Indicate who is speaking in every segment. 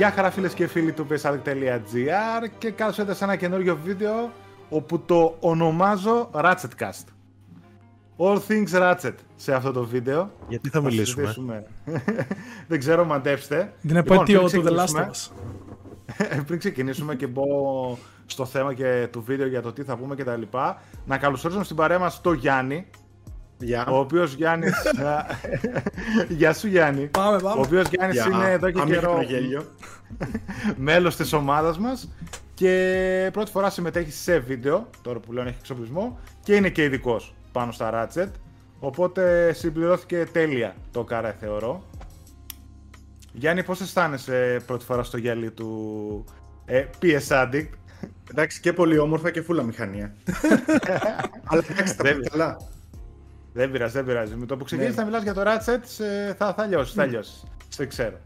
Speaker 1: Γεια χαρά φίλες και φίλοι του psaltic.gr και καλώς ήρθατε σε ένα καινούριο βίντεο όπου το ονομάζω Ratchetcast. All things Ratchet σε αυτό το βίντεο.
Speaker 2: Γιατί θα μιλήσουμε;
Speaker 1: Δεν ξέρω, μαντέψτε.
Speaker 3: Την επέτειο του The Last of Us.
Speaker 1: πριν ξεκινήσουμε και μπω στο θέμα και του βίντεο για το τι θα πούμε και τα λοιπά, να καλωσορίσουμε στην παρέα μας το Γιάννη,
Speaker 2: Γεια.
Speaker 1: ο οποίος Γιάννης... Γεια σου Γιάννη.
Speaker 3: Πάμε, πάμε.
Speaker 1: Ο οποίος Γιάννης
Speaker 2: Γεια.
Speaker 1: είναι εδώ και
Speaker 2: Αμύγδαλο
Speaker 1: καιρό
Speaker 2: γέλιο.
Speaker 1: μέλος της ομάδας μας και πρώτη φορά συμμετέχει σε βίντεο, τώρα που λέω έχει εξοπλισμό, και είναι και ειδικό πάνω στα Ratchet. Οπότε συμπληρώθηκε τέλεια το κάρα θεωρώ. Γιάννη, πώς αισθάνεσαι πρώτη φορά στο γυαλί του ε, PS Addict;
Speaker 2: Εντάξει και πολύ όμορφα και φούλα μηχανία. Αλλά εντάξει τα
Speaker 1: Δεν-
Speaker 2: πάει καλά.
Speaker 1: Δεν πειράζει, δεν πειράζει. Με το που ξεκινήσεις
Speaker 2: Ναι.
Speaker 1: να μιλάς για το Ratchet, σε- θα, θα λιώσεις, θα λιώσεις. Σε ξέρω.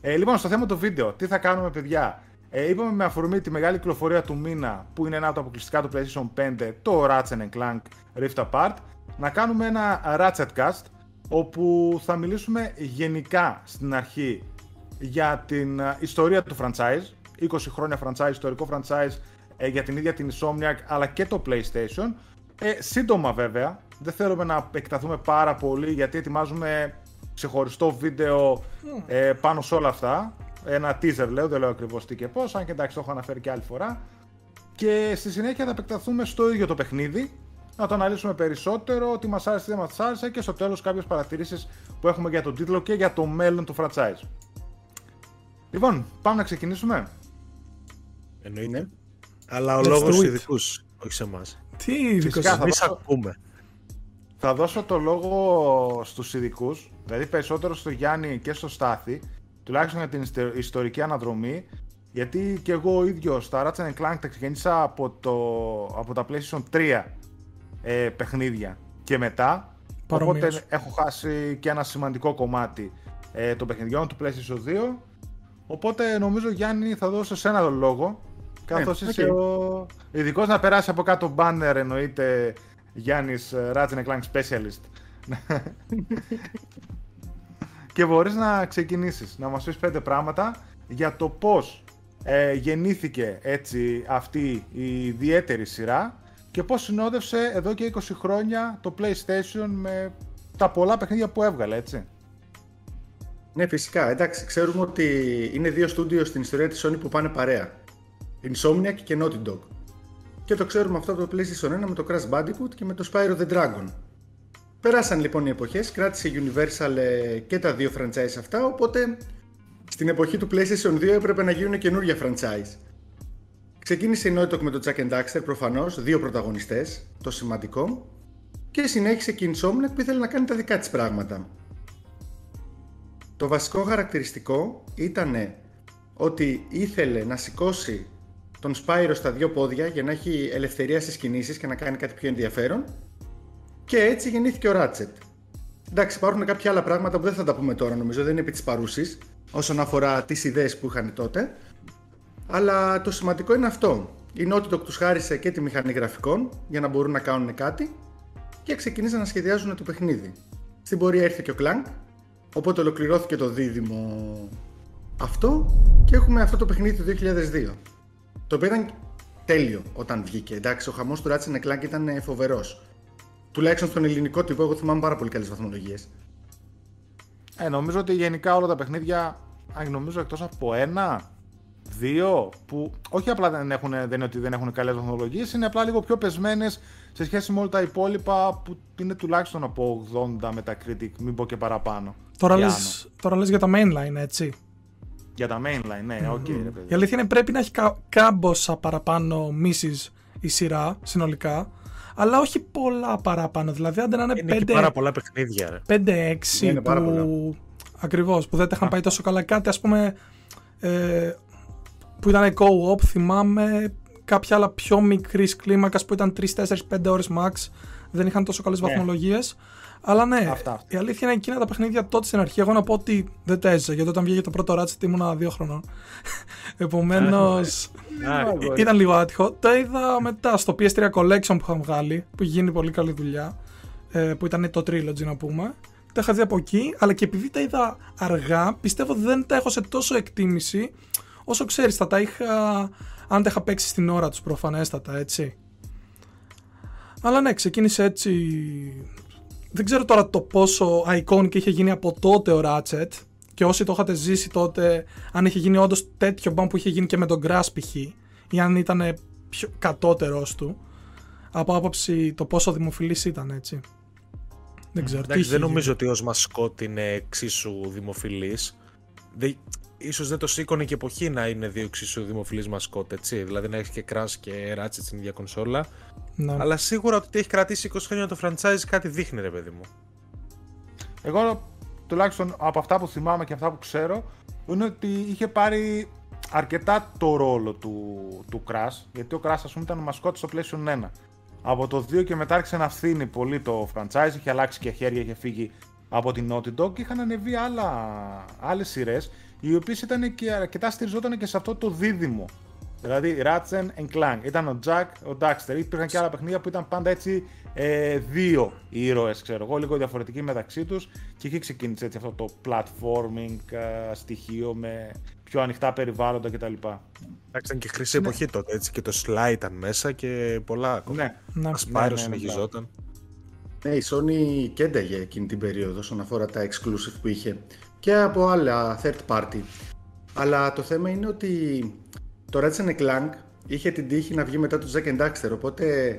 Speaker 1: Ε, λοιπόν, στο θέμα του βίντεο, τι θα κάνουμε, παιδιά; Ε, είπαμε με αφορμή τη μεγάλη κυκλοφορία του μήνα, που είναι ένα από τα αποκλειστικά του PlayStation 5, το Ratchet Clank Rift Apart, να κάνουμε ένα Ratchet Cast, όπου θα μιλήσουμε γενικά στην αρχή για την ε, ιστορία του franchise, 20 χρόνια franchise, ιστορικό franchise ε, για την ίδια την Insomniac αλλά και το PlayStation. Ε, σύντομα βέβαια, δεν θέλουμε να εκταθούμε πάρα πολύ γιατί ετοιμάζουμε ξεχωριστό βίντεο ε, πάνω σε όλα αυτά. Ένα teaser λέω, δεν λέω ακριβώς τι και πώς, αν και εντάξει το έχω αναφέρει και άλλη φορά. Και στη συνέχεια θα επεκταθούμε στο ίδιο το παιχνίδι, να το αναλύσουμε περισσότερο, τι μας άρεσε, τι δεν μας άρεσε και στο τέλος κάποιες παρατηρήσεις που έχουμε για τον τίτλο και για το μέλλον του franchise. Λοιπόν, πάμε να ξεκινήσουμε.
Speaker 2: Εννοείται.
Speaker 1: Ναι.
Speaker 2: Αλλά ο
Speaker 3: Let's
Speaker 2: λόγος
Speaker 3: do
Speaker 2: στους
Speaker 3: it.
Speaker 2: ειδικούς, όχι σε εμάς.
Speaker 3: Τι ειδικός.
Speaker 1: Φυσικά. θα
Speaker 2: Εμείς
Speaker 1: δώσω-
Speaker 2: ακούμε.
Speaker 1: Θα δώσω το λόγο στους ειδικούς, δηλαδή περισσότερο στο Γιάννη και στο Στάθη, τουλάχιστον για την ιστε- ιστορική αναδρομή, γιατί και εγώ ο ίδιος τα Ratchet Clank τα ξεκίνησα από, το, από τα PlayStation 3 ε, παιχνίδια και μετά,
Speaker 3: Παρομοίως.
Speaker 1: οπότε έχω χάσει και ένα σημαντικό κομμάτι ε, των παιχνιδιών του PlayStation 2, οπότε νομίζω Γιάννη θα δώσω σε ένα λόγο, καθώς
Speaker 2: οκ.
Speaker 1: είσαι ο ειδικός να περάσει από κάτω banner εννοείται Γιάννης ε, Ratchet Clank Specialist. και μπορείς να ξεκινήσεις, να μας πεις πέντε πράγματα για το πώς ε, γεννήθηκε έτσι αυτή η ιδιαίτερη σειρά και πώς συνόδευσε εδώ και 20 χρόνια το PlayStation με τα πολλά παιχνίδια που έβγαλε, έτσι.
Speaker 2: Ναι, φυσικά. Εντάξει, ξέρουμε ότι είναι δύο στούντιο στην ιστορία της Sony που πάνε παρέα. Insomniac και Naughty Dog. Και το ξέρουμε αυτό από το PlayStation 1 με το Crash Bandicoot και με το Spyro the Dragon. Περάσαν λοιπόν οι εποχές, κράτησε η Universal ε, και τα δύο franchise αυτά, οπότε στην εποχή του PlayStation 2 έπρεπε να γίνουν καινούργια franchise. Ξεκίνησε η Naughty Dog με τον Jack and Daxter προφανώς, δύο πρωταγωνιστές, το σημαντικό, και συνέχισε και η Insomniac που ήθελε να κάνει τα δικά της πράγματα. Το βασικό χαρακτηριστικό ήταν ότι ήθελε να σηκώσει τον Spyro στα δύο πόδια για να έχει ελευθερία στις κινήσεις και να κάνει κάτι πιο ενδιαφέρον και έτσι γεννήθηκε ο Ratchet. Εντάξει, υπάρχουν κάποια άλλα πράγματα που δεν θα τα πούμε τώρα νομίζω, δεν είναι επί της παρούσης όσον αφορά τις ιδέες που είχαν τότε αλλά το σημαντικό είναι αυτό. Η Naughty Dog τους χάρισε και τη μηχανή γραφικών για να μπορούν να κάνουν κάτι και ξεκινήσαν να σχεδιάζουν το παιχνίδι. Στην πορεία ήρθε και ο Clank, οπότε ολοκληρώθηκε το δίδυμο αυτό και έχουμε αυτό το παιχνίδι του 2002. Το οποίο ήταν τέλειο όταν βγήκε. Εντάξει, ο χαμός του Ratchet Clank ήταν ε, φοβερός. Τουλάχιστον στον ελληνικό τύπο, εγώ θυμάμαι πάρα πολύ καλές βαθμολογίες.
Speaker 1: Ε, νομίζω ότι γενικά όλα τα παιχνίδια, αν νομίζω εκτός από ένα, δύο, που όχι απλά δεν, έχουν, δεν είναι ότι δεν έχουν καλές βαθμολογίες, είναι απλά λίγο πιο πεσμένες σε σχέση με όλα τα υπόλοιπα που είναι τουλάχιστον από 80 Metacritic, μην πω και παραπάνω.
Speaker 3: Τώρα
Speaker 1: Και
Speaker 3: λες,
Speaker 1: άνω.
Speaker 3: τώρα λες για τα mainline, έτσι.
Speaker 1: Για τα mainline, ναι, οκ, ρε παιδί.
Speaker 3: Η αλήθεια είναι πρέπει να έχει κα- κάμποσα παραπάνω misses η σειρά συνολικά, αλλά όχι πολλά παραπάνω. Δηλαδή, άντε να είναι
Speaker 2: Είναι και
Speaker 3: 5
Speaker 2: πάρα πολλά παιχνίδια, ρε.
Speaker 3: 5-6
Speaker 2: Ναι, είναι πάρα πολλά.
Speaker 3: που. Ακριβώς, που δεν τα είχαν πάει τόσο καλά. Κάτι ας πούμε. Ε, που ήταν co-op, θυμάμαι. Κάποια άλλα πιο μικρής κλίμακας που ήταν 3-4-5 ώρες max. Δεν είχαν τόσο καλές
Speaker 1: Ναι.
Speaker 3: βαθμολογίες. Αλλά ναι,
Speaker 1: Αυτά, αυτά.
Speaker 3: η αλήθεια είναι εκείνα τα παιχνίδια τότε στην αρχή. Εγώ να πω ότι δεν τα έζησα γιατί όταν βγήκε το πρώτο Ratchet ήμουνα δύο χρονών. Επομένως.
Speaker 2: Α,
Speaker 3: ήταν λίγο άτυχο. Τα είδα μετά στο PS3 Collection που είχαν βγάλει, που είχε γίνει πολύ καλή δουλειά. ε, που ήταν το Trilogy να πούμε. Τα Τα είχα δει από εκεί, αλλά και επειδή τα είδα αργά, πιστεύω δεν τα έχω σε τόσο εκτίμηση όσο ξέρεις θα τα είχα αν τα είχα παίξει στην ώρα τους προφανέστατα έτσι αλλά ναι ξεκίνησε έτσι δεν ξέρω τώρα το πόσο iconic είχε γίνει από τότε ο Ratchet και όσοι το είχατε ζήσει τότε αν είχε γίνει όντως τέτοιο μπαμ που είχε γίνει και με τον Grass π.χ. ή αν ήταν πιο κατώτερος του από άποψη το πόσο δημοφιλής ήταν έτσι. Δεν ξέρω.
Speaker 4: Εντάξει, δεν νομίζω ότι ως μασκότ είναι εξίσου δημοφιλής. Δεν, ίσως δεν το σήκωνε και εποχή να είναι δύο εξίσου δημοφιλείς μασκότ, έτσι. Δηλαδή να έχεις και Crash και Ratchet στην ίδια κονσόλα. Ναι. Αλλά σίγουρα ότι έχει κρατήσει 20 χρόνια το franchise κάτι δείχνει, ρε παιδί μου.
Speaker 1: Εγώ τουλάχιστον από αυτά που θυμάμαι και αυτά που ξέρω είναι ότι είχε πάρει αρκετά το ρόλο του, του Crash, γιατί ο Crash ας πούμε ήταν ο μασκότ στο PlayStation 1. Από το 2 και μετά άρχισε να φθήνει πολύ το franchise, είχε αλλάξει και χέρια, είχε φύγει από την Naughty Dog και είχαν ανεβεί άλλα, άλλες σειρές οι οποίες ήταν και αρκετά στηριζόταν και σε αυτό το δίδυμο. Δηλαδή Ratchet and Clank, ήταν ο Jack, ο Daxter, υπήρχαν και άλλα παιχνίδια που ήταν πάντα έτσι ε, δύο ήρωες, ξέρω εγώ, λίγο διαφορετικοί μεταξύ τους και εκεί ξεκίνησε έτσι αυτό το platforming ε, στοιχείο με πιο ανοιχτά περιβάλλοντα κτλ. Εντάξει,
Speaker 4: ήταν και χρυσή ναι. εποχή τότε, έτσι, και το Sly ήταν μέσα και πολλά ακόμα. Ναι, ναι. ναι, ναι, ναι συνεχιζόταν.
Speaker 2: Ναι, η Sony κένταγε εκείνη την περίοδο όσον αφορά τα exclusive που είχε και από άλλα third party. Αλλά το θέμα είναι ότι το Ratchet Clank είχε την τύχη να βγει μετά το Jack and Daxter, οπότε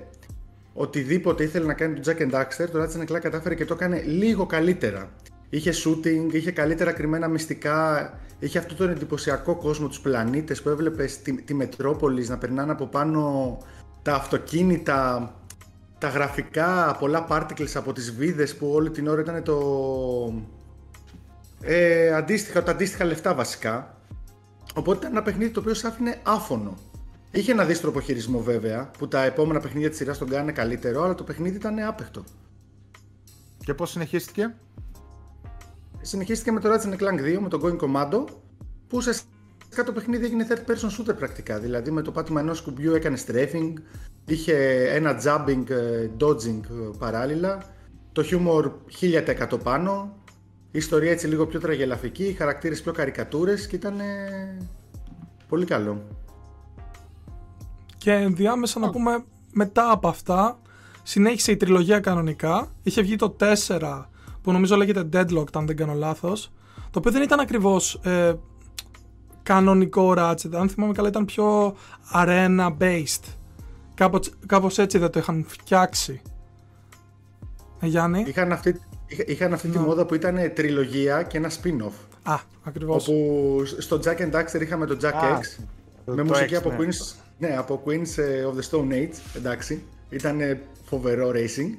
Speaker 2: οτιδήποτε ήθελε να κάνει το Jack and Daxter, το Ratchet Clank κατάφερε και το έκανε λίγο καλύτερα. Είχε shooting, είχε καλύτερα κρυμμένα μυστικά, είχε αυτό τον εντυπωσιακό κόσμο, τους πλανήτες που έβλεπε τη, τη Μετρόπολης να περνάνε από πάνω τα αυτοκίνητα, τα γραφικά, πολλά particles από τις βίδες που όλη την ώρα ήταν το... Ε, αντίστοιχα, τα αντίστοιχα λεφτά βασικά. Οπότε ήταν ένα παιχνίδι το οποίο σ' άφηνε άφωνο. Είχε ένα δύστροπο χειρισμό βέβαια, που τα επόμενα παιχνίδια της σειράς τον κάνανε καλύτερο, αλλά το παιχνίδι ήταν άπεχτο.
Speaker 1: Και πώς συνεχίστηκε;
Speaker 2: Συνεχίστηκε με το Ratchet Clank 2, με τον Going Commando, που ουσιαστικά το παιχνίδι έγινε third person shooter πρακτικά. Δηλαδή με το πάτημα ενός κουμπιού έκανε strafing, είχε ένα jumping, ε, dodging ε, παράλληλα, το humor 1000% πάνω, η ιστορία έτσι λίγο πιο τραγελαφική, οι χαρακτήρες πιο καρικατούρες και ήταν πολύ καλό.
Speaker 3: Και ενδιάμεσα να πούμε μετά από αυτά συνέχισε η τριλογία κανονικά, είχε βγει το 4 που νομίζω λέγεται Deadlocked αν δεν κάνω λάθος το οποίο δεν ήταν ακριβώς ε, κανονικό Ratchet. Αν θυμάμαι καλά ήταν πιο arena based κάπως, κάπως έτσι δεν το είχαν φτιάξει. Ε, Γιάννη;
Speaker 2: Είχαν αυτή, είχαν αυτή τη ναι. μόδα που ήταν τριλογία και ένα spin-off
Speaker 3: Α, ακριβώς
Speaker 2: Όπου στο Jack and Daxter είχαμε το Jack Α, X με μουσική από, ναι. Queens, ναι, από Queens ε, of the Stone Age εντάξει ήταν φοβερό racing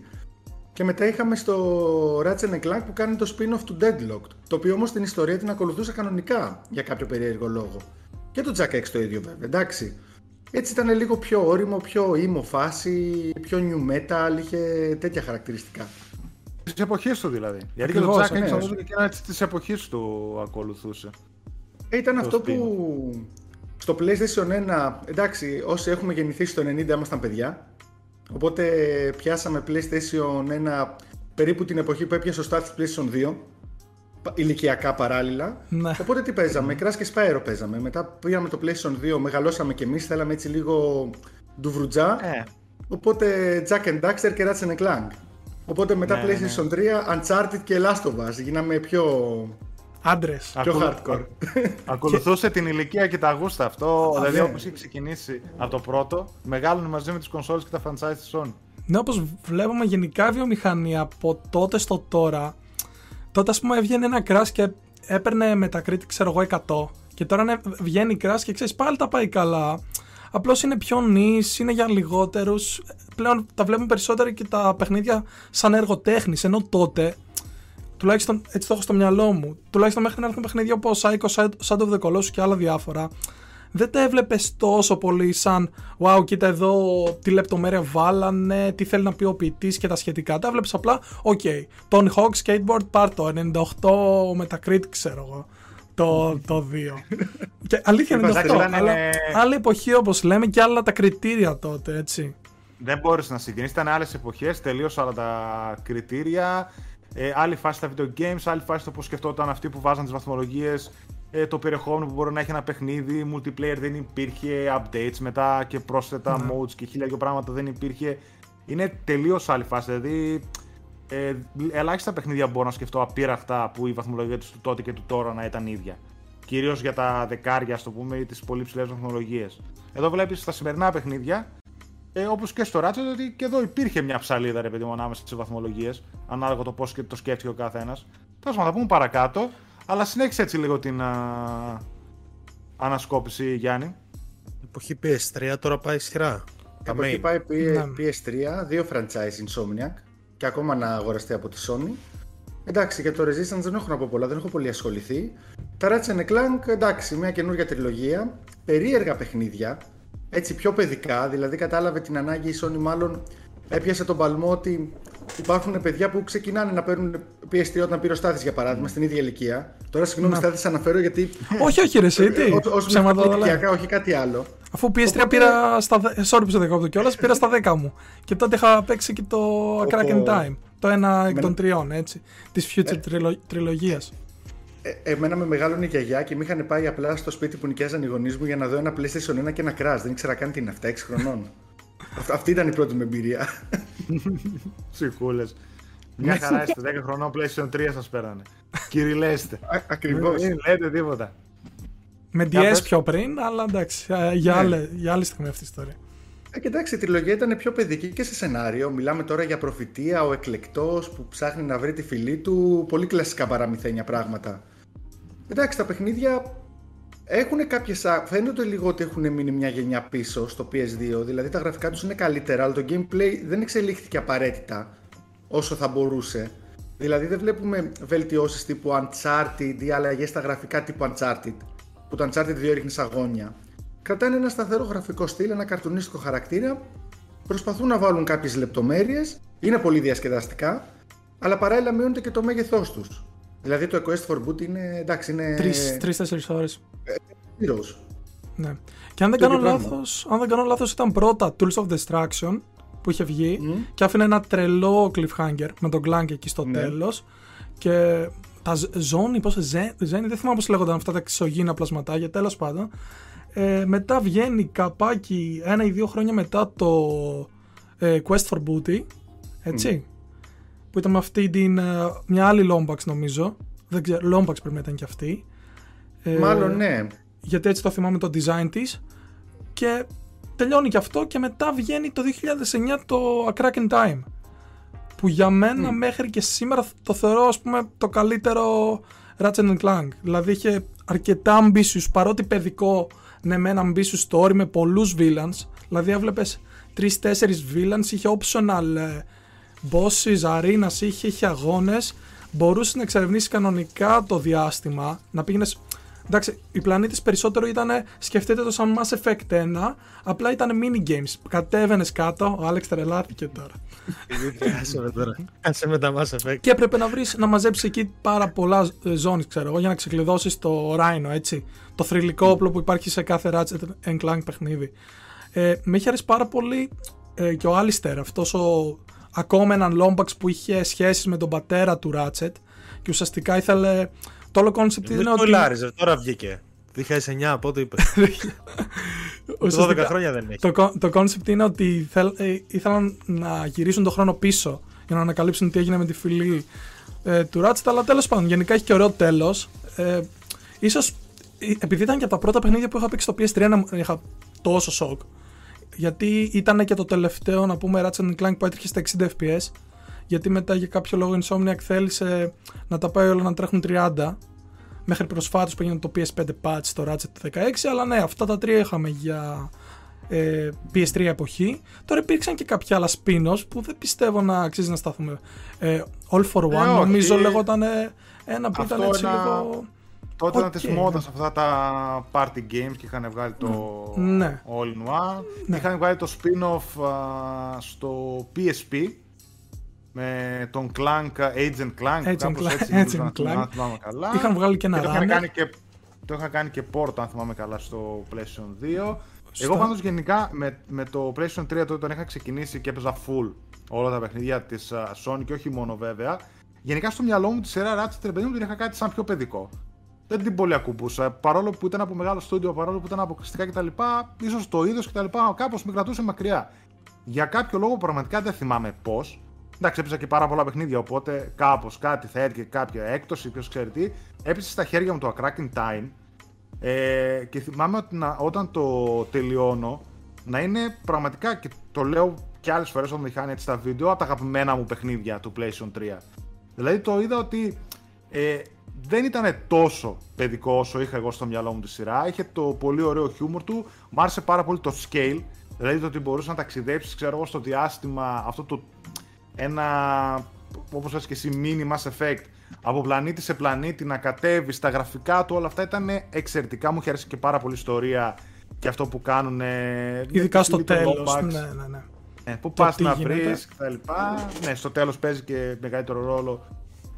Speaker 2: και μετά είχαμε στο Ratchet Clank που κάνει το spin-off του Deadlocked, το οποίο όμως την ιστορία την ακολουθούσε κανονικά για κάποιο περίεργο λόγο. Και το Jack X το ίδιο βέβαια, εντάξει. Έτσι ήταν λίγο πιο όριμο, πιο ήμο φάση, πιο new metal, είχε τέτοια χαρακτηριστικά.
Speaker 1: Της εποχής του δηλαδή. Γιατί και το Jack X ναι. νομίζω και ένα της εποχής του ακολουθούσε.
Speaker 2: Ε, ήταν αυτό που στο PlayStation 1, εντάξει, όσοι έχουμε γεννηθεί στο 90 ήμασταν παιδιά, Οπότε πιάσαμε PlayStation 1 περίπου την εποχή που έπιασε ο start PlayStation 2 ηλικιακά παράλληλα. Ναι. Οπότε τι παίζαμε, Crash και Spyro παίζαμε. Μετά πήγαμε το PlayStation 2, μεγαλώσαμε κι εμείς, θέλαμε έτσι λίγο ντουβρουτζά. Ε. Οπότε Jack and Daxter και Ratchet Clank. Οπότε μετά ναι, PlayStation ναι. 3, Uncharted και Last of Us. Γίναμε πιο
Speaker 3: Άντρες.
Speaker 2: Πιο hardcore.
Speaker 1: Ακολουθούσε την ηλικία και τα γούστα αυτό. δηλαδή, ναι. όπως είχε ξεκινήσει από το πρώτο, μεγάλωνε μαζί με τις κονσόλες και τα franchise της Sony.
Speaker 3: Ναι, όπως βλέπουμε γενικά η βιομηχανία από τότε στο τώρα. Τότε, ας πούμε, έβγαινε ένα crash και έπαιρνε Metacritic, ξέρω εγώ, 100. Και τώρα ναι, βγαίνει crash και ξέρεις πάλι τα πάει καλά. Απλώς είναι πιο νης, είναι για λιγότερους. Πλέον τα βλέπουμε περισσότερο και τα παιχνίδια σαν έργο τέχνης. Ενώ τότε τουλάχιστον έτσι το έχω στο μυαλό μου, τουλάχιστον μέχρι να έρθουν παιχνίδια όπως Psycho, Shadow of the Colossus και άλλα διάφορα, δεν τα έβλεπες τόσο πολύ σαν Wow, κοίτα εδώ τι λεπτομέρεια βάλανε, τι θέλει να πει ο ποιητής και τα σχετικά. Τα έβλεπε απλά, OK, Tony Hawk Skateboard πάρ το 98 Metacritic, ξέρω εγώ. Το, το 2. και αλήθεια είναι αυτό. Αλλά άλλη εποχή όπως λέμε και άλλα τα κριτήρια τότε, έτσι.
Speaker 1: Δεν μπορείς να συγκρίνει. Ήταν άλλες εποχές, τελείως άλλα τα κριτήρια Ε, άλλη φάση στα video games, άλλη φάση το πώς σκεφτόταν αυτοί που βάζαν τις βαθμολογίες, ε, το περιεχόμενο που μπορεί να έχει ένα παιχνίδι, multiplayer δεν υπήρχε, updates μετά και πρόσθετα
Speaker 3: Ναι.
Speaker 1: modes και χίλια δυο πράγματα δεν υπήρχε. Είναι τελείως άλλη φάση. Δηλαδή, ε, ελάχιστα παιχνίδια μπορώ να σκεφτώ απείραχτα που η βαθμολογία τους τότε και του τώρα να ήταν ίδια. Κυρίως για τα δεκάρια, ας το πούμε, ή τις πολύ ψηλές βαθμολογίες. Εδώ βλέπεις στα σημερινά παιχνίδια, ε, όπως και στο Ratchet, ότι και εδώ υπήρχε μια ψαλίδα ρε παιδί μου ανάμεσα στις βαθμολογίες, ανάλογα το πώς το σκέφτηκε ο καθένας. Τέλος πάντων, θα πούμε παρακάτω, αλλά συνέχισε έτσι λίγο την α, ανασκόπηση, Γιάννη.
Speaker 4: Εποχή PS3 τώρα πάει σειρά. Τα
Speaker 2: Από εκεί
Speaker 4: main.
Speaker 2: πάει P-
Speaker 3: Ναι.
Speaker 2: PS3, δύο franchise Insomniac και ακόμα να αγοραστεί από τη Sony. Εντάξει, για το Resistance δεν έχω να πω πολλά, δεν έχω πολύ ασχοληθεί. Τα Ratchet Clank, εντάξει, μια καινούργια τριλογία. Περίεργα παιχνίδια, έτσι πιο παιδικά, δηλαδή κατάλαβε την ανάγκη η Sony μάλλον έπιασε τον παλμό ότι υπάρχουν παιδιά που ξεκινάνε να παίρνουν PS3 όταν πήρε ο Στάθης για παράδειγμα, στην ίδια ηλικία. Τώρα συγγνώμη
Speaker 3: Να.
Speaker 2: Στάθη, σε αναφέρω γιατί
Speaker 3: όχι, όχι, ρε, εσύ, τι;
Speaker 2: ως- ως
Speaker 3: Ψέματα δεν λέω.
Speaker 2: ηλικιακά, όχι κάτι άλλο.
Speaker 3: Αφού PS3 πήρα στα. δε- Sorry που σε δεκόπτω κιόλας, πήρα στα 10 μου. Και τότε είχα παίξει και το A Crack in Time. Το ένα εκ των τριών, έτσι. Της Future τριλο... τριλογίας.
Speaker 2: Ε, εμένα με μεγάλωνε η γιαγιά και με είχαν πάει απλά στο σπίτι που νοικιάζαν οι γονείς μου για να δω ένα PlayStation 1 και ένα Crash. Δεν ήξερα καν τι είναι αυτά, 6 χρονών. Αυτή- Αυτή ήταν η πρώτη μου εμπειρία.
Speaker 1: Ψυχούλες. Μια χαρά είστε, 10 χρονών PlayStation 3 σας πέρανε. Κυριλέστε.
Speaker 2: Ακριβώς.
Speaker 1: Μην λέτε τίποτα.
Speaker 3: Με
Speaker 1: Για
Speaker 3: DS
Speaker 1: πες.
Speaker 3: πιο πριν, αλλά εντάξει, ε, για, άλλη, για άλλη στιγμή αυτή η ιστορία.
Speaker 2: Ε, κοιτάξτε, η τριλογία ήταν πιο παιδική και σε σενάριο. Μιλάμε τώρα για προφητεία, ο εκλεκτός που ψάχνει να βρει τη φυλή του. Πολύ κλασικά παραμυθένια πράγματα. Εντάξει, τα παιχνίδια έχουν κάποιες. Φαίνεται λίγο ότι έχουν μείνει μια γενιά πίσω στο PS2. Δηλαδή τα γραφικά τους είναι καλύτερα, αλλά το gameplay δεν εξελίχθηκε απαραίτητα όσο θα μπορούσε. Δηλαδή δεν βλέπουμε βελτιώσεις τύπου Uncharted ή αλλαγές στα γραφικά τύπου Uncharted που το Uncharted 2 έριχνε αγώνια. Κρατάνε ένα σταθερό γραφικό στυλ, ένα καρτουνίστικο χαρακτήρα, προσπαθούν να βάλουν κάποιες λεπτομέρειες, είναι πολύ διασκεδαστικά, αλλά παράλληλα μειώνεται και το μέγεθός τους. Δηλαδή το A Quest for Boot είναι, εντάξει, είναι
Speaker 3: Τρει-τέσσερι ώρες.
Speaker 2: heroes.
Speaker 3: Ναι. Και αν δεν,
Speaker 2: Το
Speaker 3: κάνω
Speaker 2: ίδιο πράγμα.
Speaker 3: λάθος, αν δεν κάνω λάθος ήταν πρώτα Tools of Destruction που είχε βγει και άφηνε ένα τρελό cliffhanger με τον Clank εκεί στο
Speaker 2: Ναι.
Speaker 3: τέλος και τα ζώνη, πώς Zen, δεν θυμάμαι πώς λέγονταν αυτά τα εξωγήινα πλασματάκια, τέλος πάντων. Ε, μετά βγαίνει καπάκι ένα ή δύο χρόνια μετά το ε, Quest for Booty, έτσι, που ήταν με αυτή την, ε, μια άλλη Lombax νομίζω, δεν ξέρω, Lombax πρέπει να ήταν και αυτή. Ε,
Speaker 2: Μάλλον ναι.
Speaker 3: γιατί έτσι το θυμάμαι το design της και τελειώνει και αυτό και μετά βγαίνει το 2009 το A Crack in Time που για μένα μέχρι και σήμερα το θεωρώ ας πούμε το καλύτερο Ratchet Clank. Δηλαδή είχε αρκετά ambitious παρότι παιδικό ναι με ένα ambitious story με πολλούς villains. Δηλαδή έβλεπες 3-4 villains είχε optional ε, bosses, arenas, είχε, είχε αγώνες. Μπορούσε να εξερευνήσει κανονικά το διάστημα να πήγαινες Εντάξει, οι πλανήτες περισσότερο ήταν. Σκεφτείτε το σαν Mass Effect 1, απλά ήταν mini games. Κατέβαινες κάτω, ο Άλεξ τρελάθηκε τώρα.
Speaker 4: Άσε με τώρα. Άσε με τα Mass Effect.
Speaker 3: Και έπρεπε να βρεις να μαζέψεις εκεί πάρα πολλά ζώνε, ξέρω εγώ, για να ξεκλειδώσεις το Rhino, έτσι. Το θρηλυκό όπλο που υπάρχει σε κάθε Ratchet Clank παιχνίδι. Ε, με είχε αρέσει πάρα πολύ ε, και ο Alistair, αυτός ο ακόμα έναν Lombax που είχε σχέσεις με τον πατέρα του Ratchet και ουσιαστικά ήθελε. Το όλο concept
Speaker 4: Μην
Speaker 3: είναι ότι.
Speaker 4: κολλάριζε, τώρα βγήκε. 2009, πότε είπες. 12
Speaker 3: ουσιαστικά-
Speaker 4: χρόνια δεν έχει.
Speaker 3: Το, κο- το concept είναι ότι θέλ, ε, ήθελαν να γυρίσουν τον χρόνο πίσω για να ανακαλύψουν τι έγινε με τη φυλή ε, του Ratchet, αλλά τέλος πάντων, γενικά έχει και ωραίο τέλος. Ε, ίσως, ε, επειδή ήταν και από τα πρώτα παιχνίδια που είχα παίξει στο PS3 να μου- είχα τόσο σοκ, γιατί ήταν και το τελευταίο, να πούμε, Ratchet Clank που έτρεχε στα 60 FPS, γιατί μετά για κάποιο λόγο η Insomniac θέλησε να τα πάει όλα να τρέχουν 30, μέχρι προσφάτως που έγινε το PS5 patch στο Ratchet το 16, αλλά ναι, αυτά τα τρία είχαμε για ε, PS3 εποχή. Τώρα υπήρξαν και κάποια άλλα spin-offs που δεν πιστεύω να αξίζει να σταθούμε. Ε, All for One
Speaker 1: Ε, όχι.
Speaker 3: νομίζω λέγονταν ένα που
Speaker 1: Αυτό
Speaker 3: ήταν έτσι
Speaker 1: ένα-
Speaker 3: λίγο...
Speaker 1: Τότε ήταν
Speaker 3: Οκ.
Speaker 1: της μόδας αυτά τα party games και είχαν βγάλει το
Speaker 3: Ναι.
Speaker 1: All in One.
Speaker 3: Ναι.
Speaker 1: Είχαν βγάλει το spin-off α, στο PSP με τον Clank, Agent Clank,
Speaker 3: Agent
Speaker 1: κάπως
Speaker 3: Clank,
Speaker 1: έτσι νομίζω,
Speaker 3: Agent
Speaker 1: αν θυμάμαι-
Speaker 3: Clank.
Speaker 1: αν θυμάμαι καλά.
Speaker 3: Είχαν βγάλει και ένα
Speaker 1: το είχαν
Speaker 3: runner.
Speaker 1: κάνει και, το είχαν κάνει και port, αν θυμάμαι καλά, στο PlayStation 2.
Speaker 3: Σωστά.
Speaker 1: Εγώ πάντως γενικά με, με το PlayStation 3 τότε όταν είχα ξεκινήσει και έπαιζα full όλα τα παιχνίδια της α, Sony και όχι μόνο βέβαια, γενικά στο μυαλό μου τη σειρά Ratchet ρε παιδί μου την είχα κάτι σαν πιο παιδικό. Δεν την πολύ ακουμπούσα. Παρόλο που ήταν από μεγάλο στούντιο, παρόλο που ήταν αποκλειστικά κτλ. ίσως το είδος κτλ. κάπως με κρατούσε μακριά. Για κάποιο λόγο πραγματικά δεν θυμάμαι πώς. Εντάξει, έπαιζα και πάρα πολλά παιχνίδια, οπότε κάπως κάτι θα έρθει κάποια έκπτωση, ποιος ξέρει τι. Έπεσε στα χέρια μου το A Cracking Time ε, και θυμάμαι ότι να, όταν το τελειώνω να είναι πραγματικά και το λέω και άλλες φορές όταν είχαν έτσι στα βίντεο από τα αγαπημένα μου παιχνίδια του PlayStation 3. Δηλαδή το είδα ότι ε, δεν ήταν τόσο παιδικό όσο είχα εγώ στο μυαλό μου τη σειρά. Είχε το πολύ ωραίο χιούμορ του. Μ' άρεσε πάρα πολύ το scale. Δηλαδή το ότι μπορούσε να ταξιδέψεις, ξέρω εγώ, στο διάστημα αυτό το. Ένα. Όπως λες και εσύ, mini Mass Effect από πλανήτη σε πλανήτη να κατέβει, τα γραφικά του, όλα αυτά ήταν εξαιρετικά. Μου είχε αρέσει και πάρα πολύ η ιστορία και αυτό που κάνουν.
Speaker 3: Ειδικά στο τέλος. Ναι, ναι, ναι.
Speaker 1: Ε, που πας να βρεις κτλ. Ναι, στο τέλος παίζει και μεγαλύτερο ρόλο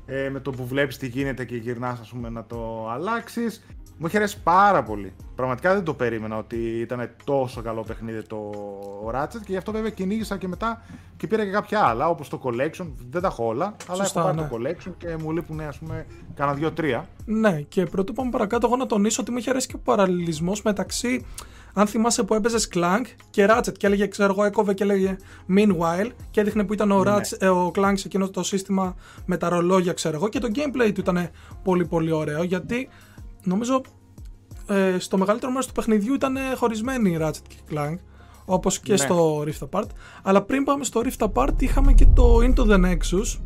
Speaker 1: ε, με το που βλέπεις τι γίνεται και γυρνάς, ας πούμε, να το αλλάξεις. Μου είχε αρέσει πάρα πολύ. Πραγματικά δεν το περίμενα ότι ήταν τόσο καλό παιχνίδι το Ratchet και γι' αυτό βέβαια κυνήγησα και μετά και πήρα και κάποια άλλα όπως το Collection. Δεν τα έχω όλα, αλλά έχω πάρει ναι. το Collection και μου λείπουν ας πούμε κάνα δύο-τρία.
Speaker 3: Ναι, και πρωτού πάμε παρακάτω, εγώ να τονίσω ότι μου είχε αρέσει και ο παραλληλισμός μεταξύ αν θυμάσαι που έπαιζες Clank και Ratchet και έλεγε, ξέρω εγώ, έκοβε και έλεγε Meanwhile και έδειχνε που ήταν ο, ναι. Ratchet, ε, ο Clank σε εκείνο το σύστημα με τα ρολόγια, ξέρω εγώ, και το gameplay του ήταν πολύ πολύ ωραίο γιατί νομίζω ε, στο μεγαλύτερο μέρος του παιχνιδιού ήταν χωρισμένοι οι Ratchet και Clank όπως και ναι. στο Rift Apart αλλά πριν πάμε στο Rift Apart είχαμε και το Into the Nexus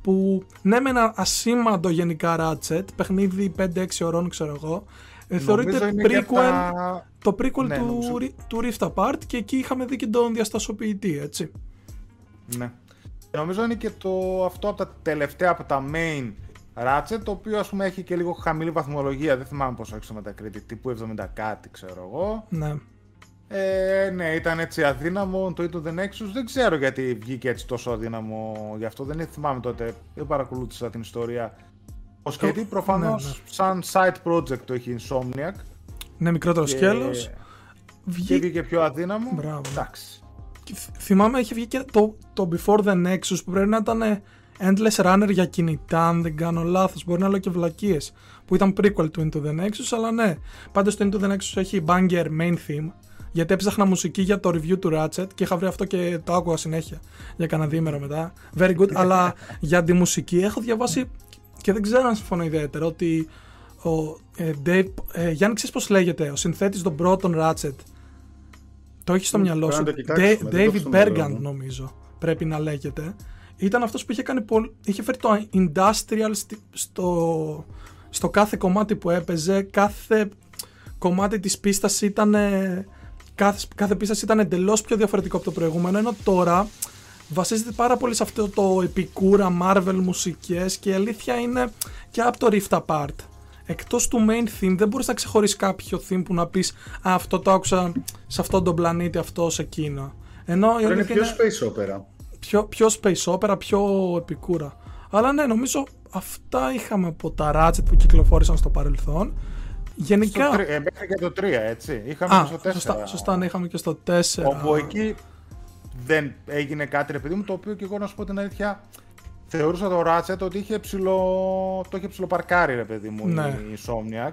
Speaker 3: που ναι με ένα ασήμαντο γενικά Ratchet παιχνίδι 5-6 ώρων ξέρω εγώ ε, θεωρείται prequel, το prequel ναι, του, του Rift Apart και εκεί είχαμε δει και τον διαστασοποιητή, έτσι.
Speaker 1: Ναι. Νομίζω είναι και το, αυτό από τα τελευταία, από τα main Ratchet, το οποίο ας πούμε έχει και λίγο χαμηλή βαθμολογία, δεν θυμάμαι πόσο έχει στο Metacritic, τύπου 70 κάτι ξέρω εγώ.
Speaker 3: Ναι.
Speaker 1: Ε, ναι, ήταν έτσι αδύναμο το Into the Nexus. Δεν ξέρω γιατί βγήκε έτσι τόσο αδύναμο γι' αυτό. Δεν θυμάμαι τότε. Δεν παρακολούθησα την ιστορία ο Σκέτη προφανώς ναι, ναι. σαν side project το έχει Insomniac.
Speaker 3: Ναι, μικρότερο και... σκέλος.
Speaker 1: Βγήκε και πιο αδύναμο.
Speaker 3: Μπράβο. Εντάξει. Θυμάμαι είχε βγει και το, το Before the Nexus που πρέπει να ήταν Endless Runner για κινητά, αν δεν κάνω λάθος. Μπορεί να λέω και βλακίες. Που ήταν prequel του Into the Nexus, αλλά ναι. Πάντως το Into the Nexus έχει banger main theme. Γιατί έψαχνα μουσική για το review του Ratchet και είχα βρει αυτό και το άκουγα συνέχεια για κανένα διήμερο μετά. Very good. αλλά για τη μουσική έχω διαβάσει και δεν ξέρω αν συμφωνώ ιδιαίτερα ότι ο ε, Dave, ε, Γιάννη ξέρεις πώς λέγεται, ο συνθέτης των πρώτων Ratchet; Το έχεις στο μυαλό σου David Bergant νομίζω πρέπει να λέγεται ήταν αυτός που είχε, κάνει είχε φέρει το industrial στο, στο κάθε κομμάτι που έπαιζε κάθε κομμάτι της πίστας ήταν κάθε, κάθε πίστας ήταν εντελώς πιο διαφορετικό από το προηγούμενο ενώ τώρα βασίζεται πάρα πολύ σε αυτό το επικούρα Marvel μουσικές και η αλήθεια είναι και από το Rift Apart. Εκτός του main theme δεν μπορείς να ξεχωρίσεις κάποιο theme που να πεις Α, αυτό το άκουσα σε αυτόν τον πλανήτη, αυτός σε εκείνο.
Speaker 2: Ενώ είναι πιο space opera.
Speaker 3: Πιο, πιο space opera, πιο επικούρα. Αλλά ναι, νομίζω αυτά είχαμε από τα Ratchet που κυκλοφόρησαν στο παρελθόν. Γενικά.
Speaker 1: Στο, ε, μέχρι και το 3, έτσι. Είχαμε Α, και στο 4.
Speaker 3: Σωστά, σωστά, ναι, είχαμε και στο 4.
Speaker 1: Όπου εκεί δεν έγινε κάτι, ρε παιδί μου, το οποίο και εγώ να σου πω την αλήθεια θεωρούσα το Ratchet ότι είχε ψηλο... το είχε ψηλοπαρκάρει, ρε παιδί μου, ναι. η Insomniac.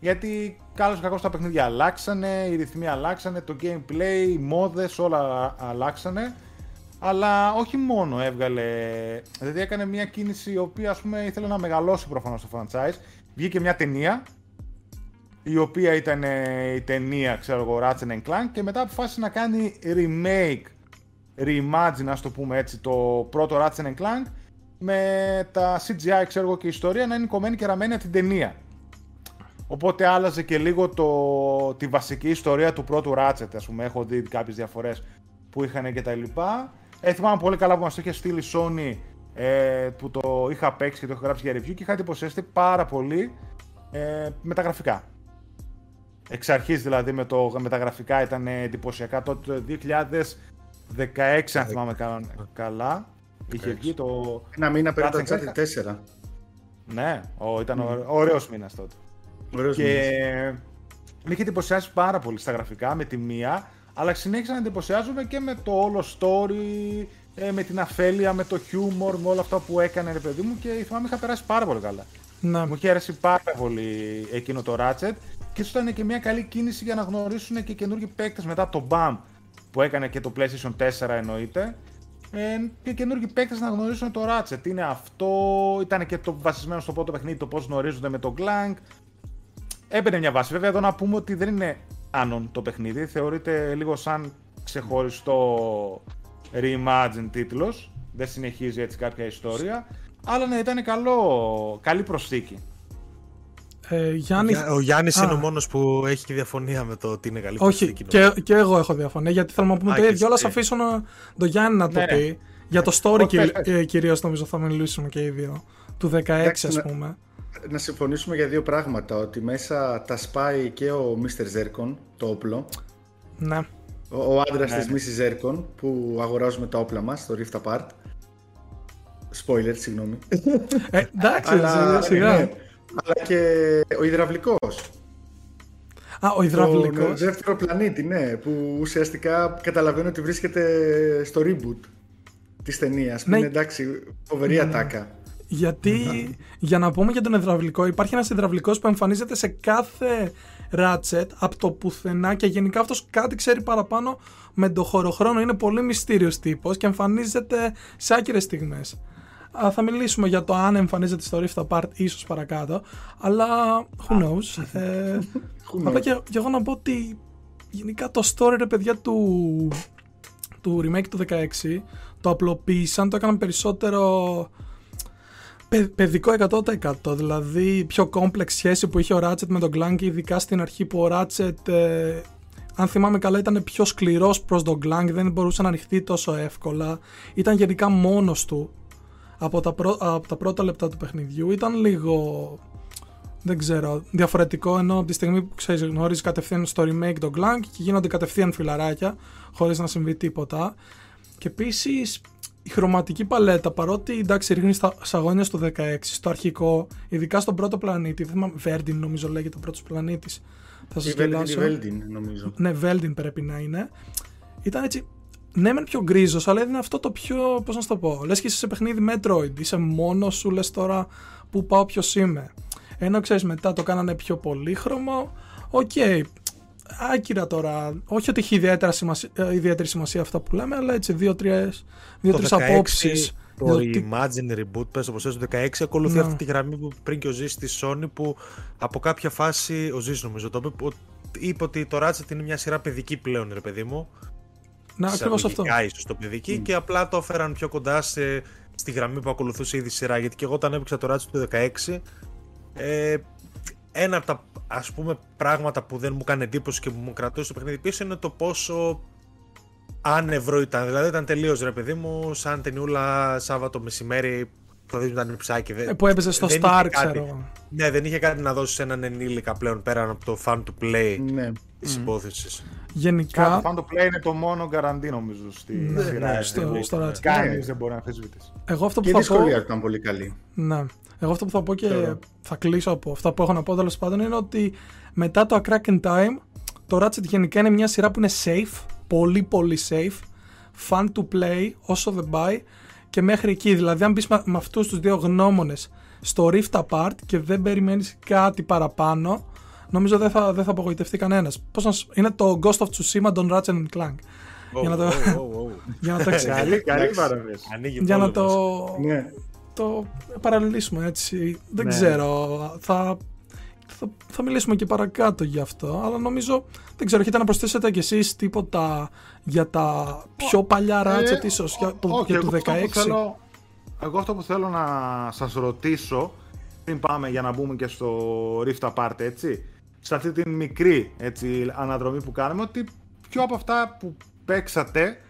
Speaker 1: Γιατί καλώς κακώς τα παιχνίδια αλλάξανε, οι ρυθμοί αλλάξανε, το gameplay, οι μόδες, όλα αλλάξανε. Αλλά όχι μόνο έβγαλε, δηλαδή έκανε μια κίνηση η οποία ας πούμε ήθελε να μεγαλώσει προφανώς το franchise. Βγήκε μια ταινία, η οποία ήταν η ταινία, ξέρω εγώ, Ratchet Clank και μετά αποφάσισε να κάνει remake reimagine, ας το πούμε έτσι, το πρώτο Ratchet Clank με τα CGI, ξέρω εγώ, και η ιστορία να είναι κομμένη και ραμμένη από την ταινία. Οπότε άλλαζε και λίγο το, τη βασική ιστορία του πρώτου Ratchet, ας πούμε, έχω δει κάποιες διαφορές που είχαν και τα λοιπά. Ε, θυμάμαι πολύ καλά που μας το είχε στείλει η Sony ε, που το είχα παίξει και το είχα γράψει για review και είχα εντυπωσιαστεί πάρα πολύ ε, με τα γραφικά. Εξ αρχής δηλαδή με, το, με τα γραφικά ήταν εντυπωσιακά τότε το 16 αν θυμάμαι καλά. Είχε βγει το.
Speaker 2: Ένα μήνα πριν το Uncharted 4.
Speaker 1: Ναι, ο, ήταν mm. ωραίος μήνας τότε.
Speaker 2: Ωραίος
Speaker 1: και με είχε εντυπωσιάσει πάρα πολύ στα γραφικά με τη μία, αλλά συνέχισα να εντυπωσιάζομαι και με το όλο story ε, με την αφέλεια, με το χιούμορ, με όλα αυτά που έκανε ρε παιδί μου και θυμάμαι είχα περάσει πάρα πολύ καλά.
Speaker 3: Ναι.
Speaker 1: Μου είχε αρέσει πάρα πολύ εκείνο το Ratchet και ίσως ήταν και μια καλή κίνηση για να γνωρίσουν και καινούργιοι παίκτες μετά από το BAM που έκανε και το PlayStation 4 εννοείται. Ε, και καινούργιοι παίκτες να γνωρίσουν το Ratchet. Είναι αυτό, ήταν και το βασισμένο στο πρώτο παιχνίδι το πώς γνωρίζονται με το Clank. Έμπαινε μια βάση. Βέβαια, εδώ να πούμε ότι δεν είναι άνον το παιχνίδι. Θεωρείται λίγο σαν ξεχωριστό reimagine τίτλος. Δεν συνεχίζει έτσι κάποια ιστορία. Αλλά ναι, ήταν καλό, καλή προσθήκη.
Speaker 3: Ε, Γιάννη...
Speaker 4: Ο Γιάννης είναι ο μόνος που έχει και διαφωνία με το ότι είναι καλή
Speaker 3: Όχι,
Speaker 4: προσθήκη.
Speaker 3: και, και εγώ έχω διαφωνία. Γιατί θέλω να πούμε
Speaker 4: Α,
Speaker 3: το
Speaker 4: και
Speaker 3: ίδιο, αλλά
Speaker 4: εσύ.
Speaker 3: θα αφήσω να, το Γιάννη να το
Speaker 1: Ναι.
Speaker 3: πει. Για το story
Speaker 1: Όχι, πες, πες.
Speaker 3: ε, κυρίως νομίζω θα μιλήσουμε και οι δύο. Του 16,
Speaker 2: Εντάξει,
Speaker 3: ας
Speaker 2: να-
Speaker 3: πούμε.
Speaker 2: Να συμφωνήσουμε για δύο πράγματα. Ότι μέσα τα σπάει και ο Mr. Zerkon, το όπλο.
Speaker 3: Ναι.
Speaker 2: Ο, ο άντρας
Speaker 1: Ναι,
Speaker 2: της Mrs. Zerkon που αγοράζουμε τα όπλα μας στο Rift Apart. Spoiler, συγγνώμη.
Speaker 3: Ε, εντάξει,
Speaker 2: Αλλά,
Speaker 3: σιγά.
Speaker 2: ναι. Αλλά και ο υδραυλικός.
Speaker 3: Α, ο υδραυλικός.
Speaker 2: Το δεύτερο πλανήτη, ναι, που ουσιαστικά καταλαβαίνω ότι βρίσκεται στο reboot της ταινίας. Που
Speaker 3: Ναι.
Speaker 2: είναι εντάξει, φοβερή ατάκα.
Speaker 3: Γιατί, για να πούμε για τον υδραυλικό, υπάρχει ένας υδραυλικός που εμφανίζεται σε κάθε Ratchet από το πουθενά και γενικά αυτός κάτι ξέρει παραπάνω με το χωροχρόνο. Είναι πολύ μυστήριος τύπος και εμφανίζεται σε άκυρες στιγμές. Α, θα μιλήσουμε για το αν εμφανίζεται στο Rift Apart ίσως παρακάτω, αλλά who knows. ε,
Speaker 2: knows.
Speaker 3: απλά και, και εγώ να πω ότι γενικά το story ρε παιδιά του, του remake του 16 το απλοποίησαν, το έκαναν περισσότερο παι- παιδικό 100%. Δηλαδή, πιο complex σχέση που είχε ο Ratchet με τον Clank, ειδικά στην αρχή που ο Ratchet, ε, αν θυμάμαι καλά, ήταν πιο σκληρός προς τον Clank, δεν μπορούσε να ανοιχτεί τόσο εύκολα. Ήταν γενικά μόνος του από τα, πρω- από τα πρώτα λεπτά του παιχνιδιού. Ήταν λίγο, δεν ξέρω, διαφορετικό, ενώ από τη στιγμή που ξέρεις, γνωρίζεις κατευθείαν στο remake τον Clank και γίνονται κατευθείαν φιλαράκια, χωρίς να συμβεί τίποτα. Και επίσης η χρωματική παλέτα, παρότι εντάξει ρίχνει στα σαγόνια στο 16, στο αρχικό, ειδικά στον πρώτο πλανήτη, δεν θυμάμαι, Verdin νομίζω λέγεται ο πρώτος πλανήτης. Θα σας
Speaker 2: Η Veldin,
Speaker 3: γελάσω.
Speaker 2: η Veldin, νομίζω.
Speaker 3: Ναι, Veldin πρέπει να είναι. Ήταν έτσι. Ναι, μεν πιο γκρίζος, αλλά είναι αυτό το πιο. Πώς να σου το πω. Λες και είσαι σε παιχνίδι Metroid. Είσαι μόνος σου, λες τώρα που πάω, ποιος είμαι. Ενώ ξέρεις, μετά το κάνανε πιο πολύχρωμο. Οκ. Άκυρα τώρα. Όχι ότι έχει ιδιαίτερα σημασία, ε, ιδιαίτερη σημασία αυτά που λέμε, αλλά έτσι δύο-τρει δύο,
Speaker 4: Το
Speaker 3: τρεις
Speaker 4: 16,
Speaker 3: απόψεις.
Speaker 4: Το Imagine Reboot, πες όπως θες, το 16 ακολουθεί
Speaker 3: Ναι.
Speaker 4: αυτή τη γραμμή που πριν και ο Ζής στη Sony που από κάποια φάση, ο Ζής νομίζω το είπε, που είπε ότι το Ratchet είναι μια σειρά παιδική πλέον ρε παιδί μου.
Speaker 3: Ναι, ακριβώς αυτό.
Speaker 4: Εισαγωγικά ίσως το παιδική και απλά το έφεραν πιο κοντά σε, στη γραμμή που ακολουθούσε ήδη η σειρά. Γιατί και εγώ όταν έπαιξα το Ratchet του 16, ε, ένα από τα ας πούμε πράγματα που δεν μου έκανε εντύπωση και που μου κρατούσε το παιχνίδι πίσω είναι το πόσο άνευρο ήταν. Δηλαδή ήταν τελείως ρε παιδί μου, σαν ταινιούλα Σάββατο μεσημέρι το δείχνει ήταν ψάκι.
Speaker 3: Ε, που έπαιζε στο
Speaker 4: δεν
Speaker 3: Star,
Speaker 4: είχε κάτι.
Speaker 3: ξέρω εγώ.
Speaker 4: Ναι, δεν είχε κάτι να δώσει σε έναν ενήλικα πλέον πέραν από το fun to play
Speaker 2: Ναι.
Speaker 4: της υπόθεσης.
Speaker 3: Γενικά.
Speaker 1: Fan to play είναι το μόνο guarantee νομίζω στη
Speaker 3: Ναι,
Speaker 1: σειρά.
Speaker 3: ναι,
Speaker 1: έτσι.
Speaker 3: στο- στο Ratchet.
Speaker 1: Κανείς
Speaker 2: Ναι.
Speaker 1: δεν μπορεί να αμφισβητήσει.
Speaker 3: Εγώ αυτό που
Speaker 2: Και η
Speaker 3: θα πω.
Speaker 2: δυσκολία του ήταν πολύ καλή.
Speaker 3: Ναι. Εγώ αυτό που θα πω και
Speaker 2: Ξέρω.
Speaker 3: θα κλείσω από αυτά που έχω να πω τέλος πάντων είναι ότι μετά το A Crack in Time το Ratchet γενικά είναι μια σειρά που είναι safe, πολύ πολύ safe, fun to play όσο δεν πάει και μέχρι εκεί. Δηλαδή αν μπεις με, με αυτούς τους δύο γνώμονες στο Rift Apart και δεν περιμένεις κάτι παραπάνω νομίζω δεν θα, δεν θα απογοητευτεί κανένας. Πώς να, σου- είναι το Ghost of Tsushima των Ratchet and Clank. Για να το- Για να το, εξ-
Speaker 1: Καλή, καλή
Speaker 2: Εντάξει.
Speaker 1: παραβίαση.
Speaker 4: Ανοίγει
Speaker 3: για να
Speaker 4: πόλεμος.
Speaker 3: το,
Speaker 2: Ναι.
Speaker 3: Το παραλληλήσουμε έτσι. Δεν
Speaker 1: Ναι.
Speaker 3: ξέρω. Θα, θα, θα μιλήσουμε και παρακάτω γι' αυτό. Αλλά νομίζω, δεν ξέρω, έχετε να προσθέσετε κι εσείς τίποτα για τα πιο παλιά Ratchet
Speaker 1: Ε,
Speaker 3: ίσως, για, το,
Speaker 1: όχι,
Speaker 3: για το
Speaker 1: εγώ αυτό
Speaker 3: 16.
Speaker 1: που θέλω- εγώ αυτό που θέλω να σας ρωτήσω, πριν πάμε για να μπούμε και στο Rift Apart, έτσι, σε αυτή την μικρή έτσι, αναδρομή που κάνουμε, ότι ποιο από αυτά που παίξατε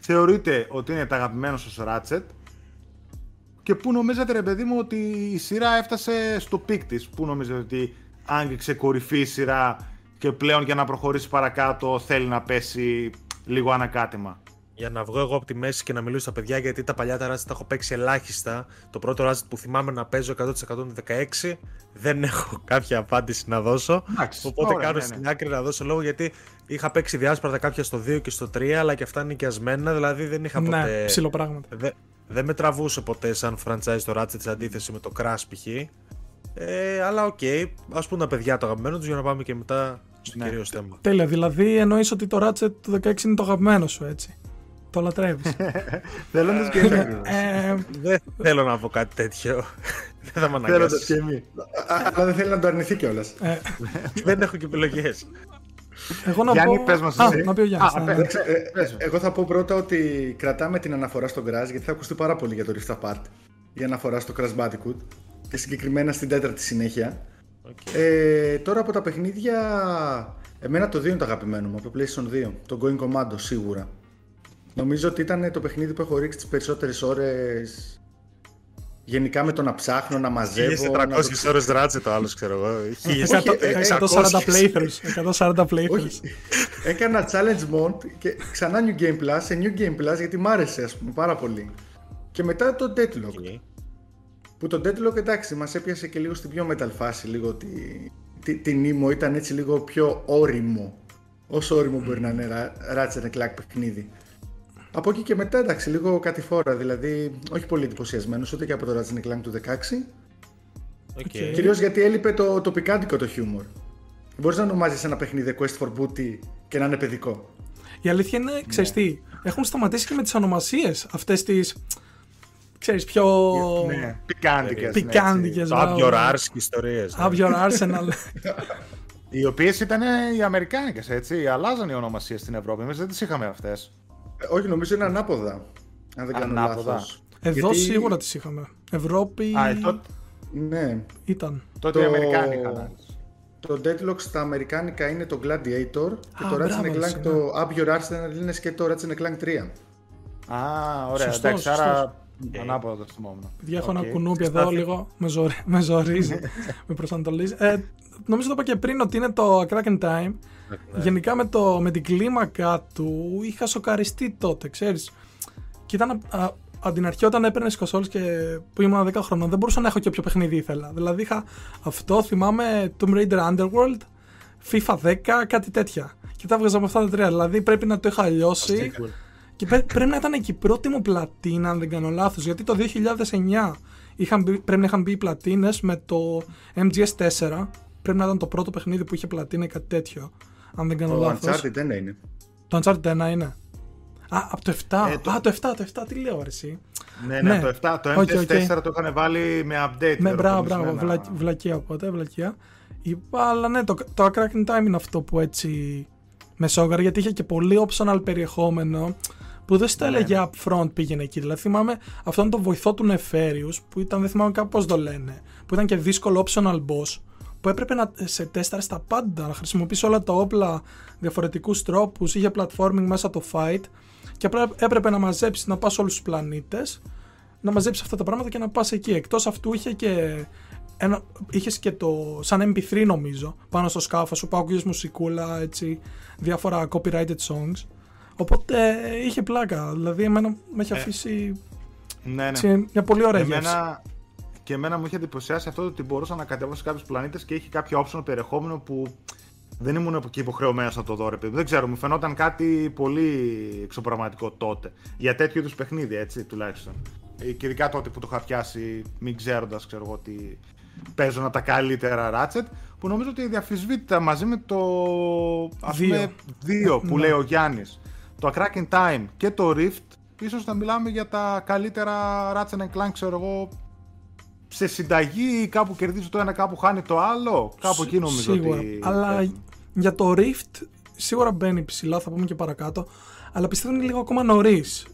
Speaker 1: θεωρείτε ότι είναι τα αγαπημένο σας Ratchet και πού νομίζετε ρε παιδί μου ότι η σειρά έφτασε στο peak της, πού νομίζετε ότι άγγιξε κορυφή η σειρά και πλέον για να προχωρήσει παρακάτω θέλει να πέσει λίγο ανακάτεμα;
Speaker 4: Για να βγω εγώ από τη μέση και να μιλήσω στα παιδιά, γιατί τα παλιά τα Ratchet τα έχω παίξει ελάχιστα. Το πρώτο Ratchet που θυμάμαι να παίζω 100% 16, δεν έχω κάποια απάντηση να δώσω.
Speaker 1: Εντάξει,
Speaker 4: Οπότε
Speaker 1: ωραία,
Speaker 4: κάνω
Speaker 1: ναι,
Speaker 4: στην
Speaker 1: ναι.
Speaker 4: άκρη να δώσω λόγο γιατί είχα παίξει διάσπαρτα κάποια στο 2 και στο 3, αλλά και αυτά νοικιασμένα, δηλαδή δεν είχα
Speaker 3: Ναι,
Speaker 4: ποτέ.
Speaker 3: ψιλοπράγματα.
Speaker 4: Δεν δεν με τραβούσε ποτέ σαν franchise το Ratchet σε αντίθεση με το Crash π.χ. Ε, αλλά οκ, ας πούμε τα παιδιά το αγαπημένο τους για να πάμε και μετά στο
Speaker 1: Ναι.
Speaker 4: κυρίως θέμα.
Speaker 3: Τέλεια. Δηλαδή εννοείς ότι το Ratchet του 16 είναι το αγαπημένο σου, έτσι. Το λατρεύεις.
Speaker 1: Θέλοντας και εμείς.
Speaker 3: ε,
Speaker 4: Δεν θέλω να πω κάτι τέτοιο. δεν θα με
Speaker 1: Θέλοντας
Speaker 4: αναγκάσεις.
Speaker 1: και εμείς.
Speaker 2: Α- Αλλά δεν θέλει να το αρνηθεί κιόλας.
Speaker 3: ε,
Speaker 4: δεν έχω και επιλογές.
Speaker 3: εγώ να
Speaker 1: Γιάννη,
Speaker 3: πω.
Speaker 1: πες μας
Speaker 3: Α,
Speaker 1: εσύ.
Speaker 3: να πει ο Γιάννης,
Speaker 1: Α,
Speaker 3: ναι,
Speaker 1: πες.
Speaker 3: ναι.
Speaker 1: Πες.
Speaker 2: Εγώ θα πω πρώτα ότι κρατάμε την αναφορά στο Crash γιατί θα ακουστεί πάρα πολύ για το Rift Apart. Η αναφορά στο Crash Bandicoot και συγκεκριμένα στην τέταρτη συνέχεια.
Speaker 4: Οκ.
Speaker 2: Ε, τώρα από τα παιχνίδια, εμένα το 2 είναι το αγαπημένο μου, από το PlayStation 2. Το Going Commando σίγουρα. Νομίζω ότι ήταν το παιχνίδι που έχω ρίξει τις περισσότερες ώρες γενικά με το να ψάχνω, να μαζεύω. να το-
Speaker 4: 1400 ώρες Ratchet το άλλος ξέρω εγώ.
Speaker 3: Εκατό-
Speaker 2: ε,
Speaker 3: 140 playthroughs. 140 playthroughs.
Speaker 2: Όχι. Έκανα challenge mode και ξανά new game plus, σε new game plus γιατί μ' άρεσε ας πούμε πάρα πολύ. Και μετά το Deadlock. Που το Deadlock εντάξει μας έπιασε και λίγο στην πιο metal φάση λίγο τη, τη, την emo ήταν έτσι λίγο πιο ώριμο. Όσο ώριμο μπορεί να είναι Ra- Ratchet Clank παιχνίδι. Από εκεί και μετά εντάξει λίγο κατηφόρα δηλαδή όχι πολύ εντυπωσιασμένος ούτε και από το Ratchet Clank του 16
Speaker 4: Οκ.
Speaker 3: Οκ.
Speaker 2: Κυρίως γιατί έλειπε το, το πικάντικο το χιούμορ. Μπορείς να ονομάζεις ένα παιχνίδι Quest for Booty και να είναι παιδικό.
Speaker 3: Η αλήθεια είναι, ξέρεις τι, έχουν σταματήσει και με τις ονομασίες αυτές τις, ξέρεις, πιο
Speaker 1: Ναι, πικάντικες. ναι,
Speaker 3: πικάντικες.
Speaker 4: Το Up Your Arse και ιστορίες. ναι.
Speaker 3: Have your arsenal.
Speaker 1: Οι οποίες ήταν οι Αμερικάνικες, έτσι. Αλλάζαν οι ονομασίες στην Ευρώπη. Εμείς δεν τις είχαμε αυτές.
Speaker 2: Ε, όχι, νομίζω είναι ανάποδα. Αν δεν κάνω
Speaker 1: Ανάποδα.
Speaker 2: λάθος.
Speaker 3: Εδώ
Speaker 2: Γιατί-
Speaker 3: σίγουρα τις είχαμε. Ευρώπη
Speaker 1: Α, ε, τότε,
Speaker 2: Ναι.
Speaker 3: ήταν.
Speaker 1: τότε
Speaker 2: Το-
Speaker 1: οι Αμερικάνοι είχαν.
Speaker 2: Το Deadlock στα αμερικάνικα είναι το Gladiator και
Speaker 3: Α,
Speaker 2: το Ratchet
Speaker 3: μπράβο,
Speaker 2: Clank
Speaker 3: εσύ,
Speaker 2: το Up Your Arsenal είναι και το Ratchet Clank 3.
Speaker 1: Α, ωραία.
Speaker 3: Σωστός,
Speaker 1: εντάξει, άρα
Speaker 4: σωστός.
Speaker 1: ανάποδα το θυμόμουν.
Speaker 3: Παιδιά, έχω
Speaker 1: Οκ.
Speaker 3: ένα κουνούπι εδώ
Speaker 1: Στάθη.
Speaker 3: λίγο. Με, ζορι, με ζορίζει. με αποπροσανατολίζει. Ε, νομίζω το είπα και πριν ότι είναι το A Crack in Time.
Speaker 4: Ναι.
Speaker 3: Γενικά με, το, με την κλίμακα του είχα σοκαριστεί τότε, ξέρεις. Και ήταν α, α, από την αρχή όταν έπαιρνες κονσόλες και που ήμουν 10 χρονών δεν μπορούσα να έχω και όποιο παιχνίδι ήθελα. Δηλαδή είχα αυτό, θυμάμαι Tomb Raider Underworld, FIFA 10, κάτι τέτοια. Και τα έβγαζα από αυτά τα τρία. Δηλαδή πρέπει να το είχα λιώσει. Και πρέ- πρέπει να ήταν και η πρώτη μου πλατίνα, αν δεν κάνω λάθος, γιατί το 2009 είχαν μπει- πρέπει να είχαν μπει οι πλατίνες με το MGS4. Πρέπει να ήταν το πρώτο παιχνίδι που είχε πλατίνα ή κάτι τέτοιο, αν δεν κάνω
Speaker 2: Το
Speaker 3: λάθος.
Speaker 2: Uncharted δεν είναι.
Speaker 3: Το Uncharted 1 είναι. Α, από το 7.
Speaker 1: Ε, το-
Speaker 3: Α, το 7, το 7, τι λέω ρε εσύ.
Speaker 1: Ναι,
Speaker 3: Ναι.
Speaker 1: ναι, το 7, το
Speaker 3: Οκ,
Speaker 1: MGS4
Speaker 3: οκ.
Speaker 1: το είχαν βάλει με update.
Speaker 3: Με μπράβο, μπράβο,
Speaker 1: ετεροχρονισμένα.
Speaker 3: βλα, βλακεία οπότε, βλακεία. Είπα, αλλά ναι, το, το A Crack in Time είναι αυτό που έτσι με σόγκαρε, γιατί είχε και πολύ optional περιεχόμενο που δεν στο
Speaker 1: Ναι,
Speaker 3: έλεγε upfront πήγαινε εκεί. Δηλαδή θυμάμαι αυτόν τον βοηθό του Νεφέριους που ήταν, δεν θυμάμαι κάπου πώς το λένε, που ήταν και δύσκολο optional boss που έπρεπε να σε τέσταρες τα πάντα, να χρησιμοποιήσει όλα τα όπλα, διαφορετικούς τρόπους, είχε platforming μέσα το fight και απλά έπρεπε να μαζέψεις να πας σε όλους τους πλανήτες να μαζέψεις αυτά τα πράγματα και να πας εκεί. Εκτός αυτού είχε και ένα, είχες και το σαν MP3 νομίζω πάνω στο σκάφος σου που άκουγες μουσικούλα έτσι διάφορα copyrighted songs οπότε ε, είχε πλάκα δηλαδή εμένα με έχει αφήσει
Speaker 1: Ναι, ναι.
Speaker 3: έτσι, μια πολύ ωραία γεύση
Speaker 1: Εμένα, και εμένα μου είχε εντυπωσιάσει αυτό ότι μπορούσα να κατεβάσω κάποιους πλανήτες και είχε κάποιο optional περιεχόμενο που δεν ήμουν από εκεί υποχρεωμένος να το δω, ρε παιδί. Δεν ξέρω, μου φαινόταν κάτι πολύ εξωπραγματικό τότε. Για τέτοιου είδους παιχνίδι, έτσι τουλάχιστον. Ε, Και ειδικά τότε που το είχα πιάσει, μην ξέροντας, ξέρω εγώ, ότι παίζουν τα καλύτερα Ratchet, που νομίζω ότι διαφυσβήτητα μαζί με το. Ας
Speaker 3: Δύο.
Speaker 1: πούμε, δύο που
Speaker 3: Ναι.
Speaker 1: λέει ο Γιάννης. Το A Crack in Time και το Rift, ίσως θα μιλάμε για τα καλύτερα Ratchet Clank, ξέρω εγώ, σε συνταγή ή κάπου κερδίζει το ένα, κάπου χάνει το άλλο; Κάπου εκεί νομίζω
Speaker 3: σίγουρα
Speaker 1: ότι.
Speaker 3: αλλά για το Rift σίγουρα μπαίνει ψηλά θα πούμε και παρακάτω αλλά πιστεύω είναι λίγο ακόμα νωρίς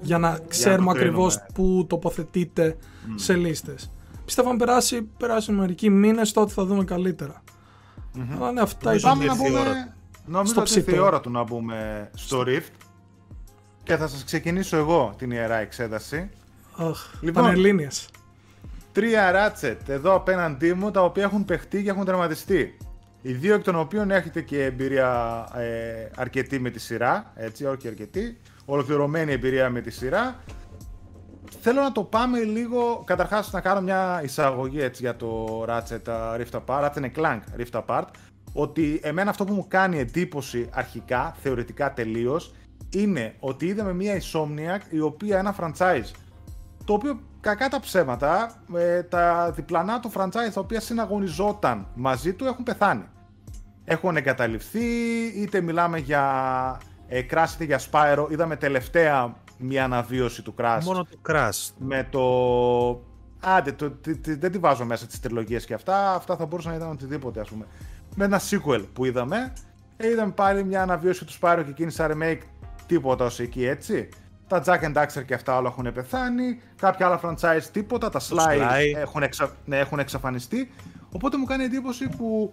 Speaker 3: για να ξέρουμε
Speaker 1: το
Speaker 3: ακριβώ
Speaker 1: κρίνουμε.
Speaker 3: πού τοποθετείται σε λίστες πιστεύω αν περάσει, περάσει μερικοί μήνες τότε θα δούμε καλύτερα αλλά ναι αυτά
Speaker 4: Νομίζω
Speaker 3: ήταν
Speaker 1: Πάμε να
Speaker 4: ήρθε η
Speaker 1: πούμε.
Speaker 4: ώρα.
Speaker 1: Νομίζω
Speaker 3: Στο
Speaker 1: ότι ήρθε η
Speaker 3: ψητό.
Speaker 1: ώρα του να μπούμε στο Rift. Και θα σας ξεκινήσω εγώ την ιερά εξέταση.
Speaker 3: Αχ,
Speaker 1: Λοιπόν.
Speaker 3: Πανελλήνιες.
Speaker 1: Τρία Ratchet εδώ απέναντί μου τα οποία έχουν παιχτεί και έχουν τερματιστεί. Οι δύο εκ των οποίων έχετε και εμπειρία ε, αρκετή με τη σειρά, έτσι, όχι αρκετή. ολοκληρωμένη εμπειρία με τη σειρά. Θέλω να το πάμε λίγο, καταρχάς να κάνω μια εισαγωγή έτσι για το Ratchet Rift Apart, Ratchet Clank Rift Apart, ότι εμένα αυτό που μου κάνει εντύπωση αρχικά, θεωρητικά τελείως, είναι ότι είδαμε μια Insomniac η οποία ένα franchise το οποίο κακά τα ψέματα, ε, τα διπλανά του franchise τα οποία συναγωνιζόταν μαζί του έχουν πεθάνει. Έχουν εγκαταλειφθεί, είτε μιλάμε για ε, Crash είτε για Spyro, είδαμε τελευταία μια αναβίωση του Crash.
Speaker 4: Μόνο το Crash.
Speaker 1: Με το... Άντε, το, δεν τη βάζω μέσα τις τριλογίες και αυτά, αυτά θα μπορούσαν να ήταν οτιδήποτε ας πούμε. Με ένα sequel που είδαμε, ε, είδαμε πάλι μια αναβίωση του Spyro και εκείνη σαν remake, τίποτα ως εκεί έτσι. Τα Jack and Daxter και αυτά όλα έχουν πεθάνει. Κάποια άλλα franchise τίποτα. Τα Sly,
Speaker 4: Sly.
Speaker 1: Έχουν, εξα... ναι, έχουν εξαφανιστεί. Οπότε μου κάνει εντύπωση που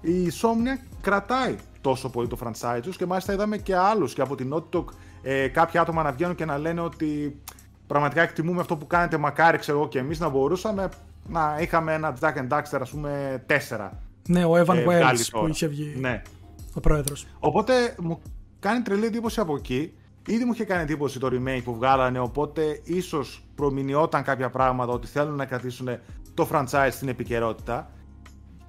Speaker 1: η Insomnia κρατάει τόσο πολύ το franchise τους και μάλιστα είδαμε και άλλους και από την Naughty Dog ε, κάποια άτομα να βγαίνουν και να λένε ότι πραγματικά εκτιμούμε αυτό που κάνετε μακάρι ξέρω εγώ και εμείς να μπορούσαμε να είχαμε ένα Jack and Daxter ας πούμε τέσσερα.
Speaker 3: Ναι, ο Evan
Speaker 1: Ε,
Speaker 3: Wells
Speaker 1: βγάλει
Speaker 3: που
Speaker 1: τώρα.
Speaker 3: είχε βγει
Speaker 1: Ναι.
Speaker 3: ο πρόεδρος.
Speaker 1: Οπότε μου κάνει τρελή εντύπωση από εκεί. Ήδη μου είχε κάνει εντύπωση το remake που βγάλανε, οπότε ίσως προμηνιόταν κάποια πράγματα ότι θέλουν να κρατήσουν το franchise στην επικαιρότητα.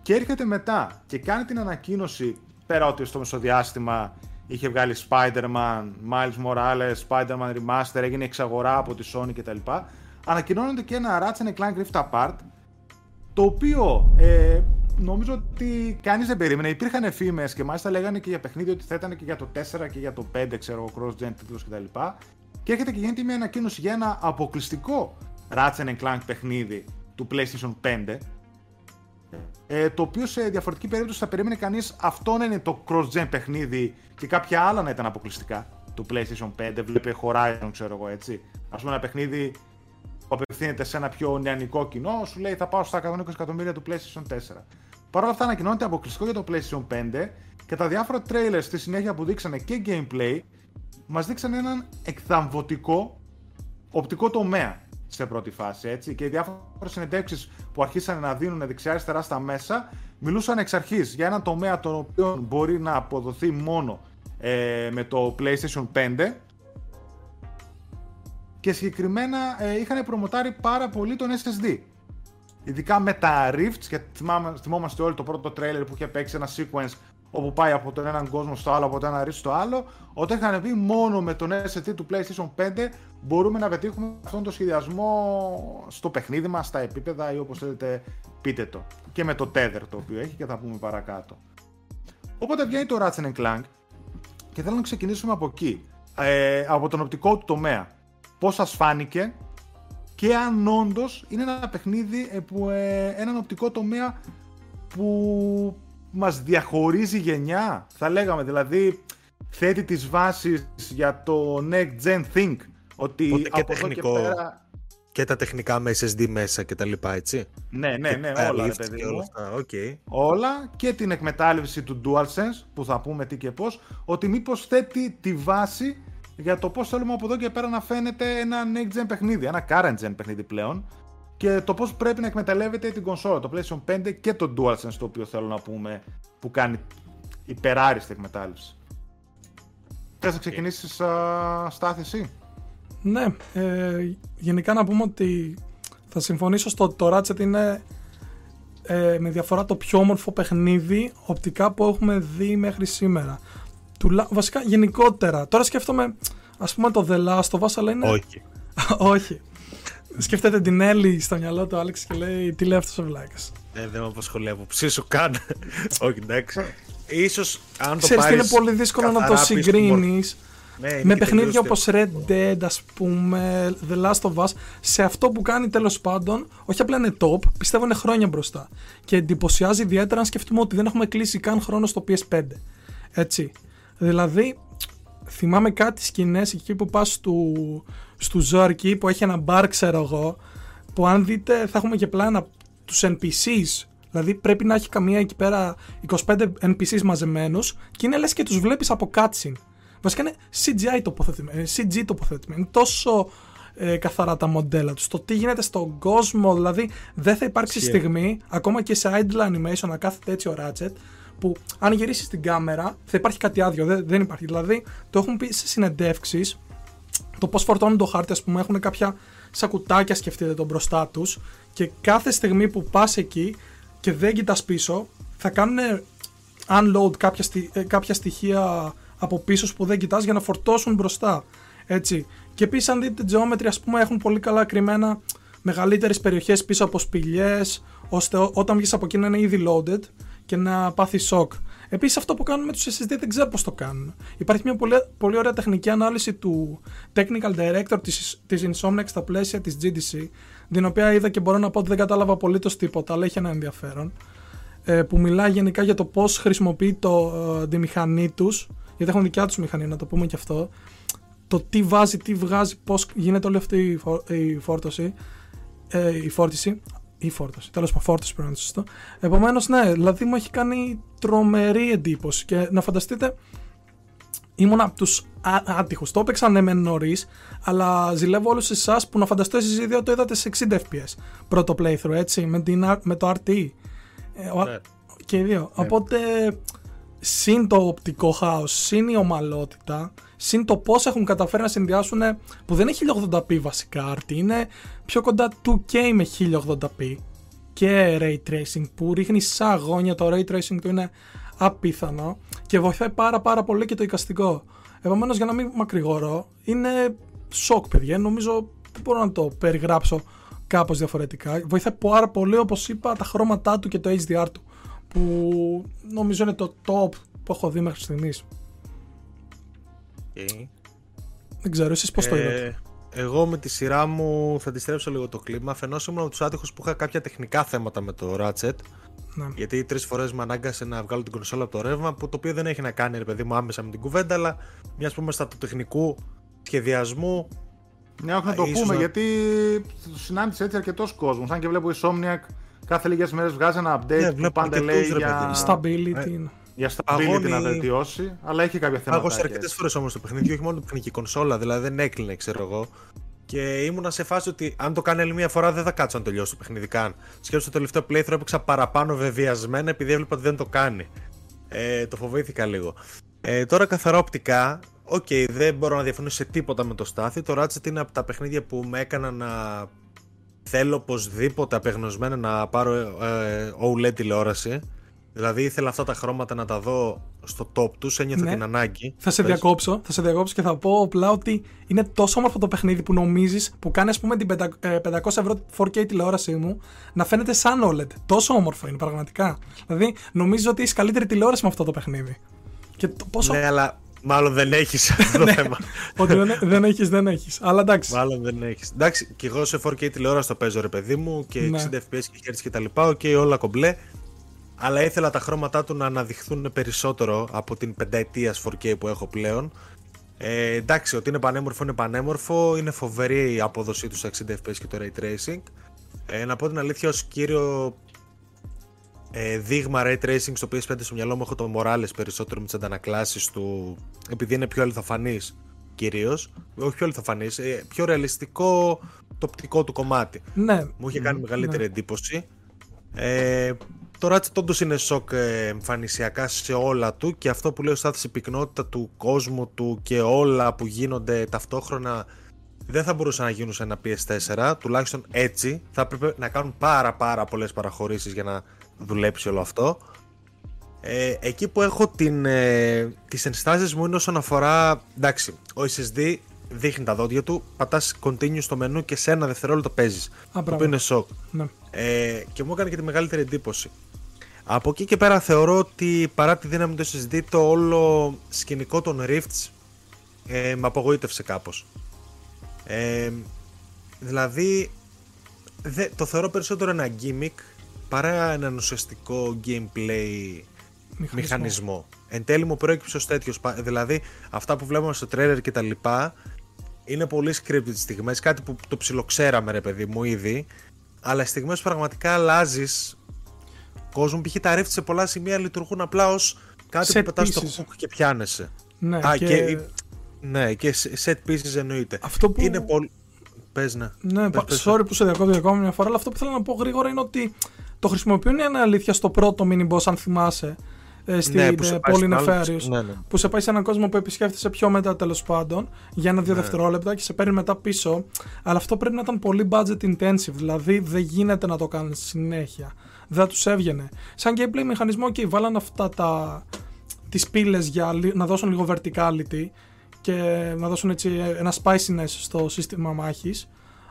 Speaker 1: Και έρχεται μετά και κάνει την ανακοίνωση, πέρα ότι στο μεσοδιάστημα είχε βγάλει Spider-Man, Miles Morales, Spider-Man Remaster, έγινε εξαγορά από τη Sony κτλ. Ανακοινώνονται και ένα Ratchet Clank Rift Apart, το οποίο ε, νομίζω ότι κανείς δεν περίμενε. Υπήρχαν φήμε και μάλιστα λέγανε και για παιχνίδι ότι θα ήταν και για το 4 και για το 5, ξέρω εγώ, cross-gen τίτλους κτλ. Και έρχεται και γίνεται μια ανακοίνωση για ένα αποκλειστικό Ratchet Clank παιχνίδι του PlayStation 5. Ε, το οποίο σε διαφορετική περίπτωση θα περίμενε κανείς αυτό να είναι το cross-gen παιχνίδι και κάποια άλλα να ήταν αποκλειστικά του PlayStation 5. Βλέπει Horizon, ξέρω εγώ έτσι. Α πούμε ένα παιχνίδι που απευθύνεται σε ένα πιο νεανικό κοινό, σου λέει θα πάω στα 120 εκατομμύρια του PlayStation 4. Παρ' όλα αυτά ανακοινώνεται αποκλειστικό για το PlayStation 5 και τα διάφορα trailers στη συνέχεια που δείξανε και gameplay μας δείξανε έναν εκθαμβωτικό οπτικό τομέα σε πρώτη φάση έτσι και οι διάφορες συνεντεύξεις που αρχίσανε να δίνουν δεξιά-αριστερά στα μέσα μιλούσαν εξ αρχής για έναν τομέα τον οποίο μπορεί να αποδοθεί μόνο ε, με το PlayStation 5 και συγκεκριμένα ε, είχαν προμοτάρει πάρα πολύ τον SSD. Ειδικά με τα Rifts και θυμάμαι, θυμόμαστε όλοι το πρώτο τρέλερ που είχε παίξει ένα sequence όπου πάει από τον έναν κόσμο στο άλλο, από το ένα Rift στο άλλο. Όταν είχαν πει μόνο με τον SSD του PlayStation 5 μπορούμε να πετύχουμε αυτόν τον σχεδιασμό στο παιχνίδι μας, στα επίπεδα ή όπως θέλετε πείτε το. Και με το Tether το οποίο έχει και θα πούμε παρακάτω. Οπότε βγαίνει το Ratchet Clank και θέλω να ξεκινήσουμε από εκεί. Ε, από τον οπτικό του τομέα. Πώς σας φάνηκε και αν όντως είναι ένα παιχνίδι ε, που, ε, έναν οπτικό τομέα που μας διαχωρίζει γενιά, θα λέγαμε, δηλαδή θέτει τις βάσεις για το next gen thing, ότι
Speaker 4: Οπότε και
Speaker 1: από εδώ
Speaker 4: τεχνικό.
Speaker 1: και πέρα...
Speaker 4: Και τα τεχνικά με SSD μέσα και τα λοιπά, έτσι.
Speaker 1: Ναι, ναι, ναι,
Speaker 4: Και τα
Speaker 1: όλα, ρε
Speaker 4: lifts
Speaker 1: παιδί
Speaker 4: και
Speaker 1: μου.
Speaker 4: όλα αυτά. Οκ.
Speaker 1: όλα και την εκμετάλλευση του DualSense που θα πούμε τι και πώς ότι μήπως θέτει τη βάση για το πώς θέλουμε από εδώ και πέρα να φαίνεται ένα next gen παιχνίδι, ένα current gen παιχνίδι πλέον και το πώς πρέπει να εκμεταλλεύεται την κονσόλα, το PlayStation 5 και το DualSense το οποίο θέλω να πούμε που κάνει υπεράριστη εκμετάλλευση. Θες να ξεκινήσεις α, Στάθη εσύ;
Speaker 3: Ναι, ε, γενικά να πούμε ότι θα συμφωνήσω στο ότι το Ratchet είναι ε, με διαφορά το πιο όμορφο παιχνίδι οπτικά που έχουμε δει μέχρι σήμερα. Τουλά, βασικά γενικότερα. Τώρα σκέφτομαι, ας πούμε το The Last of Us, αλλά είναι...
Speaker 4: Όχι.
Speaker 3: Όχι. Σκέφτεται την Έλλη στο μυαλό του Άλεξ και λέει τι λέει αυτός ο βλάκας;
Speaker 4: Ε, δεν με απασχολεί άποψή σου καν. Όχι, εντάξει. Ίσως αν το
Speaker 3: Ξέρεις τι είναι
Speaker 4: πάρεις
Speaker 3: πολύ δύσκολο να το
Speaker 4: καθαρά πίσω του
Speaker 3: συγκρίνεις
Speaker 4: Ναι, είναι
Speaker 3: με
Speaker 4: και
Speaker 3: παιχνίδια
Speaker 4: τελείως
Speaker 3: όπως Red Dead, ας πούμε, The Last of Us, σε αυτό που κάνει τέλος πάντων, όχι απλά είναι top, πιστεύω είναι χρόνια μπροστά. Και εντυπωσιάζει ιδιαίτερα αν σκεφτούμε ότι δεν έχουμε κλείσει καν χρόνο στο PS5. Έτσι. Δηλαδή, θυμάμαι κάτι σκηνές εκεί που πας του, στου Ζόρκι που έχει ένα μπαρ, ξέρω εγώ, που αν δείτε θα έχουμε και πλάνα τους NPCs. Δηλαδή πρέπει να έχει καμία εκεί πέρα 25 NPCs μαζεμένους και είναι λες και τους βλέπεις από cutscene. Βασικά είναι CGI τοποθετημένο, είναι CG τοποθετημένο. Είναι τόσο ε, καθαρά τα μοντέλα τους. Το τι γίνεται στον κόσμο, δηλαδή δεν θα υπάρξει
Speaker 4: Ισχύει.
Speaker 3: στιγμή, ακόμα και σε idle animation να κάθεται έτσι ο Ratchet, που αν γυρίσεις την κάμερα θα υπάρχει κάτι άδειο, δεν, δεν υπάρχει. Δηλαδή το έχουν πει σε συνεντεύξεις το πώς φορτώνουν το χάρτη, ας πούμε, έχουν κάποια σακουτάκια, σκεφτείτε τον μπροστά τους. Και κάθε στιγμή που πας εκεί και δεν κοιτάς πίσω, θα κάνουν unload κάποια, στι- ε, κάποια στοιχεία από πίσω που δεν κοιτάς για να φορτώσουν μπροστά. Έτσι. Και επίσης, αν δείτε geometry, ας πούμε, έχουν πολύ καλά κρυμμένα μεγαλύτερες περιοχές πίσω από σπηλιές, ώστε ό- όταν βγεις από εκεί να είναι ήδη loaded και να πάθει shock. Επίσης, αυτό που κάνουν με τους SSD δεν ξέρω πώς το κάνουν. Υπάρχει μια πολύ, πολύ ωραία τεχνική ανάλυση του technical director της, της Insomniac στα πλαίσια της GDC, την οποία είδα και μπορώ να πω ότι δεν κατάλαβα απολύτως τίποτα, αλλά έχει ένα ενδιαφέρον. Ε, που μιλάει γενικά για το πώς χρησιμοποιεί το, ε, τη μηχανή τους, γιατί έχουν δικιά τους μηχανή, να το πούμε και αυτό. Το τι βάζει, τι βγάζει, πώς γίνεται όλη αυτή η, φο- η φόρτωση, ε, η φόρτιση, η φόρτωση, τέλος πάντων, φόρτωση πρέπει να είναι σωστό. Επομένως, ναι, δηλαδή μου έχει κάνει τρομερή εντύπωση. Και να φανταστείτε, ήμουν από τους άτυχους. Το έπαιξα ναι, μεν νωρίς, αλλά ζηλεύω όλους εσάς που να φανταστώ εσείς οι δύο το είδατε σε 60 FPS. Πρώτο playthrough, έτσι, με, την, R- με το RT. Ε, ο-
Speaker 4: Ναι.
Speaker 3: Και οι δύο. Οπότε, συν το οπτικό χάος, συν η ομαλότητα, συν το πώς έχουν καταφέρει να συνδυάσουν, που δεν είναι 1080p βασικά RT, είναι πιο κοντά 2K με 1080p και Ray Tracing που ρίχνει σαν αγώνια, το Ray Tracing του είναι απίθανο και βοηθάει πάρα πάρα πολύ και το εικαστικό. Επομένως, για να μην μακρηγορώ, είναι σοκ, παιδιά. Νομίζω δεν μπορώ να το περιγράψω κάπως διαφορετικά. Βοηθάει πάρα πολύ, όπως είπα, τα χρώματά του και το HDR του, που νομίζω είναι το top που έχω δει μέχρι στιγμής.
Speaker 4: Okay.
Speaker 3: Δεν ξέρω, εσείς πώς το είδατε;
Speaker 4: Ε, εγώ με τη σειρά μου θα αντιστρέψω λίγο το κλίμα. Αφενό ήμουν από τους άτυχους που είχα κάποια τεχνικά θέματα με το Ratchet.
Speaker 3: Ναι.
Speaker 4: Γιατί τρεις φορές με ανάγκασε να βγάλω την κονσόλα από το ρεύμα, που το οποίο δεν έχει να κάνει, ρε παιδί μου, άμεσα με την κουβέντα, αλλά μιας πούμε στα του τεχνικού σχεδιασμού.
Speaker 1: Ναι, όχι να το
Speaker 4: Ίσως
Speaker 1: πούμε,
Speaker 4: να-
Speaker 1: γιατί το συνάντησε έτσι αρκετός κόσμος. Αν και βλέπω η Somniac κάθε λίγες μέρες βγάζει ένα update
Speaker 4: Ναι,
Speaker 1: που
Speaker 4: βλέπω
Speaker 1: πάντα
Speaker 4: αρκετούς,
Speaker 1: λέει
Speaker 4: ρε
Speaker 1: για,
Speaker 4: παιδί.
Speaker 3: Stability.
Speaker 1: για stability
Speaker 4: Αγώνι-
Speaker 1: να βελτιώσει, αλλά έχει κάποια θέματα.
Speaker 4: Πάγωσε αρκετές φορές όμως το παιχνίδι, όχι μόνο την τεχνική κονσόλα, δηλαδή δεν έκλεινε, ξέρω εγώ. Και ήμουνα σε φάση ότι αν το κάνει άλλη μία φορά δεν θα κάτσω να τελειώσω το παιχνίδι καν. Σκέψω το τελευταίο playthrough έπαιξα παραπάνω βεβαιασμένα επειδή έβλεπα ότι δεν το κάνει. Ε, το φοβήθηκα λίγο. Ε, τώρα καθαρά οπτικά, οκ, δεν μπορώ να διαφωνήσω σε τίποτα με το Στάθη. Το Ratchet είναι από τα παιχνίδια που με έκανα να θέλω οπωσδήποτε απεγνωσμένα να πάρω ε, OLED τηλεόραση. Δηλαδή ήθελα αυτά τα χρώματα να τα δω στο top τους, ένιωθα
Speaker 3: Ναι.
Speaker 4: την ανάγκη.
Speaker 3: Θα σε
Speaker 4: Πες.
Speaker 3: διακόψω, θα σε διακόψω και θα πω απλά ότι είναι τόσο όμορφο το παιχνίδι που νομίζεις, που κάνει ας πούμε την 500 ε, 500 ευρώ 4K τηλεόρασή μου να φαίνεται σαν OLED. Τόσο όμορφο είναι πραγματικά. Δηλαδή νομίζω ότι έχεις καλύτερη τηλεόραση με αυτό το παιχνίδι. Και το πόσο.
Speaker 4: Ναι, αλλά μάλλον δεν έχεις αυτό το θέμα.
Speaker 3: ότι δεν, δεν έχεις, δεν έχεις. Αλλά εντάξει.
Speaker 4: Μάλλον δεν έχεις. Εντάξει, και εγώ σε 4K τηλεόραση το παίζω ρε παιδί μου και
Speaker 3: Ναι.
Speaker 4: 60 FPS και Hz και τα λοιπά. Οκ, όλα κομπλέ. Αλλά ήθελα τα χρώματά του να αναδειχθούν περισσότερο από την πενταετία 4K που έχω πλέον. Ε, εντάξει, ότι είναι πανέμορφο είναι πανέμορφο. Είναι φοβερή η απόδοσή του στα 60 FPS και το Ray Tracing. Ε, να πω την αλήθεια, ως κύριο ε, δείγμα Ray Tracing στο PS5 στο μυαλό μου έχω το Morales περισσότερο με τις αντανακλάσεις του, επειδή είναι πιο αληθοφανής κυρίως. Όχι πιο αληθοφανής, ε, πιο ρεαλιστικό το οπτικό του κομμάτι.
Speaker 3: Ναι.
Speaker 4: Μου είχε κάνει μεγαλύτερη
Speaker 3: ναι.
Speaker 4: εντύπωση. Ε, το Ratchet όντως είναι σοκ ε, εμφανισιακά σε όλα του και αυτό που λέει ο Στάθης η πυκνότητα του κόσμου του και όλα που γίνονται ταυτόχρονα δεν θα μπορούσαν να γίνουν σε ένα PS4 τουλάχιστον έτσι θα έπρεπε να κάνουν πάρα πάρα πολλές παραχωρήσεις για να δουλέψει όλο αυτό ε, εκεί που έχω την, ε, τις ενστάσεις μου είναι όσον αφορά εντάξει, ο SSD δείχνει τα δόντια του πατάς continue στο μενού και σε ένα δευτερόλεπτο παίζεις το
Speaker 3: μπράβο.
Speaker 4: οποίο είναι σοκ
Speaker 3: ναι.
Speaker 4: ε, και μου έκανε και τη μεγαλύτερη εντύπωση. Από εκεί και πέρα θεωρώ ότι παρά τη δύναμη του SSD το όλο σκηνικό των Rifts ε, με απογοήτευσε κάπως. Ε, δηλαδή δε, το θεωρώ περισσότερο ένα gimmick παρά έναν ουσιαστικό gameplay μηχανισμό. Εν τέλει μου προέκυψε ως τέτοιος, πα- δηλαδή αυτά που βλέπουμε στο trailer και τα λοιπά είναι πολύ scripted στιγμές, κάτι που το ψιλοξέραμε ρε παιδί μου ήδη, αλλά στις στιγμές που πραγματικά αλλάζεις κόσμο, π.χ. τα ρίφτ σε πολλά σημεία λειτουργούν απλά ως κάτι
Speaker 3: Set
Speaker 4: που πετάς στο
Speaker 3: pieces.
Speaker 4: hook και πιάνεσαι.
Speaker 3: Ναι,
Speaker 4: Α,
Speaker 3: και...
Speaker 4: και... ναι, και set pieces εννοείται.
Speaker 3: Αυτό που-
Speaker 4: Είναι πολύ... Πες ναι.
Speaker 3: Ναι,
Speaker 4: Πες,
Speaker 3: πα-
Speaker 4: πες.
Speaker 3: sorry που σε διακόπτω ακόμα μια φορά, αλλά αυτό που θέλω να πω γρήγορα είναι ότι το χρησιμοποιούν είναι αλήθεια στο πρώτο mini boss, αν θυμάσαι. Ε, στην
Speaker 4: Ναι, που σε
Speaker 3: ε,
Speaker 4: πάει
Speaker 3: πόλη
Speaker 4: στον άλλο-
Speaker 3: Νεφέριους,
Speaker 4: Ναι, ναι.
Speaker 3: που σε πάει σε έναν κόσμο που επισκέφτεσαι πιο μετά τέλος πάντων για ένα-δύο
Speaker 4: Ναι.
Speaker 3: δευτερόλεπτα και σε παίρνει μετά πίσω. Αλλά αυτό πρέπει να ήταν πολύ budget intensive, δηλαδή δεν γίνεται να το κάνεις συνέχεια. Δεν θα τους έβγαινε. Σαν gameplay μηχανισμό, και βάλαν αυτά τα. τις πύλες για λι- να δώσουν λίγο verticality και να δώσουν έτσι ένα spiciness στο σύστημα μάχης.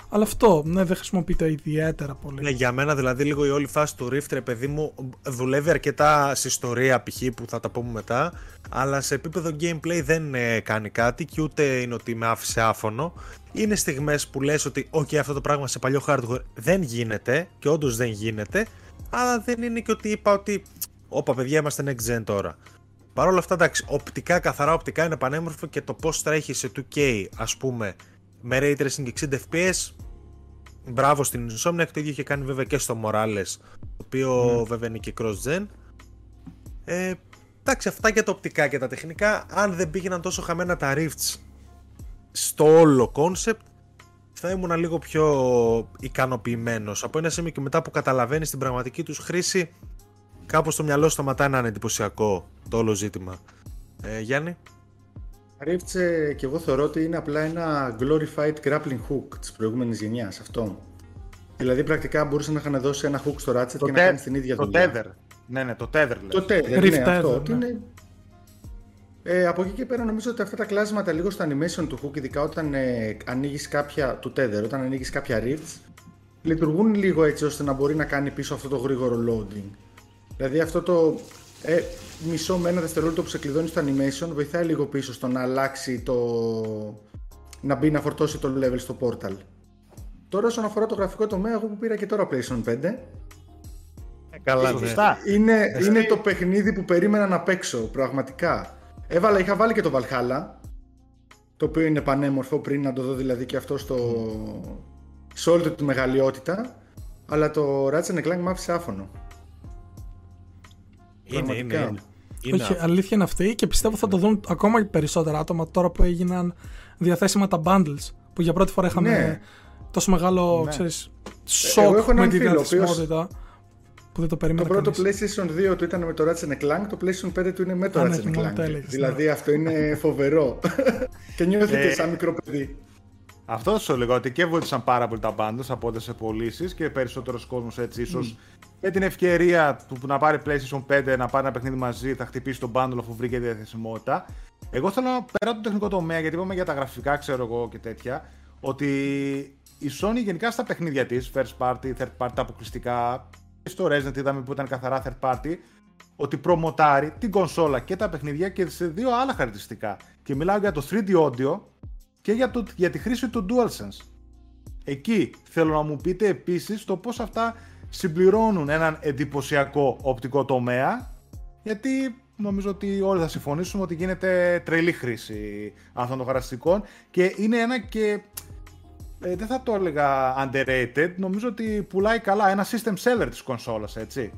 Speaker 3: Αλλά αυτό ναι, δεν χρησιμοποιείται ιδιαίτερα πολύ.
Speaker 4: Ναι, για μένα δηλαδή λίγο η όλη φάση του Rift, ρε παιδί μου, δουλεύει αρκετά σε ιστορία π.χ. που θα τα πούμε μετά, αλλά σε επίπεδο gameplay δεν ε, κάνει κάτι και ούτε είναι ότι με άφησε άφωνο. Είναι στιγμές που λες ότι ok αυτό το πράγμα σε παλιό hardware δεν γίνεται και όντως δεν γίνεται, αλλά δεν είναι και ότι είπα ότι όπα παιδιά είμαστε next gen τώρα. Παρ' όλα αυτά εντάξει, οπτικά, καθαρά οπτικά είναι πανέμορφο και το πώς τρέχει σε 2K ας πούμε με Ray Tracing 60 FPS Μπράβο στην Insomniac, το ίδιο είχε κάνει βέβαια και στο Morales, το οποίο βέβαια είναι και cross-gen. Ε, εντάξει, αυτά για τα οπτικά και τα τεχνικά, αν δεν πήγαιναν τόσο χαμένα τα Rifts στο όλο concept, θα ήμουν λίγο πιο ικανοποιημένος. Από ένα σημείο και μετά που καταλαβαίνεις την πραγματική τους χρήση, κάπως το μυαλό σταματάει να είναι εντυπωσιακό το όλο ζήτημα. Ε, Γιάννη;
Speaker 2: Rift ε, και εγώ θεωρώ ότι είναι απλά ένα glorified grappling hook της προηγούμενης γενιάς αυτό. Δηλαδή πρακτικά μπορούσε να είχαν δώσει ένα hook στο Ratchet
Speaker 1: Το,
Speaker 2: και
Speaker 1: τε-
Speaker 2: να κάνει την ίδια
Speaker 1: το
Speaker 2: δουλειά.
Speaker 1: tether. Ναι, ναι, το tether λες.
Speaker 2: Το tether,
Speaker 3: Rift
Speaker 2: ναι, αυτό.
Speaker 3: tether,
Speaker 2: Ότι
Speaker 3: ναι.
Speaker 2: είναι... Ε, από εκεί και πέρα νομίζω ότι αυτά τα κλάσματα λίγο στο animation του hook, ειδικά όταν ε, ανοίγεις κάποια, του tether, όταν ανοίγεις κάποια rifts, λειτουργούν λίγο έτσι ώστε να μπορεί να κάνει πίσω αυτό το γρήγορο loading. Δηλαδή αυτό το ε, μισό με ένα δευτερόλεπτο που σε κλειδώνει στο animation βοηθάει λίγο πίσω στο να αλλάξει το... να μπει να φορτώσει το level στο portal. Τώρα όσον αφορά το γραφικό τομέα, εγώ που πήρα και τώρα PlayStation 5,
Speaker 4: Καλά, ναι.
Speaker 1: Σωστά.
Speaker 2: είναι, είναι το παιχνίδι που περίμενα να παίξω, πραγματικά. Έβαλα, είχα βάλει και το Valhalla, το οποίο είναι πανέμορφο πριν να το δω δηλαδή και αυτό στο, σε όλη του τη μεγαλειότητα, αλλά το Ratchet Clank μ' άφησε άφωνο.
Speaker 4: Είναι, είναι,
Speaker 2: Πραγματικά.
Speaker 4: είναι. Είναι
Speaker 3: Όχι,
Speaker 4: αυτό.
Speaker 3: αλήθεια είναι αυτή και πιστεύω θα το δουν ακόμα περισσότερα άτομα τώρα που έγιναν διαθέσιμα τα bundles. Που για πρώτη φορά είχαμε
Speaker 2: Ναι.
Speaker 3: τόσο μεγάλο
Speaker 1: Ναι.
Speaker 3: ξέρεις,
Speaker 2: εγώ
Speaker 3: σοκ
Speaker 2: έχω
Speaker 3: με
Speaker 2: έναν
Speaker 3: τη
Speaker 2: φίλο, ο οποίος-
Speaker 3: διαθεσιμότητα. Που δεν το
Speaker 2: Το
Speaker 3: περίμενα
Speaker 2: πρώτο
Speaker 3: κανείς.
Speaker 2: PlayStation 2 του ήταν με το Ratchet Clank, το PlayStation 5 του είναι με το
Speaker 3: Α, ναι,
Speaker 2: Ratchet
Speaker 3: μόνο
Speaker 2: Clank.
Speaker 3: το έλεγες,
Speaker 2: δηλαδή αυτό είναι φοβερό. και νιώθει
Speaker 1: Ε,
Speaker 2: και σαν μικρό παιδί.
Speaker 1: Αυτό σου λέγω ότι και βοήθησαν πάρα πολύ τα bundles από ό,τι σε πωλήσεις και περισσότερος κόσμος έτσι ίσως με την ευκαιρία του που να πάρει PlayStation 5 να πάρει ένα παιχνίδι μαζί θα χτυπήσει τον bundle αφού βρήκε διαθεσιμότητα. Εγώ θέλω να πέρα από το τεχνικό τομέα γιατί είπαμε για τα γραφικά, ξέρω εγώ και τέτοια, ότι η Sony γενικά στα παιχνίδια της, first party, third party, τα αποκλειστικά, και στο Resident είδαμε που ήταν καθαρά third party, ότι προμοτάρει την κονσόλα και τα παιχνίδια και σε δύο άλλα χαρακτηριστικά. Και μιλάω για το 3D audio και για, το, για τη χρήση του DualSense. Εκεί θέλω να μου πείτε επίσης το πώς αυτά συμπληρώνουν έναν εντυπωσιακό οπτικό τομέα γιατί νομίζω ότι όλοι θα συμφωνήσουμε ότι γίνεται τρελή χρήση αυτών των χαρακτηριστικών και είναι ένα και ε, δεν θα το έλεγα underrated, νομίζω ότι πουλάει καλά ένα system seller της κονσόλας, έτσι.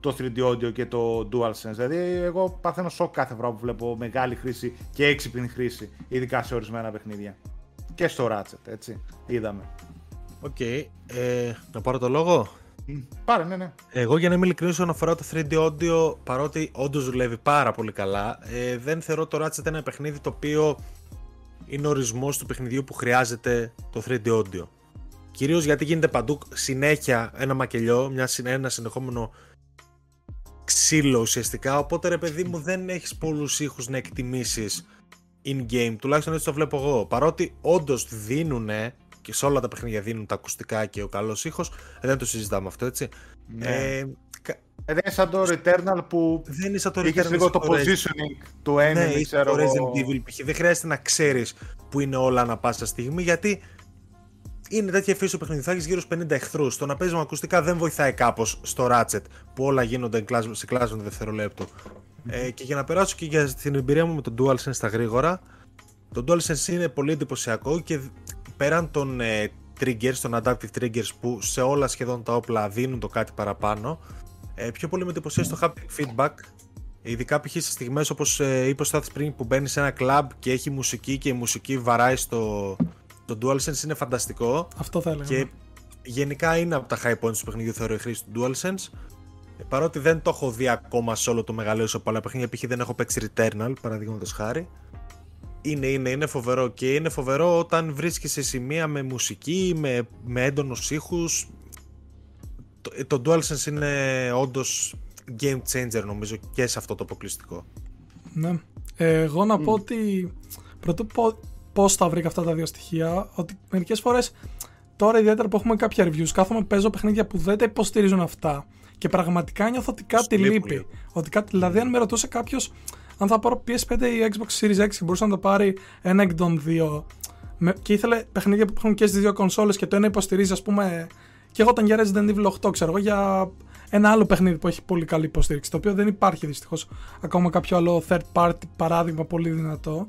Speaker 1: Το 3D audio και το DualSense. Δηλαδή, εγώ παθαίνω σοκ κάθε φορά που βλέπω μεγάλη χρήση και έξυπνη χρήση, ειδικά σε ορισμένα παιχνίδια. Και στο Ratchet, έτσι. Είδαμε.
Speaker 4: Οκ. Ε, να πάρω το λόγο;
Speaker 1: Μ, Πάρε, ναι, ναι.
Speaker 4: Εγώ για να είμαι ειλικρινής όσον αφορά το 3D audio, παρότι όντως δουλεύει πάρα πολύ καλά, ε, δεν θεωρώ το Ratchet ένα παιχνίδι το οποίο είναι ο ορισμός του παιχνιδιού που χρειάζεται το 3D audio. Κυρίως γιατί γίνεται παντού συνέχεια ένα μακελιό, μια, συνε- ένα συνεχόμενο ξύλο ουσιαστικά, οπότε ρε παιδί μου δεν έχεις πολλούς ήχους να εκτιμήσεις in-game, τουλάχιστον έτσι το βλέπω εγώ. Παρότι όντως δίνουν και σε όλα τα παιχνίδια δίνουν τα ακουστικά και ο καλός ήχος, δεν το συζητάμε αυτό έτσι.
Speaker 1: Ναι.
Speaker 4: Ε, κα-
Speaker 1: Ε, δεν είναι σαν το Returnal που
Speaker 4: δεν είναι σαν το
Speaker 1: είχες
Speaker 4: Return
Speaker 1: λίγο
Speaker 4: of
Speaker 1: το
Speaker 4: the Resident-
Speaker 1: positioning του enemy,
Speaker 4: ναι, ή
Speaker 1: ξέρω
Speaker 4: το
Speaker 1: εγώ.
Speaker 4: Resident Evil π.χ. Δεν χρειάζεται να ξέρεις που είναι όλα ανά πάσα στιγμή γιατί είναι τέτοια φύση του παιχνιδιού. Θα έχεις γύρω στους 50 εχθρούς. Το να παίζεις με ακουστικά δεν βοηθάει κάπως στο Ratchet που όλα γίνονται κλάσ- σε κλάσμα δευτερολέπτου. Ε, και για να περάσω και για την εμπειρία μου με το DualSense στα γρήγορα, το DualSense είναι πολύ εντυπωσιακό και πέραν των ε, triggers, των adaptive triggers που σε όλα σχεδόν τα όπλα δίνουν το κάτι παραπάνω, ε, πιο πολύ με εντυπωσίασε το haptic feedback Ειδικά π.χ. σε στιγμές όπως ε, είπε ο Στάθης πριν που μπαίνεις σε ένα κλαμπ και έχει μουσική και η μουσική βαράει στο. Το DualSense είναι φανταστικό
Speaker 3: Αυτό θα έλεγα.
Speaker 4: και
Speaker 3: ναι.
Speaker 4: γενικά είναι από τα high points του παιχνιδιού θεωρώ η χρήση του DualSense. παρότι δεν το έχω δει ακόμα σε όλο το μεγαλείο σε πολλά παιχνίδια, π.χ. δεν έχω παίξει Returnal, παραδείγματος χάρη. Είναι, είναι, είναι φοβερό και είναι φοβερό όταν βρίσκεις σε σημεία με μουσική, με, με έντονους ήχους. Το, το DualSense είναι όντως game changer νομίζω και σε αυτό το αποκλειστικό.
Speaker 3: Ναι. Εγώ να πω ότι πρωτού πω πώς θα βρήκα αυτά τα δύο στοιχεία, ότι μερικές φορές τώρα ιδιαίτερα που έχουμε κάποια reviews, κάθομαι παίζω παιχνίδια που δεν τα υποστηρίζουν αυτά. Και πραγματικά νιώθω ότι κάτι λείπει. Ότι κάτι, δηλαδή, αν με ρωτούσε κάποιος αν θα πάρω PS5 ή Xbox Series X και μπορούσε να το πάρει ένα εκ των δύο. και ήθελε παιχνίδια που έχουν και στις δύο κονσόλες και το ένα υποστηρίζει, ας πούμε. Και εγώ όταν για Resident Evil 8, ξέρω εγώ, για ένα άλλο παιχνίδι που έχει πολύ καλή υποστήριξη, το οποίο δεν υπάρχει δυστυχώς ακόμα κάποιο άλλο third party παράδειγμα πολύ δυνατό.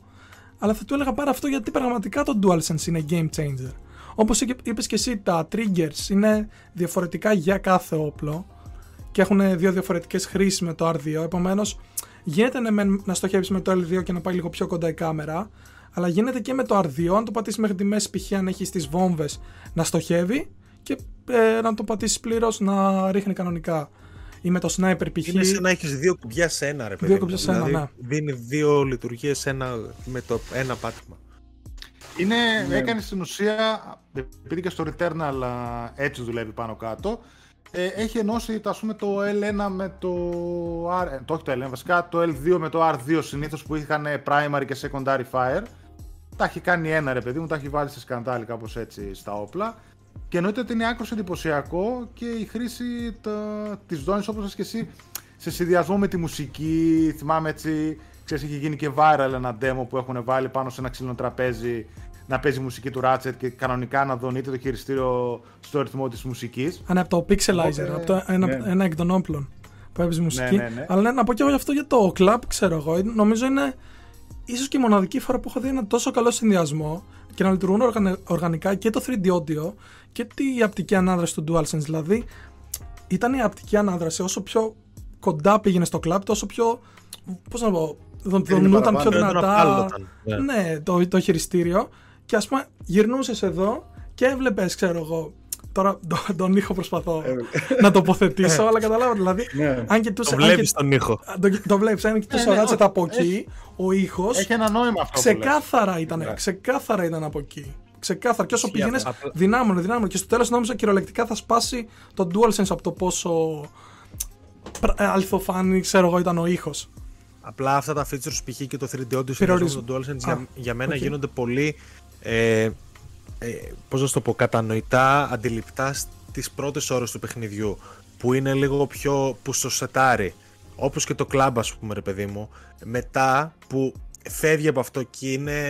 Speaker 3: Αλλά θα του έλεγα πάρα αυτό γιατί πραγματικά το DualSense είναι game changer. Όπως είπε και εσύ, τα triggers είναι διαφορετικά για κάθε όπλο και έχουν δύο διαφορετικές χρήσεις με το R2. Επομένως, γίνεται ναι, να στοχεύεις με το L2 και να πάει λίγο πιο κοντά η κάμερα, αλλά γίνεται και με το R2. Αν το πατήσεις μέχρι τη μέση, π.χ. αν έχεις τις βόμβες, να στοχεύει και ε, να το πατήσεις πλήρως να ρίχνει κανονικά. Ή με το sniper π.χ.
Speaker 4: Είναι σαν να έχεις δύο κουμπιά σε ένα, ρε παιδί.
Speaker 3: Δύο κουμπιά σε ένα, δηλαδή,
Speaker 4: ναι. Δίνει δύο λειτουργίες με το ένα πάτημα.
Speaker 1: Είναι, ναι. έκανε στην ουσία, επειδή και στο Returnal έτσι δουλεύει πάνω κάτω, ε, έχει ενώσει το, πούμε, το L1 με το R, ε, το, όχι το L1 βασικά, το L2 με το R2 συνήθως που είχαν primary και secondary fire. Τα έχει κάνει ένα ρε παιδί μου, τα έχει βάλει σε σκαντάλι κάπως έτσι στα όπλα. Και εννοείται ότι είναι άκρος εντυπωσιακό και η χρήση της ζώνη όπως και εσύ σε συνδυασμό με τη μουσική. Θυμάμαι έτσι, ξέρεις, έχει γίνει και viral ένα demo που έχουν βάλει πάνω σε ένα ξύλινο τραπέζι να παίζει μουσική του Ratchet και κανονικά να δονείται το χειριστήριο στο ρυθμό της μουσικής.
Speaker 3: Αν από το Pixelizer, από το ένα, ναι. ένα εκ των όπλων που έπαιζε μουσική.
Speaker 1: Ναι, ναι, ναι.
Speaker 3: Αλλά ναι, να πω και εγώ αυτό για το Club, ξέρω εγώ. Νομίζω είναι ίσως και η μοναδική φορά που έχω δει ένα τόσο καλό συνδυασμό και να λειτουργούν οργανικά και το 3D audio και τη απτική ανάδραση του DualSense. Δηλαδή, ήταν η απτική ανάδραση όσο πιο κοντά πήγαινε στο κλαμπ, τόσο πιο. Πώς να πω. Δονούταν πιο δυνατά. Ναι. ναι, το, το χειριστήριο. Και ας πούμε, γυρνούσες εδώ και έβλεπες, ξέρω εγώ. Τώρα τον ήχο προσπαθώ να τοποθετήσω, αλλά καταλάβω δηλαδή.
Speaker 4: Ναι. Αν κοιτούσε. Το βλέπεις τον ήχο.
Speaker 3: Το, το βλέπεις, αν κοιτούσε ναι, ναι, από εκεί, ο ήχος.
Speaker 1: Έχει ένα νόημα αυτό.
Speaker 3: Ξεκάθαρα ήταν, ξεκάθαρα ήταν από εκεί. Ξεκάθαρα. Και όσο πήγαινες, δυνάμωνε, δυνάμωνε. Και στο τέλος νόμιζα κυριολεκτικά θα σπάσει το DualSense από το πόσο αληθοφάνη, ξέρω εγώ, ήταν ο ήχος.
Speaker 4: Απλά αυτά τα features π.χ. και το 3D audio στο DualSense για, για μένα okay. γίνονται πολύ. Ε, ε, πώς να το πω, κατανοητά, αντιληπτά στις πρώτες ώρες του παιχνιδιού που είναι λίγο πιο που στο σετάρει όπως και το κλαμπ ας πούμε ρε παιδί μου μετά που φεύγει από αυτό και είναι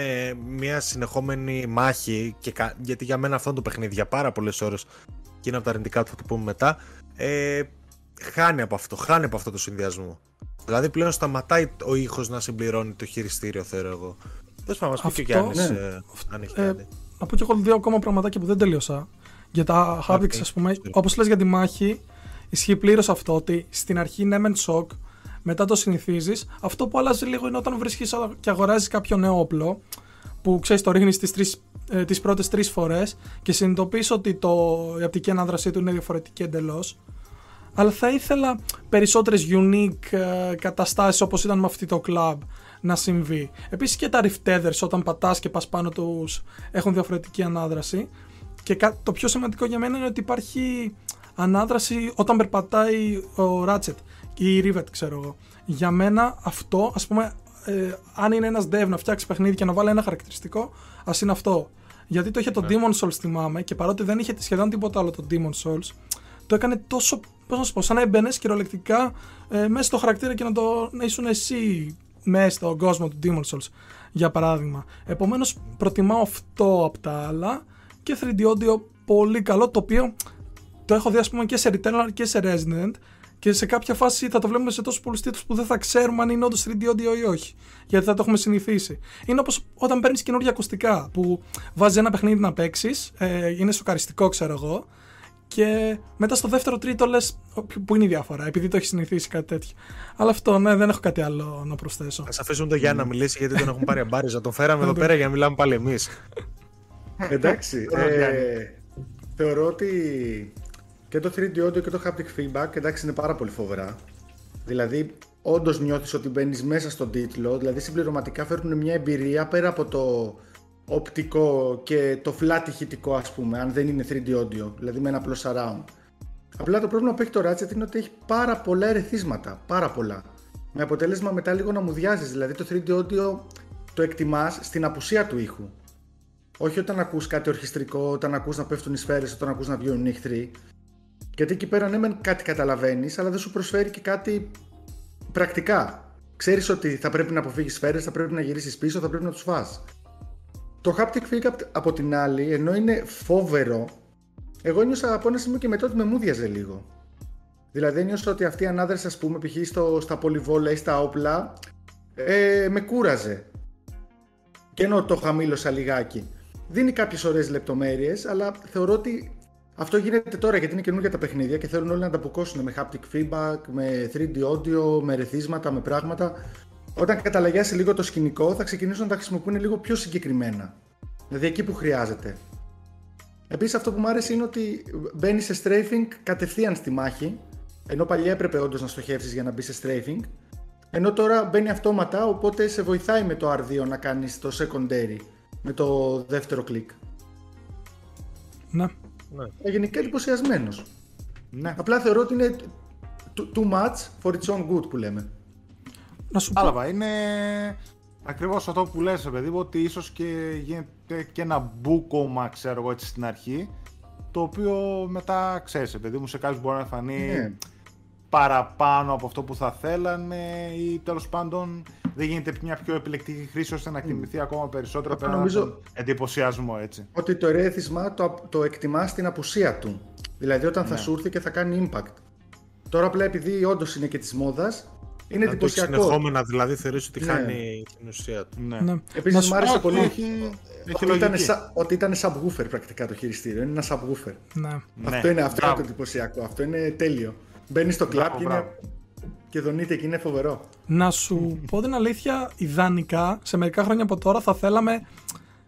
Speaker 4: μια συνεχόμενη μάχη και, γιατί για μένα αυτό το παιχνίδι για πάρα πολλές ώρες και είναι από τα αρνητικά του θα το πούμε μετά ε, χάνει από αυτό, χάνει από αυτό το συνδυασμό. Δηλαδή πλέον σταματάει ο ήχος να συμπληρώνει το χειριστήριο θεωρώ εγώ δεν θα μας πει και αν, ναι. ε, αν έχει ε,
Speaker 3: Να πω και εγώ δύο ακόμα πραγματάκια που δεν τελείωσα για τα haptics ας πούμε όπως λες για τη μάχη ισχύει πλήρως αυτό ότι στην αρχή είναι μεν σοκ μετά το συνηθίζεις. Αυτό που αλλάζει λίγο είναι όταν βρίσκεις και αγοράζεις κάποιο νέο όπλο που ξέρεις το ρίχνεις τις τις, ε, τις πρώτες τρεις φορές και συνειδητοποιείς ότι το, η απτική ανάδρασή του είναι διαφορετική εντελώς. Αλλά θα ήθελα περισσότερες unique ε, καταστάσεις όπως ήταν με αυτή το club να συμβεί. Επίσης και τα rift tethers όταν πατάς και πας πάνω τους έχουν διαφορετική ανάδραση. Και το πιο σημαντικό για μένα είναι ότι υπάρχει ανάδραση όταν περπατάει ο Ratchet ή Rivet, ξέρω εγώ. Για μένα αυτό, ας πούμε, ε, αν είναι ένας dev να φτιάξει παιχνίδι και να βάλει ένα χαρακτηριστικό, ας είναι αυτό. Γιατί το είχε το ναι. Demon Souls, θυμάμαι, και παρότι δεν είχε σχεδόν τίποτα άλλο το Demon Souls, το έκανε τόσο. Πώς να σου πω, σαν να έμπαινε κυριολεκτικά ε, μέσα στο χαρακτήρα και να, το, να ήσουν εσύ μέσα στον κόσμο του Demon Souls, για παράδειγμα. Επομένως, προτιμάω αυτό από τα άλλα και 3D audio πολύ καλό, το οποίο το έχω δει ας πούμε και σε Returnal και σε Resident και σε κάποια φάση θα το βλέπουμε σε τόσους πολλούς τίτλους που δεν θα ξέρουμε αν είναι όντως 3D audio ή όχι. Γιατί θα το έχουμε συνηθίσει. Είναι όπως όταν παίρνεις καινούργια ακουστικά που βάζεις ένα παιχνίδι να παίξεις, ε, είναι σοκαριστικό, ξέρω εγώ, και μετά στο δεύτερο τρίτο λες που είναι η διαφορά, επειδή το έχει συνηθίσει κάτι τέτοιο. Αλλά αυτό, ναι, δεν έχω κάτι άλλο να προσθέσω.
Speaker 4: Α αφήσουμε τον Γιάννη να μιλήσει, γιατί τον έχουν πάρει αμπάριζα. Τον φέραμε εδώ πέρα για να μιλάμε πάλι εμείς.
Speaker 2: Εντάξει. ε, θεωρώ ότι και το 3D audio και το haptic feedback εντάξει είναι πάρα πολύ φοβερά. Δηλαδή, όντως νιώθεις ότι μπαίνεις μέσα στον τίτλο, δηλαδή συμπληρωματικά φέρνουν μια εμπειρία πέρα από το οπτικό και το flat ηχητικό, ας πούμε, αν δεν είναι 3D audio, δηλαδή με ένα απλό surround. Απλά το πρόβλημα που έχει το Ratchet είναι ότι έχει πάρα πολλά ερεθίσματα. Πάρα πολλά. Με αποτέλεσμα μετά λίγο να μου διάζει. Δηλαδή το 3D audio το εκτιμάς στην απουσία του ήχου. Όχι όταν ακούς κάτι ορχιστρικό, όταν ακούς να πέφτουν οι σφαίρες, όταν ακούς να βγαίνουν οι εχθροί. Γιατί εκεί πέρα ναι, μεν κάτι καταλαβαίνεις, αλλά δεν σου προσφέρει και κάτι πρακτικά. Ξέρεις ότι θα πρέπει να αποφύγεις σφαίρες, θα πρέπει να γυρίσεις πίσω, θα πρέπει να τους φας. Το haptic feedback από την άλλη, ενώ είναι φόβερο, εγώ νιώσα από ένα σημείο και μετά ότι με μούδιαζε λίγο. Δηλαδή νιώσα ότι αυτή η ανάδραση, ας πούμε, π.χ. στα πολυβόλα ή στα όπλα, ε, με κούραζε. Και ενώ το χαμήλωσα λιγάκι. Δίνει κάποιες ωραίες λεπτομέρειες, αλλά θεωρώ ότι αυτό γίνεται τώρα γιατί είναι καινούργια τα παιχνίδια και θέλουν όλοι να ανταποκώσουν με haptic feedback, με 3D audio, με ρεθίσματα, με πράγματα. Όταν καταλαγιάσει λίγο το σκηνικό, θα ξεκινήσουν να τα χρησιμοποιούν λίγο πιο συγκεκριμένα. Δηλαδή εκεί που χρειάζεται. Επίσης, αυτό που μου άρεσε είναι ότι μπαίνει σε strafing κατευθείαν στη μάχη. Ενώ παλιά έπρεπε όντως να στοχεύσεις για να μπεις σε strafing. Ενώ τώρα μπαίνει αυτόματα, οπότε σε βοηθάει με το R2 να κάνεις το secondary. Με το δεύτερο κλικ.
Speaker 3: Ναι.
Speaker 2: ναι. Ε, γενικά εντυπωσιασμένος.
Speaker 1: Ναι.
Speaker 2: Απλά θεωρώ ότι είναι too much for its own good που λέμε.
Speaker 1: Να σου πω. είναι ακριβώς αυτό που λες, παιδί ότι ίσως και γίνεται και ένα μπούκομα, ξέρω εγώ, έτσι στην αρχή. Το οποίο μετά ξέρεις, παιδί μου, σε κάποιους μπορεί να φανεί ναι. παραπάνω από αυτό που θα θέλανε ή τέλος πάντων δεν γίνεται μια πιο επιλεκτική χρήση ώστε να εκτιμηθεί ακόμα περισσότερο πέρα νομίζω από τον εντυπωσιασμό, έτσι.
Speaker 2: Ότι το ερέθισμα το, το εκτιμάς στην απουσία του. Δηλαδή όταν θα ναι. σου έρθει και θα κάνει impact. Τώρα απλά επειδή όντως είναι και της μόδας, είναι εντυπωσιακό.
Speaker 4: Συνεχόμενα δηλαδή θεωρείς ότι ναι. χάνει την ουσία του.
Speaker 2: Ναι. ναι. Επίσης μου άρεσε πολύ έχει, ότι, ήταν, ότι ήταν subwoofer πρακτικά το χειριστήριο. Είναι ένα subwoofer.
Speaker 3: Ναι.
Speaker 2: Αυτό είναι, αυτό είναι το εντυπωσιακό. Αυτό είναι τέλειο. Μπαίνει στο κλαπ και, είναι... και δονείται και είναι φοβερό.
Speaker 3: Να σου πω την αλήθεια, ιδανικά σε μερικά χρόνια από τώρα θα θέλαμε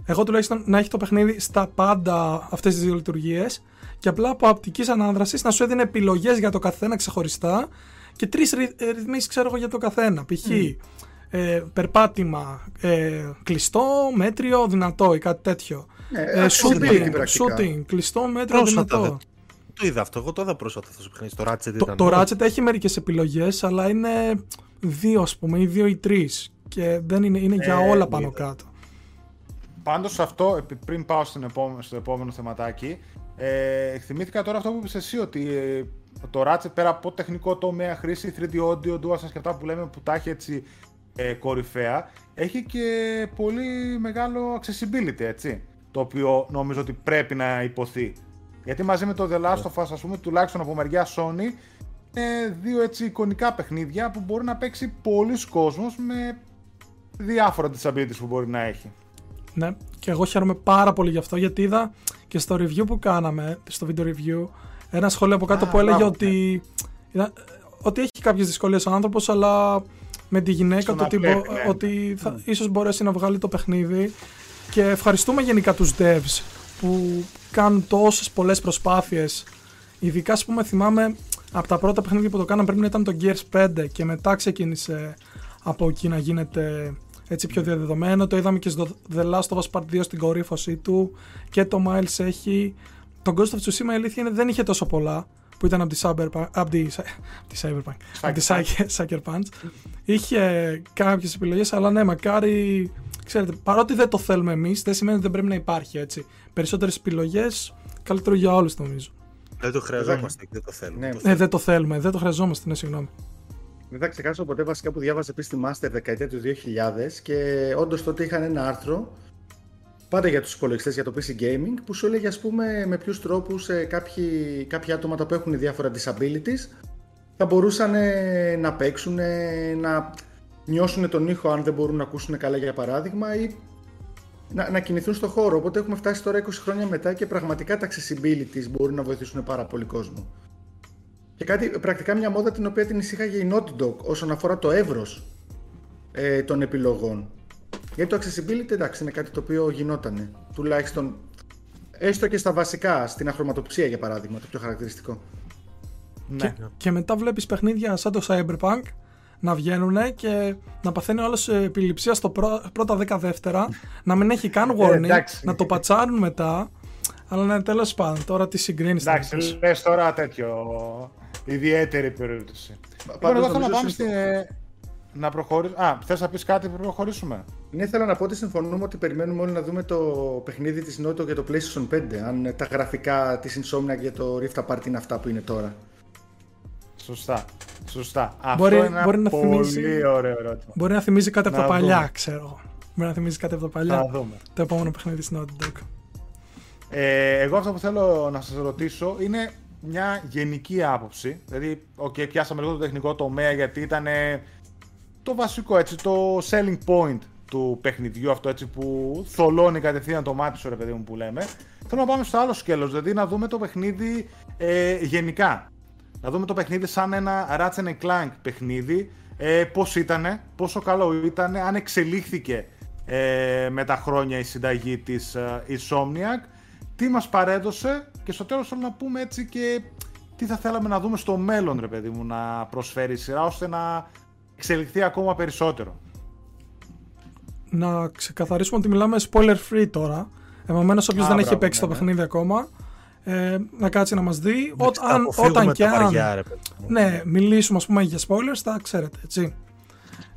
Speaker 3: εγώ τουλάχιστον να έχει το παιχνίδι στα πάντα αυτές τις δύο λειτουργίες και απλά από απτικής ανάδρασης να σου έδινε επιλογές για το καθένα ξεχωριστά και τρεις ε, ρυθμίσεις, ξέρω εγώ, για το καθένα. Π.χ. Ε, περπάτημα ε, κλειστό, μέτριο, δυνατό ή κάτι τέτοιο.
Speaker 2: Ναι, ε, shooting,
Speaker 3: shooting, κλειστό, μέτριο, δυνατό.
Speaker 4: Το είδα αυτό, εγώ το είδα πρόσφατα αυτό το παιχνίδι. Το Ratchet
Speaker 3: το, Το Ratchet έχει μερικές επιλογές, αλλά είναι δύο, ας πούμε, ή δύο ή τρεις. Και δεν είναι, είναι για όλα πάνω κάτω.
Speaker 1: Πάντως αυτό, πριν πάω στην επόμενο, στο επόμενο θεματάκι, ε, θυμήθηκα τώρα αυτό που είπες εσύ, ότι το Ratchet πέρα από τεχνικό τομέα, χρήση 3D audio, DualSense και αυτά που λέμε που τα έχει έτσι ε, κορυφαία, έχει και πολύ μεγάλο accessibility, έτσι. Το οποίο νομίζω ότι πρέπει να υποθεί. Γιατί μαζί με το The Last of Us, ας πούμε, τουλάχιστον από μεριά Sony, είναι δύο έτσι εικονικά παιχνίδια που μπορεί να παίξει πολλοί κόσμος με διάφορα disabilities που μπορεί να έχει.
Speaker 3: Ναι, και εγώ χαίρομαι πάρα πολύ γι' αυτό γιατί είδα και στο review που κάναμε, στο video review, ένα σχόλιο από κάτω που έλεγε ότι, ότι έχει κάποιες δυσκολίες ο άνθρωπος, αλλά με τη γυναίκα του ότι, ναι. ότι θα, ίσως μπορέσει να βγάλει το παιχνίδι. Και ευχαριστούμε γενικά τους devs που κάνουν τόσες πολλές προσπάθειες. Ειδικά ας πούμε θυμάμαι από τα πρώτα παιχνίδια που το κάναμε πρέπει να ήταν το Gears 5 και μετά ξεκίνησε από εκεί να γίνεται έτσι πιο διαδεδομένο το είδαμε και στο The Last of Us Part 2 στην κορύφωσή του και το Miles έχει το Ghost of Tsushima η αλήθεια είναι δεν είχε τόσο πολλά που ήταν από τη Cyberpunk, από τη, τη Cyberpunk, από τη Sucker Punch. Είχε κάποιες επιλογές, αλλά ναι, μακάρι. Ξέρετε, παρότι δεν το θέλουμε εμείς, δεν σημαίνει ότι δεν πρέπει να υπάρχει έτσι. Περισσότερες επιλογές, καλύτερο για όλους νομίζω.
Speaker 4: Δεν το χρειαζόμαστε, δεν το θέλουμε.
Speaker 3: Ναι, ναι, δεν το θέλουμε, δεν το χρειαζόμαστε, ναι, συγγνώμη.
Speaker 2: Δεν θα ξεχάσω ποτέ βασικά που διάβαζα επίσης τη Master δεκαετία του 2000 και όντως τότε είχαν ένα άρθρο πάντα για τους υπολογιστές, για το PC Gaming, που σου έλεγε ας πούμε με ποιους τρόπους ε, κάποιοι, κάποια άτομα που έχουν διάφορα disabilities θα μπορούσαν ε, να παίξουν, να νιώσουν τον ήχο αν δεν μπορούν να ακούσουν καλά για παράδειγμα ή να, να κινηθούν στο χώρο. Οπότε έχουμε φτάσει τώρα 20 χρόνια μετά και πραγματικά τα accessibilities μπορούν να βοηθήσουν πάρα πολύ κόσμο. Και κάτι, πρακτικά μια μόδα την οποία την εισήγαγε η Naughty Dog όσον αφορά το εύρος ε, των επιλογών. Γιατί το accessibility εντάξει είναι κάτι το οποίο γινότανε. Τουλάχιστον Έστω και στα βασικά, στην αχρωματοψία για παράδειγμα, το πιο χαρακτηριστικό.
Speaker 3: Ναι. Και, μετά βλέπεις παιχνίδια σαν το Cyberpunk να βγαίνουν και να παθαίνει όλος επιληψίας στο πρώτα δέκα δεύτερα, να μην έχει καν ε, warning, να το πατσάρουν μετά. Αλλά ναι, τέλος πάντων, τώρα τι συγκρίνεις.
Speaker 1: Εντάξει, λες τώρα τέτοιο. Ιδιαίτερη περίπτωση. Λοιπόν, εγώ θέλω να πάμε στην, να προχωρήσουμε. Α, θες να πεις κάτι πριν προχωρήσουμε;
Speaker 2: Ναι, θέλω να πω ότι συμφωνούμε ότι περιμένουμε όλοι να δούμε το παιχνίδι της Νότο για το PlayStation 5. Αν τα γραφικά της Insomnia για το Rift Apart είναι αυτά που είναι τώρα.
Speaker 1: Σωστά. Σωστά.
Speaker 3: Μπορεί,
Speaker 1: Αυτό είναι
Speaker 3: μπορεί
Speaker 1: ένα
Speaker 3: να
Speaker 1: πολύ
Speaker 3: θυμίσει,
Speaker 1: ωραίο ερώτημα.
Speaker 3: Μπορεί να θυμίζει κάτι από
Speaker 1: Να
Speaker 3: τα παλιά,
Speaker 1: δούμε.
Speaker 3: ξέρω. Μπορεί να θυμίζει κάτι από τα παλιά.
Speaker 1: Θα δούμε.
Speaker 3: Το επόμενο παιχνίδι της Naughty Dog.
Speaker 1: Ε, εγώ αυτό που θέλω να σας ρωτήσω είναι μια γενική άποψη. Δηλαδή, okay, πιάσαμε λίγο το τεχνικό τομέα γιατί ήταν το βασικό έτσι, το selling point του παιχνιδιού αυτό έτσι που θολώνει κατευθείαν το μάτι σου ρε παιδί μου που λέμε. Θέλω να πάμε στο άλλο σκέλος, δηλαδή να δούμε το παιχνίδι ε, γενικά. Να δούμε το παιχνίδι σαν ένα Ratchet Clank παιχνίδι, ε, πώς ήτανε, πόσο καλό ήτανε, αν εξελίχθηκε ε, με τα χρόνια η συνταγή της ε, Insomniac, τι μας παρέδωσε και στο τέλος θέλω να πούμε έτσι και τι θα θέλαμε να δούμε στο μέλλον ρε παιδί μου να προσφέρει η σειρά ώστε να εξελιχθεί ακόμα περισσότερο.
Speaker 3: Να ξεκαθαρίσουμε ότι μιλάμε spoiler free τώρα. Επομένως, όποιος
Speaker 1: Α,
Speaker 3: δεν έχει
Speaker 1: μπράβο,
Speaker 3: παίξει
Speaker 1: ναι,
Speaker 3: το
Speaker 1: ναι.
Speaker 3: παιχνίδι ακόμα, ε, να κάτσει να μας δει.
Speaker 4: Εντάξει, θα
Speaker 3: Όταν,
Speaker 4: αποφύγουμε
Speaker 3: όταν
Speaker 4: τα
Speaker 3: και αν.
Speaker 4: βαριά, ρε παιδί μου.
Speaker 3: Ναι, μιλήσουμε ας πούμε για spoilers, τα ξέρετε, έτσι.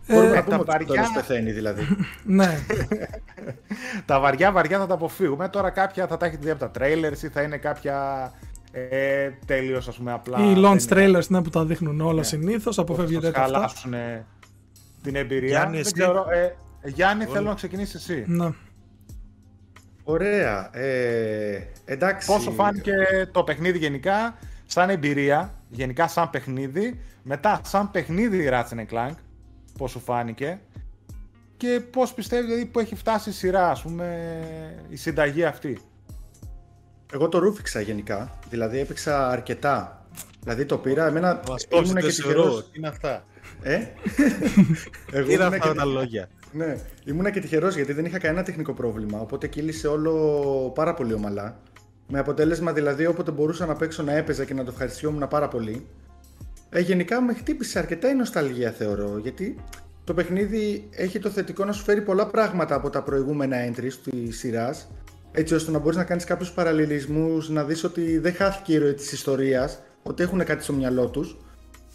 Speaker 2: Μπορούμε
Speaker 3: Ε,
Speaker 2: να πούμε
Speaker 1: τα
Speaker 2: ότι το
Speaker 1: βαριά-
Speaker 2: τέλος πεθαίνει δηλαδή.
Speaker 3: ναι,
Speaker 1: Τα βαριά βαριά θα τα αποφύγουμε. Τώρα κάποια θα τα έχετε δει από τα trailers ή θα είναι κάποια ε, τελείω ας πούμε απλά.
Speaker 3: οι
Speaker 1: δεν
Speaker 3: launch
Speaker 1: είναι-
Speaker 3: trailers ναι, που τα δείχνουν όλα
Speaker 1: Ναι.
Speaker 3: συνήθως,
Speaker 1: θα
Speaker 3: αποφεύγετε
Speaker 1: σας
Speaker 3: τα αυτά.
Speaker 1: χαλάσουν την εμπειρία.
Speaker 4: Γιάννη,
Speaker 1: δεν
Speaker 4: εσύ;
Speaker 1: ξέρω, ε, Γιάννη,
Speaker 4: Όλοι.
Speaker 1: θέλω να ξεκινήσεις εσύ.
Speaker 3: Ναι.
Speaker 2: Ωραία. Ε, εντάξει.
Speaker 1: Πόσο φάνηκε το παιχνίδι γενικά, σαν εμπειρία, γενικά σαν παιχνίδι, μετά σαν παιχνίδι Ratchet Clank, πώς σου φάνηκε και πώς πιστεύεις δηλαδή, που έχει φτάσει η σειρά, ας πούμε, η συνταγή αυτή.
Speaker 2: Εγώ το ρούφηξα γενικά. Δηλαδή έπαιξα αρκετά. Δηλαδή το πήρα. Εμένα
Speaker 4: Μας
Speaker 2: ήμουν
Speaker 4: κόψετε
Speaker 2: και
Speaker 4: σωρό.
Speaker 2: τυχερός.
Speaker 4: Τι είναι αυτά;
Speaker 2: Ε; Εγώ
Speaker 4: Τι είναι
Speaker 2: ήμουνα
Speaker 4: αυτά
Speaker 2: και
Speaker 4: τα λόγια;
Speaker 2: Ναι, ήμουνα και τυχερός γιατί δεν είχα κανένα τεχνικό πρόβλημα. Οπότε κύλησε όλο πάρα πολύ ομαλά. Με αποτέλεσμα δηλαδή όποτε μπορούσα να παίξω να έπαιζα και να το ευχαριστιόμουν πάρα πολύ. Ε, γενικά με χτύπησε αρκετά η νοσταλγία θεωρώ. Γιατί το παιχνίδι έχει το θετικό να σου φέρει πολλά πράγματα από τα προηγούμενα entries της σειράς. Έτσι ώστε να μπορείς να κάνεις κάποιους παραλληλισμούς, να δεις ότι δεν χάθηκε η ροή της ιστορίας, ότι έχουν κάτι στο μυαλό τους.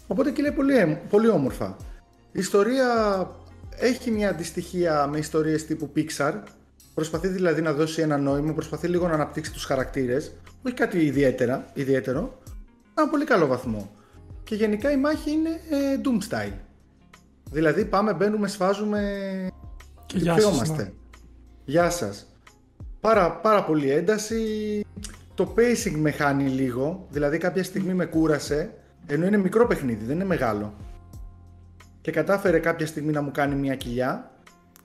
Speaker 2: Οπότε και λέει πολύ, έμ- πολύ όμορφα. Η ιστορία έχει μια αντιστοιχεία με ιστορίες τύπου Pixar. Προσπαθεί δηλαδή να δώσει ένα νόημα, προσπαθεί λίγο να αναπτύξει τους χαρακτήρες. Όχι κάτι ιδιαίτερα, ιδιαίτερο, ένα πολύ καλό βαθμό. Και γενικά η μάχη είναι ε, Doom style. Δηλαδή πάμε, μπαίνουμε, σφάζουμε
Speaker 3: Και γεια σας,
Speaker 2: Χτυπιόμαστε.
Speaker 3: ναι.
Speaker 2: Γεια σας. Πάρα, πάρα πολύ ένταση. Το pacing με χάνει λίγο. Δηλαδή κάποια στιγμή με κούρασε. Ενώ είναι μικρό παιχνίδι, δεν είναι μεγάλο. Και κατάφερε κάποια στιγμή να μου κάνει μια κοιλιά.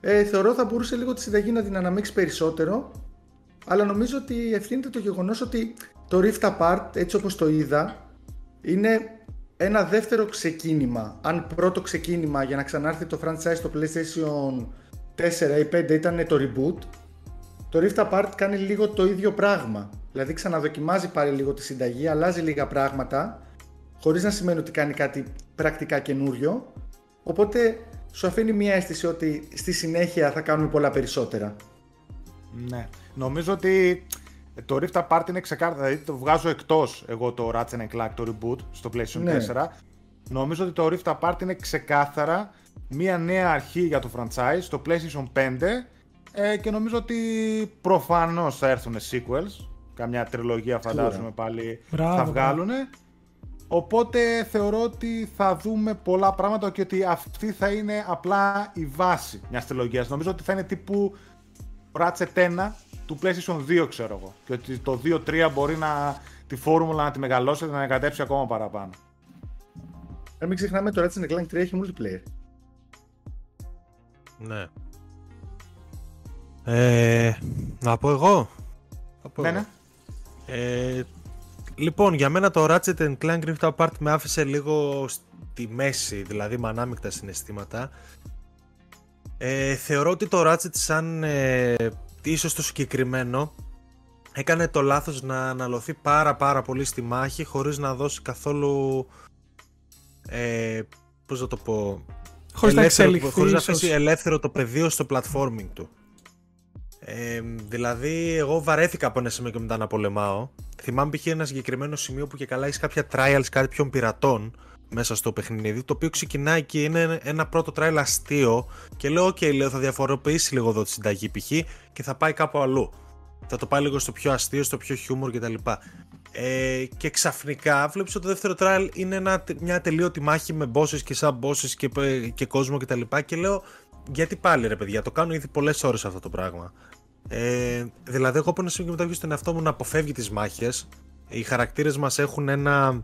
Speaker 2: Ε, θεωρώ θα μπορούσε λίγο τη συνταγή να την αναμίξει περισσότερο. Αλλά νομίζω ότι ευθύνεται το γεγονός ότι το Rift Apart, έτσι όπως το είδα, είναι ένα δεύτερο ξεκίνημα. Αν πρώτο ξεκίνημα για να ξανάρθει το franchise στο PlayStation 4 ή 5 ήταν το reboot, το Rift Apart κάνει λίγο το ίδιο πράγμα. Δηλαδή ξαναδοκιμάζει πάλι λίγο τη συνταγή, αλλάζει λίγα πράγματα, χωρίς να σημαίνει ότι κάνει κάτι πρακτικά καινούριο. Οπότε σου αφήνει μια αίσθηση ότι στη συνέχεια θα κάνουμε πολλά περισσότερα.
Speaker 1: Ναι. Νομίζω ότι το Rift Apart είναι ξεκάθαρο. Δηλαδή το βγάζω εκτός εγώ το Ratchet Clank, το reboot στο PlayStation
Speaker 2: Ναι.
Speaker 1: 4. Νομίζω ότι το Rift Apart είναι ξεκάθαρα μια νέα αρχή για το franchise στο PlayStation 5 ε, και νομίζω ότι προφανώς θα έρθουν sequels. Καμιά τριλογία φαντάζομαι πάλι
Speaker 3: Μπράβο,
Speaker 1: θα
Speaker 3: μπράβο.
Speaker 1: βγάλουν. Οπότε θεωρώ ότι θα δούμε πολλά πράγματα και ότι αυτή θα είναι απλά η βάση μιας τριλογίας. Νομίζω ότι θα είναι τύπου Ratchet 1 του PlayStation 2, ξέρω εγώ. Και ότι το 2-3 μπορεί να τη φόρμουλα να τη μεγαλώσετε, να ανακατέψει ακόμα παραπάνω.
Speaker 2: Να μην ξεχνάμε το Ratchet Clank 3 έχει multiplayer.
Speaker 4: Ναι. Ε, να πω εγώ; Να πω
Speaker 1: Ναι,
Speaker 4: εγώ.
Speaker 1: ναι.
Speaker 4: Ε, λοιπόν, για μένα το Ratchet and Clank Rift Apart με άφησε λίγο στη μέση, δηλαδή με ανάμεικτα συναισθήματα. Ε, θεωρώ ότι το Ratchet σαν ε, ίσως το συγκεκριμένο έκανε το λάθος να αναλωθεί πάρα πάρα πολύ στη μάχη χωρίς να δώσει καθόλου ε, πώς να το πω
Speaker 3: Χωρίς να
Speaker 4: ελεύθερο-
Speaker 3: εξελιχθεί,
Speaker 4: χωρίς να
Speaker 3: ίσως.
Speaker 4: αφήσει ελεύθερο το πεδίο στο platforming του. Ε, δηλαδή, εγώ βαρέθηκα από ένα σημείο και μετά να πολεμάω. Θυμάμαι π.χ. ένα συγκεκριμένο σημείο που και καλά έχει κάποια trials κάποιων πειρατών μέσα στο παιχνίδι, το οποίο ξεκινάει και είναι ένα πρώτο trial αστείο και λέω, OK, λέω, θα διαφοροποιήσει λίγο εδώ τη συνταγή π.χ. και θα πάει κάπου αλλού. Θα το πάει λίγο στο πιο αστείο, στο πιο χιούμορ κτλ. Ε, και ξαφνικά βλέπεις ότι το δεύτερο trial είναι ένα, μια τελείωτη μάχη με bosses και sub-bosses και, και κόσμο κτλ. Και, και λέω, γιατί πάλι ρε παιδιά, το κάνω ήδη πολλές ώρες αυτό το πράγμα. Ε, δηλαδή, εγώ από ένα σημείο και μετά βγει στον εαυτό μου να αποφεύγει τις μάχες. Οι χαρακτήρες μας έχουν ένα.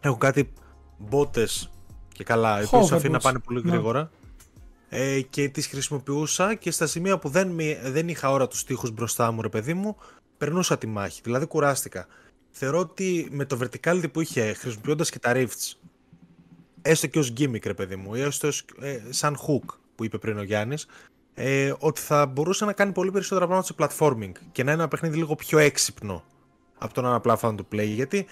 Speaker 4: Έχουν κάτι μπότες και καλά, οι οποίε
Speaker 3: Hoverboards.
Speaker 4: αφήνει να πάνε πολύ
Speaker 3: Ναι.
Speaker 4: γρήγορα. Ε, και τις χρησιμοποιούσα και στα σημεία που δεν, μη- δεν είχα ώρα τους τοίχους μπροστά μου ρε παιδί μου περνούσα τη μάχη, δηλαδή κουράστηκα θεωρώ ότι με το verticality που είχε χρησιμοποιώντας και τα rifts έστω και ως gimmick ρε παιδί μου ή έστω ως, ε, σαν hook που είπε πριν ο Γιάννης ε, ότι θα μπορούσε να κάνει πολύ περισσότερα πράγματα σε platforming και να είναι ένα παιχνίδι λίγο πιο έξυπνο από το να είναι απλά fun to play γιατί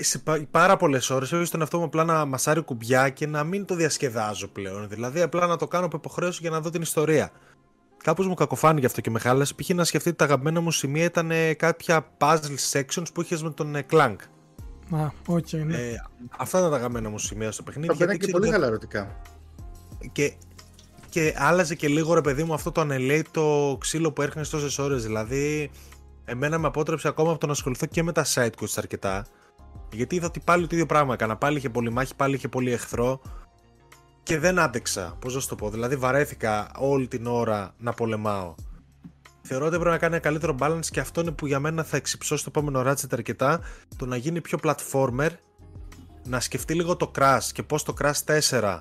Speaker 4: σε πα- πάρα πολλές ώρες έχω στον εαυτό μου απλά να μασάρει κουμπιά και να μην το διασκεδάζω πλέον. Δηλαδή απλά να το κάνω από υποχρέωση για να δω την ιστορία. Κάπως μου κακοφάνηκε αυτό και με χάλασε. Π.χ. να σκεφτείτε τα αγαπημένα μου σημεία ήταν ε, κάποια puzzle sections που είχες με τον ε, Clank.
Speaker 3: Α, οκ, ναι.
Speaker 4: Ε, αυτά ήταν τα αγαπημένα μου σημεία στο παιχνίδι.
Speaker 2: Τα
Speaker 4: γιατί
Speaker 2: και
Speaker 4: ξέρω
Speaker 2: πολύ
Speaker 4: ότι-
Speaker 2: χαλαρωτικά.
Speaker 4: και, και άλλαζε και λίγο ρε παιδί μου αυτό το ανελέητο ξύλο που έρχεται τόσες ώρες. Δηλαδή, εμένα με απότρεψε ακόμα από το να ασχοληθώ και με τα side quests αρκετά. Γιατί είδα ότι πάλι το ίδιο πράγμα έκανα. Πάλι είχε πολύ μάχη, πάλι είχε πολύ εχθρό. Και δεν άντεξα. Πώς να σου το πω. Δηλαδή, βαρέθηκα όλη την ώρα να πολεμάω. Θεωρώ ότι πρέπει να κάνει ένα καλύτερο balance και αυτό είναι που για μένα θα εξυψώσει το επόμενο Ratchet αρκετά. Το να γίνει πιο platformer, να σκεφτεί λίγο το Crash και πώς το Crash 4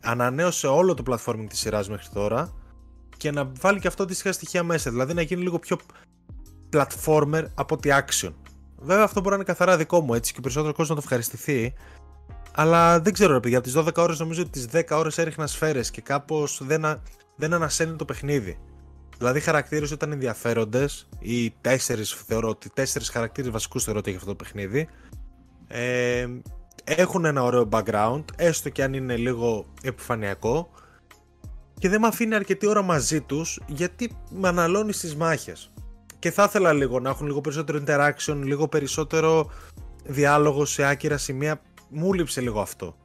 Speaker 4: ανανέωσε όλο το platforming της σειράς μέχρι τώρα και να βάλει και αυτό αντίστοιχα στοιχεία μέσα, δηλαδή να γίνει λίγο πιο platformer από ότι action. Βέβαια αυτό μπορεί να είναι καθαρά δικό μου έτσι και ο περισσότερο κόσμος να το ευχαριστηθεί αλλά δεν ξέρω ρε παιδιά, από τις 12 ώρες νομίζω ότι τις 10 ώρες έριχνα σφαίρες και κάπως δεν, α... δεν ανασένει το παιχνίδι. Δηλαδή οι χαρακτήρες ήταν ενδιαφέροντες ή τέσσερις θεωρώ ότι τέσσερις χαρακτήρες βασικούς θεωρώ ότι έχει αυτό το παιχνίδι ε, έχουν ένα ωραίο background, έστω και αν είναι λίγο επιφανειακό και δεν με αφήνει αρκετή ώρα μαζί τους γιατί με αναλώνει στις μάχες. Και θα ήθελα λίγο να έχουν λίγο περισσότερο interaction, λίγο περισσότερο διάλογο σε άκυρα σημεία. Μου λείψε λίγο αυτό.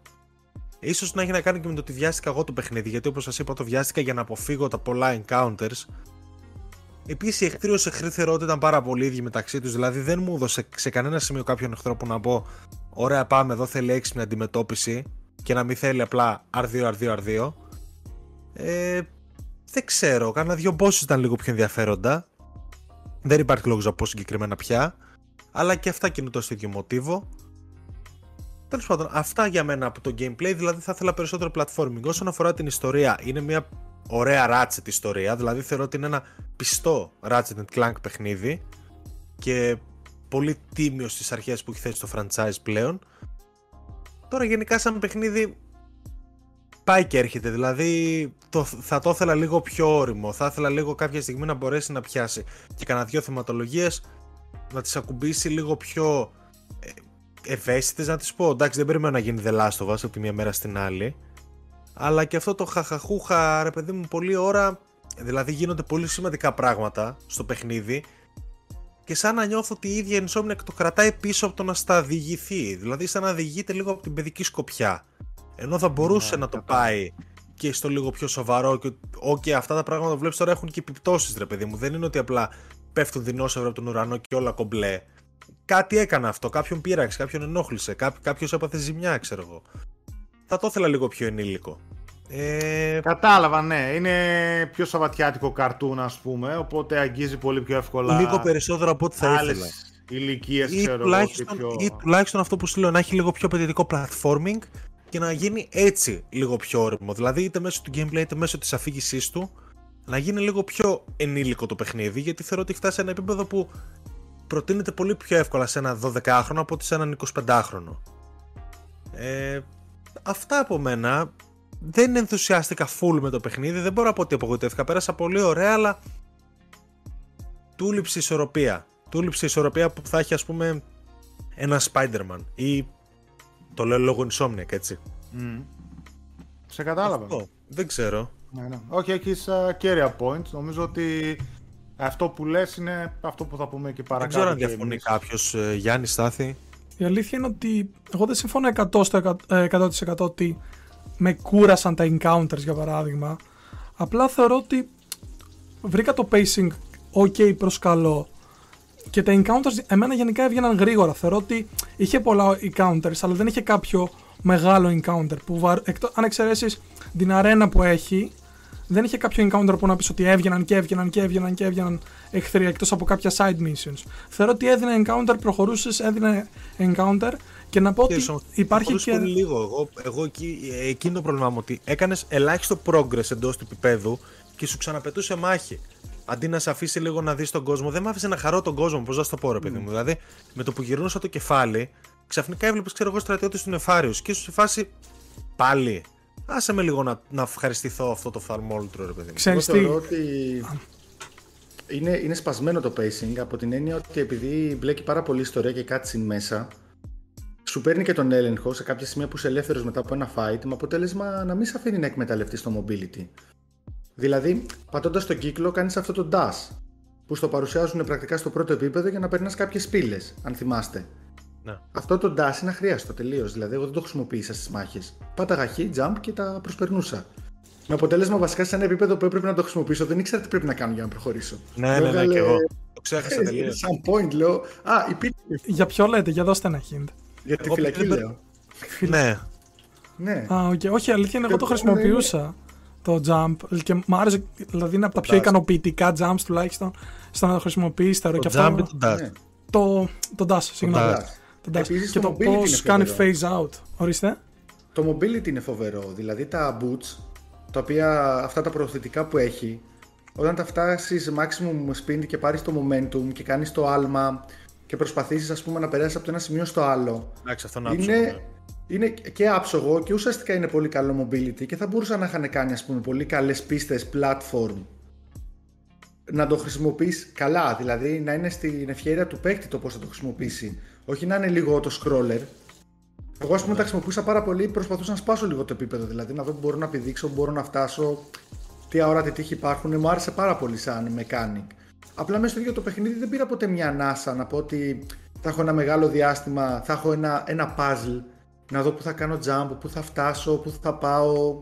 Speaker 4: Ίσως να έχει να κάνει και με το ότι βιάστηκα εγώ το παιχνίδι, γιατί όπως σας είπα το βιάστηκα για να αποφύγω τα πολλά encounters. Επίσης οι εχθροί ως εχθροί θεωρώ ότι ήταν πάρα πολύ ίδιοι μεταξύ τους, δηλαδή δεν μου έδωσε σε κανένα σημείο κάποιον εχθρό που να πω Ωραία, πάμε εδώ. Θέλει έξυπνη αντιμετώπιση και να μην θέλει απλά R2, R2, R2. Ε, δεν ξέρω. Κάνα δύο bosses ήταν λίγο πιο ενδιαφέροντα. Δεν υπάρχει λόγος να πω συγκεκριμένα πια. Αλλά και αυτά κινούνται στο ίδιο μοτίβο. Τέλος πάντων, αυτά για μένα από το gameplay. Δηλαδή, θα ήθελα περισσότερο platforming. Όσον αφορά την ιστορία, είναι μια ωραία Ratchet ιστορία. Δηλαδή, θεωρώ ότι είναι ένα πιστό Ratchet Clank παιχνίδι. Και πολύ τίμιος στις αρχές που έχει θέσει το franchise πλέον. Τώρα γενικά σαν παιχνίδι πάει και έρχεται, δηλαδή το, θα το ήθελα λίγο πιο όριμο, θα ήθελα λίγο κάποια στιγμή να μπορέσει να πιάσει και κανένα δυο θεματολογίες να τις ακουμπήσει λίγο πιο ε, ευαίσθητες να τις πω, εντάξει δεν περιμένω να γίνει The Last of Us από τη μία μέρα στην άλλη αλλά και αυτό το χαχαχούχα ρε παιδί μου πολλή ώρα δηλαδή γίνονται πολύ σημαντικά πράγματα στο παιχνίδι και σαν να νιώθω ότι η ίδια η Insomniac το κρατάει πίσω από το να στα διηγηθεί. Δηλαδή, σαν να διηγείται λίγο από την παιδική σκοπιά. Ενώ θα μπορούσε
Speaker 1: Ναι,
Speaker 4: να το
Speaker 1: κατάλαβα.
Speaker 4: πάει και στο λίγο πιο σοβαρό. Και okay, αυτά τα πράγματα που βλέπεις τώρα έχουν και επιπτώσεις, ρε παιδί μου. Δεν είναι ότι απλά πέφτουν δεινόσαυρα από τον ουρανό και όλα κομπλέ. Κάτι έκανε αυτό. Κάποιον πείραξε, κάποιον ενόχλησε. Κάποιος έπαθε ζημιά, ξέρω εγώ. Θα το ήθελα λίγο πιο ενήλικο. Ε,
Speaker 1: Κατάλαβα, ναι. Είναι πιο σαβατιάτικο καρτούν, ας πούμε, οπότε αγγίζει πολύ πιο εύκολα.
Speaker 4: λίγο περισσότερο από ό,τι θα
Speaker 1: άλλες
Speaker 4: ήθελα.
Speaker 1: ηλικίες,
Speaker 4: ή,
Speaker 1: ξέρω εγώ.
Speaker 4: τουλάχιστον,
Speaker 1: και πιο...
Speaker 4: ή τουλάχιστον αυτό που σου λέω να έχει λίγο πιο απαιτητικό platforming και να γίνει έτσι λίγο πιο όριμο. Δηλαδή είτε μέσω του gameplay είτε μέσω της αφήγησής του να γίνει λίγο πιο ενήλικο το παιχνίδι γιατί θεωρώ ότι έχει φτάσει σε ένα επίπεδο που προτείνεται πολύ πιο εύκολα σε ένα 12χρονο από ότι σε έναν 25χρονο. Ε, αυτά από μένα. Δεν ενθουσιάστηκα full με το παιχνίδι. Δεν μπορώ να πω ότι απογοητεύτηκα. Πέρασα πολύ ωραία, αλλά του λείψει ισορροπία. Του λείψει ισορροπία που θα έχει, ας πούμε, ένα Spider-Man. Ή. Το λέω λόγω Insomniac, έτσι.
Speaker 1: Mm. Σε κατάλαβα.
Speaker 4: Αυτό. Δεν ξέρω.
Speaker 1: Ναι, ναι. Όχι, έχεις uh, κέρια points. Νομίζω ότι αυτό που λες είναι αυτό που θα πούμε και παρακάτω.
Speaker 4: Δεν ξέρω αν διαφωνεί κάποιος, ε, Γιάννη Στάθη.
Speaker 3: Η αλήθεια είναι ότι εγώ δεν συμφωνώ 100%, 100% ότι με κούρασαν τα encounters για παράδειγμα. Απλά θεωρώ ότι βρήκα το pacing ok προς καλό και τα encounters εμένα γενικά έβγαιναν γρήγορα. Θεωρώ ότι είχε πολλά encounters αλλά δεν είχε κάποιο μεγάλο encounter που αν εξαιρέσεις την αρένα που έχει δεν είχε κάποιο encounter που να πεις ότι έβγαιναν και έβγαιναν και έβγαιναν και έβγαιναν εχθροί εκτός από κάποια side missions. Θεωρώ ότι έδινε encounter, προχωρούσες, έδινε encounter και να πω ότι υπάρχει και.
Speaker 4: Πολύ λίγο. Εγώ, εγώ εκεί, εκείνο το πρόβλημά μου ότι έκανες ελάχιστο progress εντός του επίπεδου και σου ξαναπετούσε μάχη. Αντί να σε αφήσει λίγο να δεις τον κόσμο, δεν με άφησε να χαρώ τον κόσμο. Πώς να το πω, ρε παιδί μου. Mm. Δηλαδή, με το που γυρνούσα το κεφάλι, ξαφνικά έβλεπες, ξέρω εγώ, στρατιώτες του νεφάριου και ίσω σε φάση πάλι. Άσε με λίγο να, να ευχαριστηθώ αυτό το φαρμόλτρο, ρε παιδί μου.
Speaker 2: Ξέρεις τι... ότι είναι, είναι σπασμένο το pacing από την έννοια ότι επειδή μπλέκει πάρα πολύ ιστορία και κάτι μέσα, σου παίρνει και τον έλεγχο σε κάποια σημεία που είσαι ελεύθερος μετά από ένα fight, με αποτέλεσμα να μην σε αφήνει να εκμεταλλευτείς το mobility. Δηλαδή, πατώντας τον κύκλο, κάνεις αυτό το dash, που στο παρουσιάζουν πρακτικά στο πρώτο επίπεδο για να περνάς κάποιες πύλες, αν θυμάστε. Ναι. Αυτό το dash είναι αχρίαστο τελείως. Δηλαδή, εγώ δεν το χρησιμοποίησα στις μάχες. Πάταγα χ, jump και τα προσπερνούσα. Με αποτέλεσμα βασικά σε ένα επίπεδο που έπρεπε να το χρησιμοποιήσω, δεν ήξερα τι πρέπει να κάνω για να προχωρήσω.
Speaker 4: Ναι, ναι, ναι, και εγώ. Το ξέχασα ε, τελείως.
Speaker 2: Σαν point λέω. Α, υπήρχε.
Speaker 3: Για ποιο λέτε, για δώστε ένα hint.
Speaker 2: Για τη φυλακή λέω.
Speaker 4: Ναι.
Speaker 2: Ναι.
Speaker 3: Α, okay. Όχι, αλήθεια είναι, εγώ το χρησιμοποιούσα το jump και μου άρεσε, δηλαδή είναι από τα πιο ικανοποιητικά jumps τουλάχιστον στο να το χρησιμοποιήσει.
Speaker 4: Το
Speaker 3: και
Speaker 4: jump ή το dash.
Speaker 3: Ναι. Το, το dash, συγγνώμη. Το dash. και το, πώς κάνει phase out. Ορίστε.
Speaker 2: Το mobility είναι φοβερό. Δηλαδή τα boots, τα οποία αυτά τα προωθητικά που έχει, όταν τα φτάσεις maximum spin και πάρεις το momentum και κάνεις το άλμα και προσπαθήσεις ας πούμε να περάσεις από το ένα σημείο στο άλλο.
Speaker 4: Εντάξει, αυτό
Speaker 2: είναι, είναι, ναι. Είναι και άψογο και ουσιαστικά είναι πολύ καλό mobility και θα μπορούσαν να είχαν κάνει ας πούμε πολύ καλές πίστες platform να το χρησιμοποιείς καλά, δηλαδή να είναι στην ευχαίρεια του παίκτη το πώς θα το χρησιμοποιήσει. Όχι να είναι λίγο το scroller. Εγώ, ας πούμε, τα χρησιμοποιούσα πάρα πολύ. Προσπαθούσα να σπάσω λίγο το επίπεδο. Δηλαδή, να δω που μπορώ να πηδήξω, που μπορώ να φτάσω, τι αόρατη τύχη υπάρχουν. Μου άρεσε πάρα πολύ σαν mechanic. Απλά μέσα στο ίδιο το παιχνίδι δεν πήρα ποτέ μια ανάσα να πω ότι θα έχω ένα μεγάλο διάστημα, θα έχω ένα, ένα puzzle, να δω που θα κάνω jump, που θα φτάσω, που θα πάω.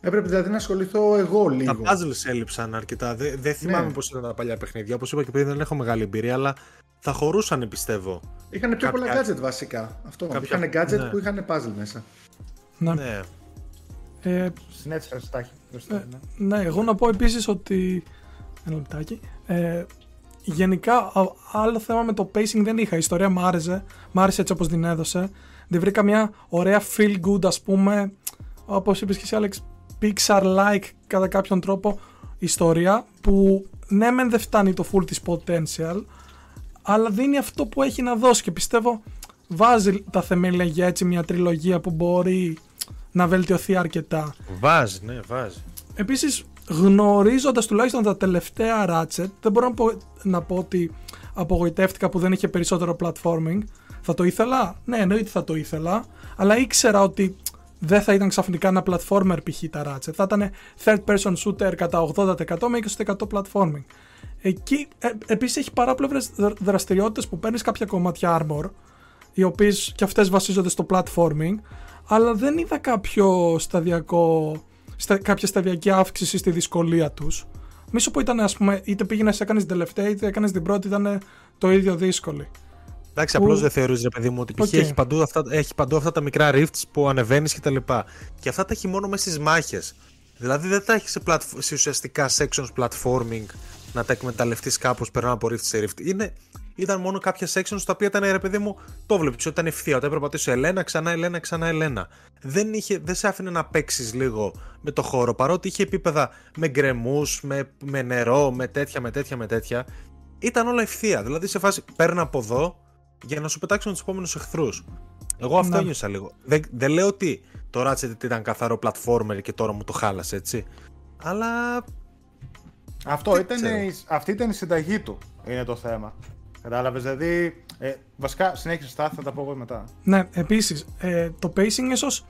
Speaker 2: Έπρεπε δηλαδή να ασχοληθώ εγώ λίγο.
Speaker 4: Τα puzzles έλειψαν αρκετά. Δεν, δεν θυμάμαι ναι. πώς ήταν τα παλιά παιχνίδια. Όπως είπα και πριν, δεν έχω μεγάλη εμπειρία, αλλά θα χωρούσαν πιστεύω.
Speaker 2: Είχαν πιο πολλά gadget βασικά. Αυτό. Κάποια... Είχαν gadget ναι. που είχαν puzzle μέσα.
Speaker 3: Ναι.
Speaker 4: ναι.
Speaker 1: Ε, Συνέτσιρα
Speaker 3: ναι. ναι, εγώ να πω επίσης ότι. Ένα λεπτάκι. Ε, γενικά, άλλο θέμα με το pacing δεν είχα. Η ιστορία μου άρεσε. Μ' άρεσε έτσι όπως την έδωσε. Δεν βρήκα μια ωραία feel good, ας πούμε. Όπως είπες και εσύ, Alex, Pixar-like κατά κάποιον τρόπο ιστορία που ναι, μεν δεν φτάνει το full της potential, αλλά δίνει αυτό που έχει να δώσει και πιστεύω βάζει τα θεμέλια για έτσι μια τριλογία που μπορεί να βελτιωθεί αρκετά.
Speaker 4: Βάζει, ναι, βάζει.
Speaker 3: Επίσης γνωρίζοντας τουλάχιστον τα τελευταία Ratchet δεν μπορώ να πω, να πω ότι απογοητεύτηκα που δεν είχε περισσότερο platforming. Θα το ήθελα, ναι εννοείται θα το ήθελα, αλλά ήξερα ότι δεν θα ήταν ξαφνικά ένα platformer π.χ. τα Ratchet. Θα ήταν third person shooter κατά 80% με 20% platforming. Εκεί ε, επίσης έχει παράπλευρες δραστηριότητες που παίρνεις κάποια κομμάτια armor, οι οποίες και αυτές βασίζονται στο platforming, αλλά δεν είδα κάποιο σταδιακό, στα, κάποια σταδιακή αύξηση στη δυσκολία τους. Μη σου πω ήταν, ας πούμε, είτε πήγαινες έκανες την τελευταία, είτε έκανες την πρώτη, ήταν το ίδιο δύσκολη.
Speaker 4: Εντάξει, που... απλώς δεν θεωρείς, ρε παιδί μου, ότι okay. έχει, παντού αυτά, έχει παντού αυτά τα μικρά rifts που ανεβαίνεις και τα λοιπά. Και αυτά τα έχει μόνο μέσα στις μάχες. Δηλαδή δεν τα έχεις σε, σε ουσιαστικά sections platforming να τα εκμεταλλευτείς κάπως περνά από rift σε rift. Είναι, ήταν μόνο κάποια sections τα οποία ήταν ρε παιδί μου, το βλέπεις ότι ήταν ευθεία. Όταν έπρεπε να πατήσω Ελένα, ξανά Ελένα, ξανά Ελένα. Δεν, είχε, δεν σε άφηνε να παίξεις λίγο με το χώρο παρότι είχε επίπεδα με γκρεμούς, με, με νερό, με τέτοια, με τέτοια, με τέτοια. Ήταν όλα ευθεία. Δηλαδή σε φάση παίρνω από εδώ για να σου πετάξουν τους επόμενους εχθρούς. Εγώ αυτό ένιωσα λίγο. Δεν, δεν λέω ότι το Ratchet ήταν καθαρό platformer και τώρα μου το χάλασε, έτσι. Αλλά
Speaker 1: Αυτό ήταν, η, αυτή ήταν η συνταγή του, είναι το θέμα. Κατάλαβες, δηλαδή. Ε, βασικά, συνέχισε τα, θα τα πω εγώ μετά.
Speaker 3: Ναι, επίσης, ε, το pacing ίσως.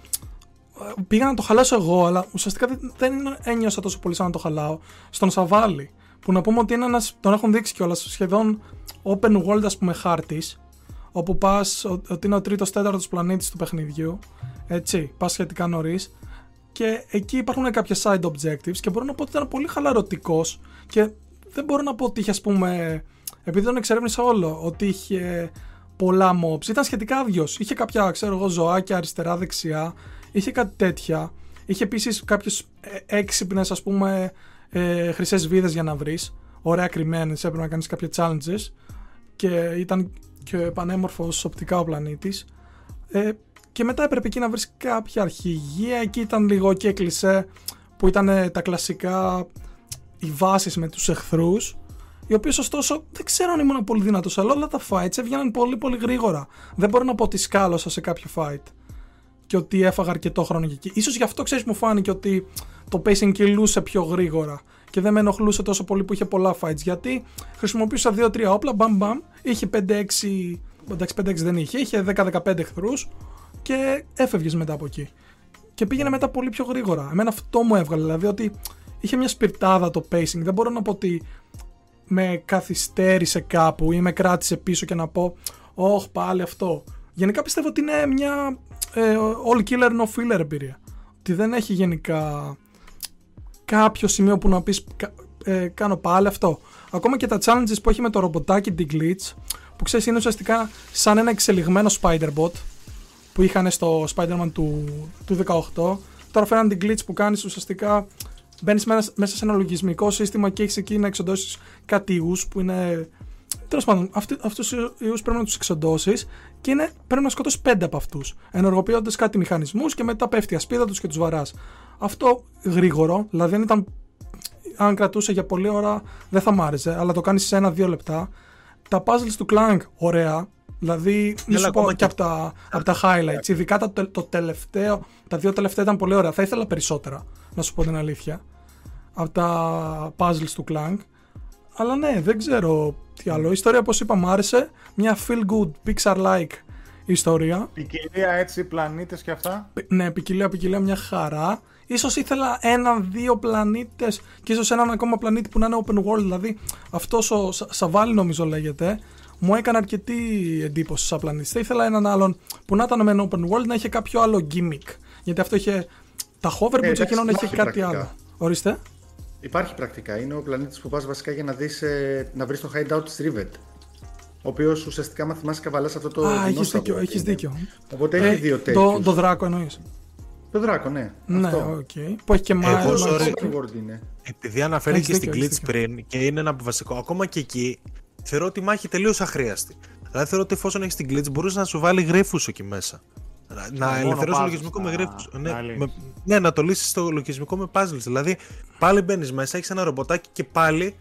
Speaker 3: Πήγα να το χαλάσω εγώ, αλλά ουσιαστικά δεν, δεν ένιωσα τόσο πολύ σαν να το χαλάω. Στον Σαβάλη, που να πούμε ότι είναι ένας. τον έχουν δείξει κιόλας σχεδόν open world, ας πούμε, χάρτης. Όπου πας, ότι είναι ο τρίτος τέταρτος πλανήτης του παιχνιδιού. Έτσι, πας σχετικά νωρίς. Και εκεί υπάρχουν κάποια side objectives και μπορώ να πω ότι ήταν πολύ χαλαρωτικός και δεν μπορώ να πω ότι είχε, ας πούμε, επειδή τον εξερεύνησα όλο, ότι είχε πολλά mobs. Ήταν σχετικά άδειος. Είχε κάποια, ξέρω εγώ, ζωάκια αριστερά-δεξιά. Είχε κάτι τέτοια. Είχε επίσης κάποιε έξυπνες, ας πούμε, ε, χρυσές βίδες για να βρεις. Ωραία κρυμμένες. Έπρεπε να κάνεις κάποια challenges. Και ήταν και πανέμορφο οπτικά ο πλανήτης. Ε, και μετά έπρεπε εκεί να βρεις κάποια αρχηγία. Εκεί ήταν λίγο και κλεισέ που ήταν τα κλασικά οι βάσεις με τους εχθρούς οι οποίες ωστόσο δεν ξέρω αν ήμουν πολύ δυνατός, αλλά όλα τα fights έβγαιναν πολύ πολύ γρήγορα. Δεν μπορώ να πω ότι σκάλωσα σε κάποιο fight και ότι έφαγα αρκετό χρόνο εκεί. σω γι' αυτό ξέρεις, μου φάνηκε ότι το pacing κυλούσε πιο γρήγορα και δεν με ενοχλούσε τόσο πολύ που είχε πολλά fights. Γιατί χρησιμοποιούσα 2-3 όπλα, μπαμ μπαμ, είχε 5-6. Εντάξει, 5-6 δεν είχε, είχε 10-15 εχθρούς και έφευγες μετά από εκεί. Και πήγαινε μετά πολύ πιο γρήγορα. Εμένα αυτό μου έβγαλε, δηλαδή ότι είχε μια σπιρτάδα το pacing. Δεν μπορώ να πω ότι με καθυστέρησε κάπου ή με κράτησε πίσω και να πω «Ωχ, πάλι αυτό». Γενικά πιστεύω ότι είναι μια ε, all killer no filler εμπειρία. Ότι δεν έχει γενικά κάποιο σημείο που να πεις ε, κάνω πάλι αυτό. Ακόμα και τα challenges που έχει με το ρομποτάκι την glitch που ξέρεις είναι ουσιαστικά σαν ένα εξελιγμένο Spider-Bot που είχαν στο Spider-Man του, του 18 τώρα φέραν την glitch που κάνεις ουσιαστικά μπαίνεις μέσα σε ένα λογισμικό σύστημα και έχεις εκεί να εξοντώσεις κάτι ιούς που είναι. Τέλος πάντων, αυτούς του ιούς πρέπει να τους εξοντώσεις και είναι, πρέπει να σκοτώσεις πέντε από αυτούς. Ενεργοποιώντας κάτι μηχανισμούς και μετά πέφτει η ασπίδα τους και τους βαράς. Αυτό γρήγορο, δηλαδή αν ήταν. Αν κρατούσε για πολλή ώρα δεν θα μ' άρεσε, αλλά το κάνεις σε ένα-δύο λεπτά. Τα puzzles του Clank, ωραία. Δηλαδή, μη σου πω και από τα, από τα highlights. Ειδικά το, το τελευταίο, τα δύο τελευταία ήταν πολύ ωραία. Θα ήθελα περισσότερα να σου πω την αλήθεια, από τα puzzles του Clank. Αλλά ναι, δεν ξέρω τι άλλο. Η ιστορία, όπως είπα, μου άρεσε. Μια feel-good, Pixar-like ιστορία.
Speaker 1: Ποικιλία έτσι, πλανήτες και αυτά.
Speaker 3: Ναι, ποικιλία, ποικιλία, μια χαρά. Ίσως ήθελα έναν-δύο πλανήτες και ίσως έναν ακόμα πλανήτη που να είναι open world. Δηλαδή, αυτός ο Σαβάλι νομίζω λέγεται, μου έκανε αρκετή εντύπωση σαν πλανήτης. Θα ήθελα έναν άλλον που να ήταν με ένα open world να είχε κάποιο άλλο gimmick. Γιατί αυτό είχε τα hoverboots, ε, εκείνον έχει κάτι πρακτικά. άλλο. Ορίστε.
Speaker 2: Υπάρχει πρακτικά. Είναι ο πλανήτης που πας βασικά για να, δεις, ε, να βρεις το hideout της Rivet. Ο οποίος ουσιαστικά, μα θυμάσαι, καβαλά αυτό το.
Speaker 3: Α, έχεις δίκιο. Έχεις δίκιο.
Speaker 2: Οπότε ε, έχει δύο τέτοιους.
Speaker 3: Το, το δράκο εννοείς.
Speaker 2: Το δράκο, ναι.
Speaker 3: Ναι, οκ. Okay. Που έχει και μάλλον.
Speaker 4: Επειδή αναφέρθηκε στην Glitch πριν και είναι ένα βασικό, ακόμα και εκεί θεωρώ ότι η μάχη τελείως αχρείαστη. Δηλαδή θεωρώ ότι εφόσον έχεις την Glitch μπορούσε να σου βάλει γρίφους εκεί μέσα. Να ελευθερώσεις το λογισμικό με γρήφους. Ναι, ναι, να το λύσεις το λογισμικό με puzzles. Δηλαδή πάλι μπαίνεις μέσα, έχεις ένα ρομποτάκι και πάλι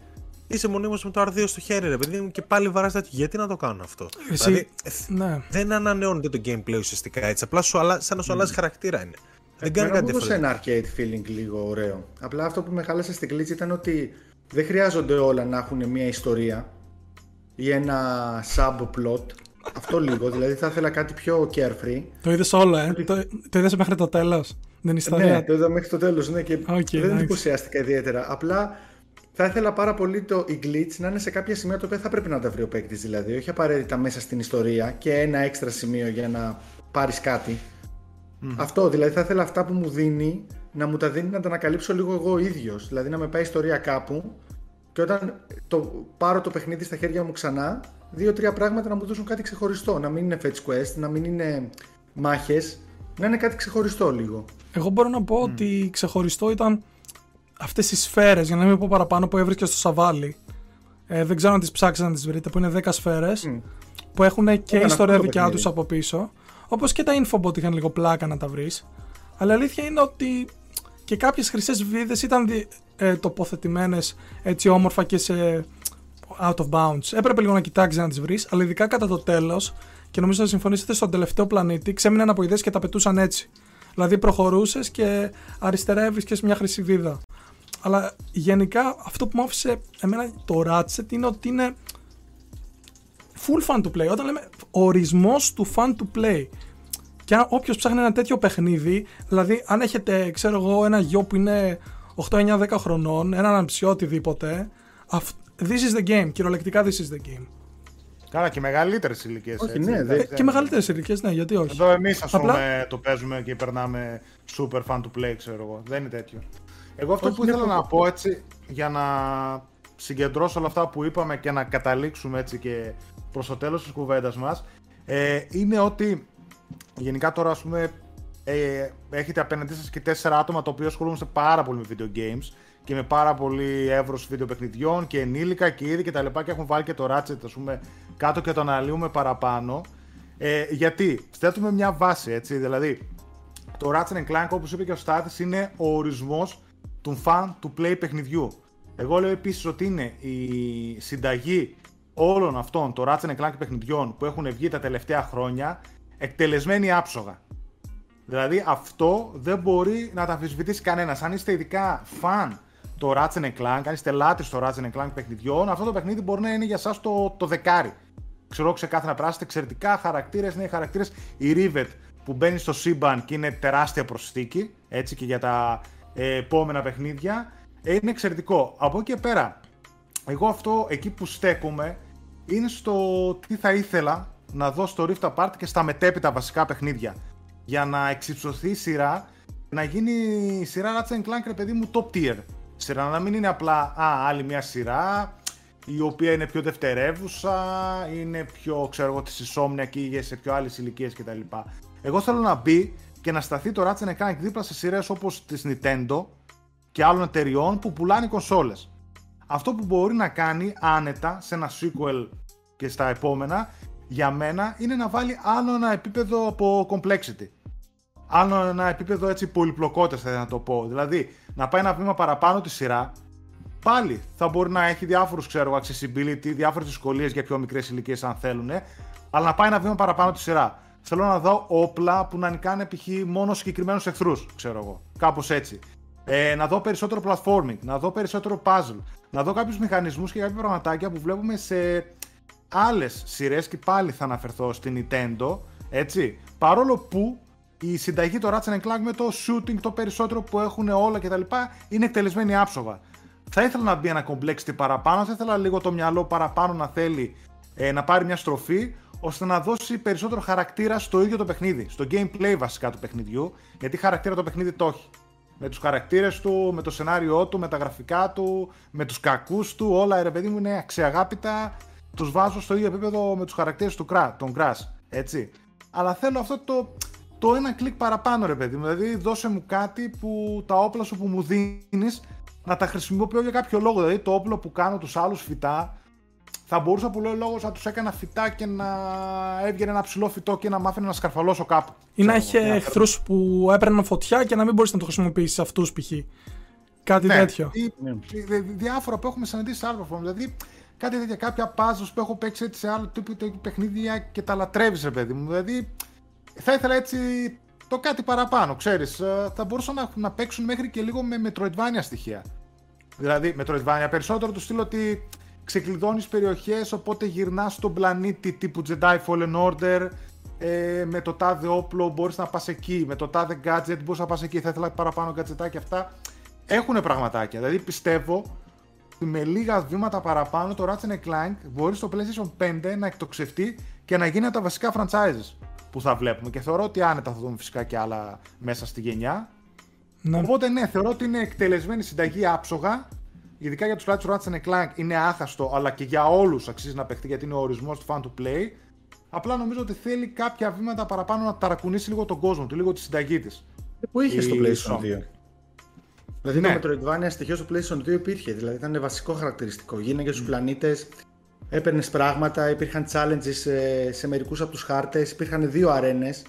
Speaker 4: είσαι μονίμως με το R2 στο χέρι, ρε παιδί μου, και πάλι βαράς τέτοιο. Γιατί να το κάνω αυτό;
Speaker 3: Εσύ, δηλαδή, ναι.
Speaker 4: δεν ανανεώνεται το gameplay ουσιαστικά έτσι. Απλά σου αλλα... σαν να σου mm. αλλάζει χαρακτήρα είναι. Δεν κάνει κάτι
Speaker 2: τέτοιο. ένα arcade feeling λίγο ωραίο. Απλά αυτό που με χάλασε στην κλίτσα ήταν ότι δεν χρειάζονται όλα να έχουν μια ιστορία ή ένα subplot αυτό λίγο. Δηλαδή θα ήθελα κάτι πιο carefree.
Speaker 3: Το είδες όλο, ε; Το, το είδες μέχρι το τέλος. Δεν ιστορία;
Speaker 2: Ναι, το είδα μέχρι το τέλος. Ναι, και okay, δεν εντυπωσιάστηκα ιδιαίτερα. Απλά θα ήθελα πάρα πολύ το η glitch να είναι σε κάποια σημεία το οποίο θα πρέπει να τα βρει ο παίκτης. Δηλαδή, όχι απαραίτητα μέσα στην ιστορία και ένα έξτρα σημείο για να πάρεις κάτι. Αυτό, δηλαδή θα ήθελα αυτά που μου δίνει να μου τα δίνει να τα ανακαλύψω λίγο εγώ ίδιος. Δηλαδή να με πάει ιστορία κάπου και όταν το, πάρω το παιχνίδι στα χέρια μου ξανά, δύο-τρία πράγματα να μου δώσουν κάτι ξεχωριστό. Να μην είναι fetch quest, να μην είναι μάχες, να είναι κάτι ξεχωριστό λίγο.
Speaker 3: Εγώ μπορώ να πω ότι ξεχωριστό ήταν αυτές οι σφαίρες, για να μην πω παραπάνω, που έβρισκε στο σαβάλι. Ε, δεν ξέρω αν τις ψάξετε να τις βρείτε, που είναι 10 σφαίρες που έχουν και ιστορία δικιά τους από πίσω. Όπως και τα infobot είχαν λίγο πλάκα να τα βρεις. Αλλά η αλήθεια είναι ότι και κάποιες χρυσές βίδες ήταν ε, τοποθετημένες έτσι όμορφα και σε out of bounds. Έπρεπε λίγο να κοιτάξεις να τις βρεις, αλλά ειδικά κατά το τέλος, και νομίζω να συμφωνήσετε στον τελευταίο πλανήτη, ξέμειναν από ιδέες και τα πετούσαν έτσι. Δηλαδή προχωρούσες και αριστερά έβρισκε μια χρυσή βίδα. Αλλά γενικά αυτό που μου άφησε εμένα το Ratchet είναι ότι είναι full fun to play. Όταν λέμε ορισμός του fun to play. Και όποιος ψάχνει ένα τέτοιο παιχνίδι, δηλαδή αν έχετε, ξέρω εγώ, ένα γιο που είναι 8, 9, 10 χρονών, έναν αμψιό οτιδήποτε, this is the game. Κυριολεκτικά this is the game.
Speaker 1: Καλά, και μεγαλύτερες ηλικίες.
Speaker 2: Όχι, ναι, δε...
Speaker 3: Ε, και μεγαλύτερες ηλικίες, ναι, γιατί όχι.
Speaker 1: Εδώ εμείς, ας Απλά... πούμε, το παίζουμε και περνάμε super fun to play, ξέρω εγώ. Δεν είναι τέτοιο. Εγώ αυτό όχι, που ήθελα να πω έτσι, για να συγκεντρώσω όλα αυτά που είπαμε και να καταλήξουμε έτσι και προς το τέλος της κουβέντας μας, ε, είναι ότι γενικά τώρα, ας πούμε, ε, έχετε απέναντί σας και τέσσερα άτομα τα οποία ασχολούνται πάρα πολύ με video games και με πάρα πολύ εύρος βιντεοπαιχνιδιών και ενήλικα και ήδη και τα λοιπά και έχουν βάλει και το Ratchet ας πούμε κάτω και το αναλύουμε παραπάνω. Ε, γιατί; Στέλνουμε μια βάση έτσι δηλαδή το Ratchet Clank όπως είπε και ο Στάθης είναι ο ορισμός του fan του play παιχνιδιού. Εγώ λέω επίσης ότι είναι η συνταγή όλων αυτών των Ratchet Clank παιχνιδιών που έχουν βγει τα τελευταία χρόνια εκτελεσμένη άψογα Δηλαδή αυτό δεν μπορεί να τα αμφισβητήσει κανένας. Αν είστε ειδικά φαν το Ratchet Clank, αν είστε λάτρε στο Ratchet Clank παιχνιδιών, αυτό το παιχνίδι μπορεί να είναι για εσά το, το δεκάρι. Ξέρω ξεκάθαρα να περάσετε εξαιρετικά χαρακτήρες, νέοι χαρακτήρες. Η Rivet που μπαίνει στο σύμπαν και είναι τεράστια προσθήκη, έτσι και για τα ε, επόμενα παιχνίδια, ε, είναι εξαιρετικό. Από εκεί και πέρα, εγώ αυτό εκεί που στέκομαι είναι στο τι θα ήθελα να δω στο Rift Apart και στα μετέπειτα βασικά παιχνίδια. Για να εξυψωθεί η σειρά, να γίνει η σειρά Ratchet Clank, ρε παιδί μου, top tier σειρά, να μην είναι απλά α, άλλη μια σειρά η οποία είναι πιο δευτερεύουσα, είναι πιο, ξέρω εγώ, της Insomnia και σε πιο άλλες ηλικίες κτλ. Εγώ θέλω να μπει και να σταθεί το Ratchet Clank δίπλα σε σειρές όπως της Nintendo και άλλων εταιριών που πουλάνε κονσόλες. Αυτό που μπορεί να κάνει άνετα σε ένα sequel και στα επόμενα, για μένα, είναι να βάλει άλλο ένα επίπεδο από complexity άλλο ένα επίπεδο έτσι πολυπλοκότητας θα να το πω. Δηλαδή, να πάει ένα βήμα παραπάνω τη σειρά, πάλι θα μπορεί να έχει διάφορους ξέρω accessibility, διάφορες δυσκολίες για πιο μικρές ηλικίες αν θέλουν, αλλά να πάει ένα βήμα παραπάνω τη σειρά. Θέλω να δω όπλα που να νικάνε π.χ. μόνο συγκεκριμένους εχθρούς, ξέρω εγώ. Κάπως έτσι. Ε, να δω περισσότερο platforming, να δω περισσότερο puzzle, να δω κάποιους μηχανισμούς και κάποια πραγματάκια που βλέπουμε σε άλλες σειρές και πάλι θα αναφερθώ στην Nintendo, έτσι. Παρόλο που η συνταγή το Ratchet Clank με το shooting το περισσότερο που έχουν όλα κτλ. είναι εκτελεσμένη άψογα. Θα ήθελα να μπει ένα complexity παραπάνω, θα ήθελα λίγο το μυαλό παραπάνω να θέλει ε, να πάρει μια στροφή, ώστε να δώσει περισσότερο χαρακτήρα στο ίδιο το παιχνίδι, στο gameplay βασικά του παιχνιδιού, γιατί χαρακτήρα το παιχνίδι το έχει. Με τους χαρακτήρες του, με το σενάριό του, με τα γραφικά του, με τους κακούς του, όλα ρε παιδί μου είναι αξιαγάπητα. Τους βάζω στο ίδιο επίπεδο με τους χαρακτήρες του των Crash, έτσι. Αλλά θέλω αυτό το, το ένα κλικ παραπάνω, ρε παιδί μου. Δηλαδή, δώσε μου κάτι που τα όπλα σου που μου δίνεις να τα χρησιμοποιώ για κάποιο λόγο. Δηλαδή, το όπλο που κάνω τους άλλους φυτά, θα μπορούσα που λέω λόγος να τους έκανα φυτά και να έβγαινε ένα ψηλό φυτό και να μ' να σκαρφαλώσω κάπου.
Speaker 3: Ή να είχε εχθρούς που έπαιρναν φωτιά και να μην μπορείς να το χρησιμοποιήσεις αυτούς π.χ. Κάτι ναι, τέτοιο. Ή,
Speaker 1: ναι. διάφορα που έχουμε συναντήσει σε άλλο Δηλαδή, κάτι τέτοια, κάποια puzzles που έχω παίξει έτσι σε άλλο τύπου παιχνίδια και τα λατρεύεις, ρε παιδί μου. Δηλαδή, θα ήθελα έτσι το κάτι παραπάνω, ξέρεις. Ε, θα μπορούσαν να, να παίξουν μέχρι και λίγο με Metroidvania στοιχεία. Δηλαδή, Metroidvania περισσότερο του στείλω ότι ξεκλειδώνεις περιοχές, οπότε γυρνάς στον πλανήτη τύπου Jedi Fallen Order, ε, με το τάδε όπλο μπορείς να πας εκεί, με το τάδε gadget μπορείς να πας εκεί, θα ήθελα παραπάνω gadgetάκια αυτά. Έχουν πραγματάκια, δηλαδή πιστεύω ότι με λίγα βήματα παραπάνω το Ratchet Clank μπορεί στο PlayStation 5 να εκτοξευτεί και να γίνει από τα βασικά franchises που θα βλέπουμε και θεωρώ ότι άνετα θα δούμε φυσικά και άλλα μέσα στη γενιά. Ναι. Οπότε ναι, θεωρώ ότι είναι εκτελεσμένη συνταγή άψογα. Ειδικά για τους πελάτε του Ratchet Clank είναι άχαστο, αλλά και για όλους αξίζει να παιχτεί γιατί είναι ο ορισμός του fan to play. Απλά νομίζω ότι θέλει κάποια βήματα παραπάνω να ταρακουνήσει λίγο τον κόσμο του, λίγο τη συνταγή της.
Speaker 2: Ε, που είχε στο PlayStation 2. Δηλαδή ναι. το Metroidvania στοιχείο στο PlayStation 2 υπήρχε, δηλαδή ήταν βασικό χαρακτηριστικό. Γίνανε στους mm. πλανήτες, έπαιρνες πράγματα, υπήρχαν challenges σε, σε μερικούς από τους χάρτες, υπήρχαν δύο αρένες,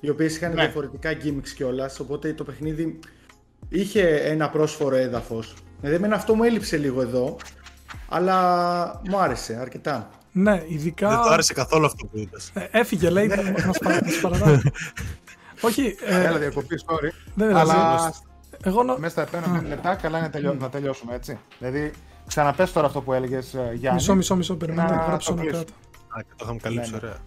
Speaker 2: οι οποίες είχαν ναι. διαφορετικά gimmicks κιόλας. Οπότε το παιχνίδι είχε ένα πρόσφορο έδαφος. Δηλαδή, εμένα αυτό μου έλειψε λίγο εδώ, αλλά μου άρεσε αρκετά.
Speaker 3: Ναι, ειδικά.
Speaker 4: Δεν το άρεσε καθόλου αυτό που είπες.
Speaker 3: Ε, έφυγε, λέει, να μας παραδώσει. Όχι.
Speaker 1: Ε, Έλα, διακοπή, sorry.
Speaker 3: Δεν αλλά Εγώ νο...
Speaker 1: Μέσα στα επόμενα λεπτά καλά είναι τελειώ... να τελειώσουμε έτσι. Δηλαδή, ξαναπες τώρα αυτό που έλεγες Γιάννη.
Speaker 3: Μισό, μισό, μισό, περιμένω
Speaker 1: να
Speaker 3: να γράψω
Speaker 1: το
Speaker 3: ένα
Speaker 1: κλείσω.
Speaker 3: κάτω.
Speaker 4: Α, και το είχαμε καλύψει,
Speaker 1: Ναι, ναι.
Speaker 4: ωραία.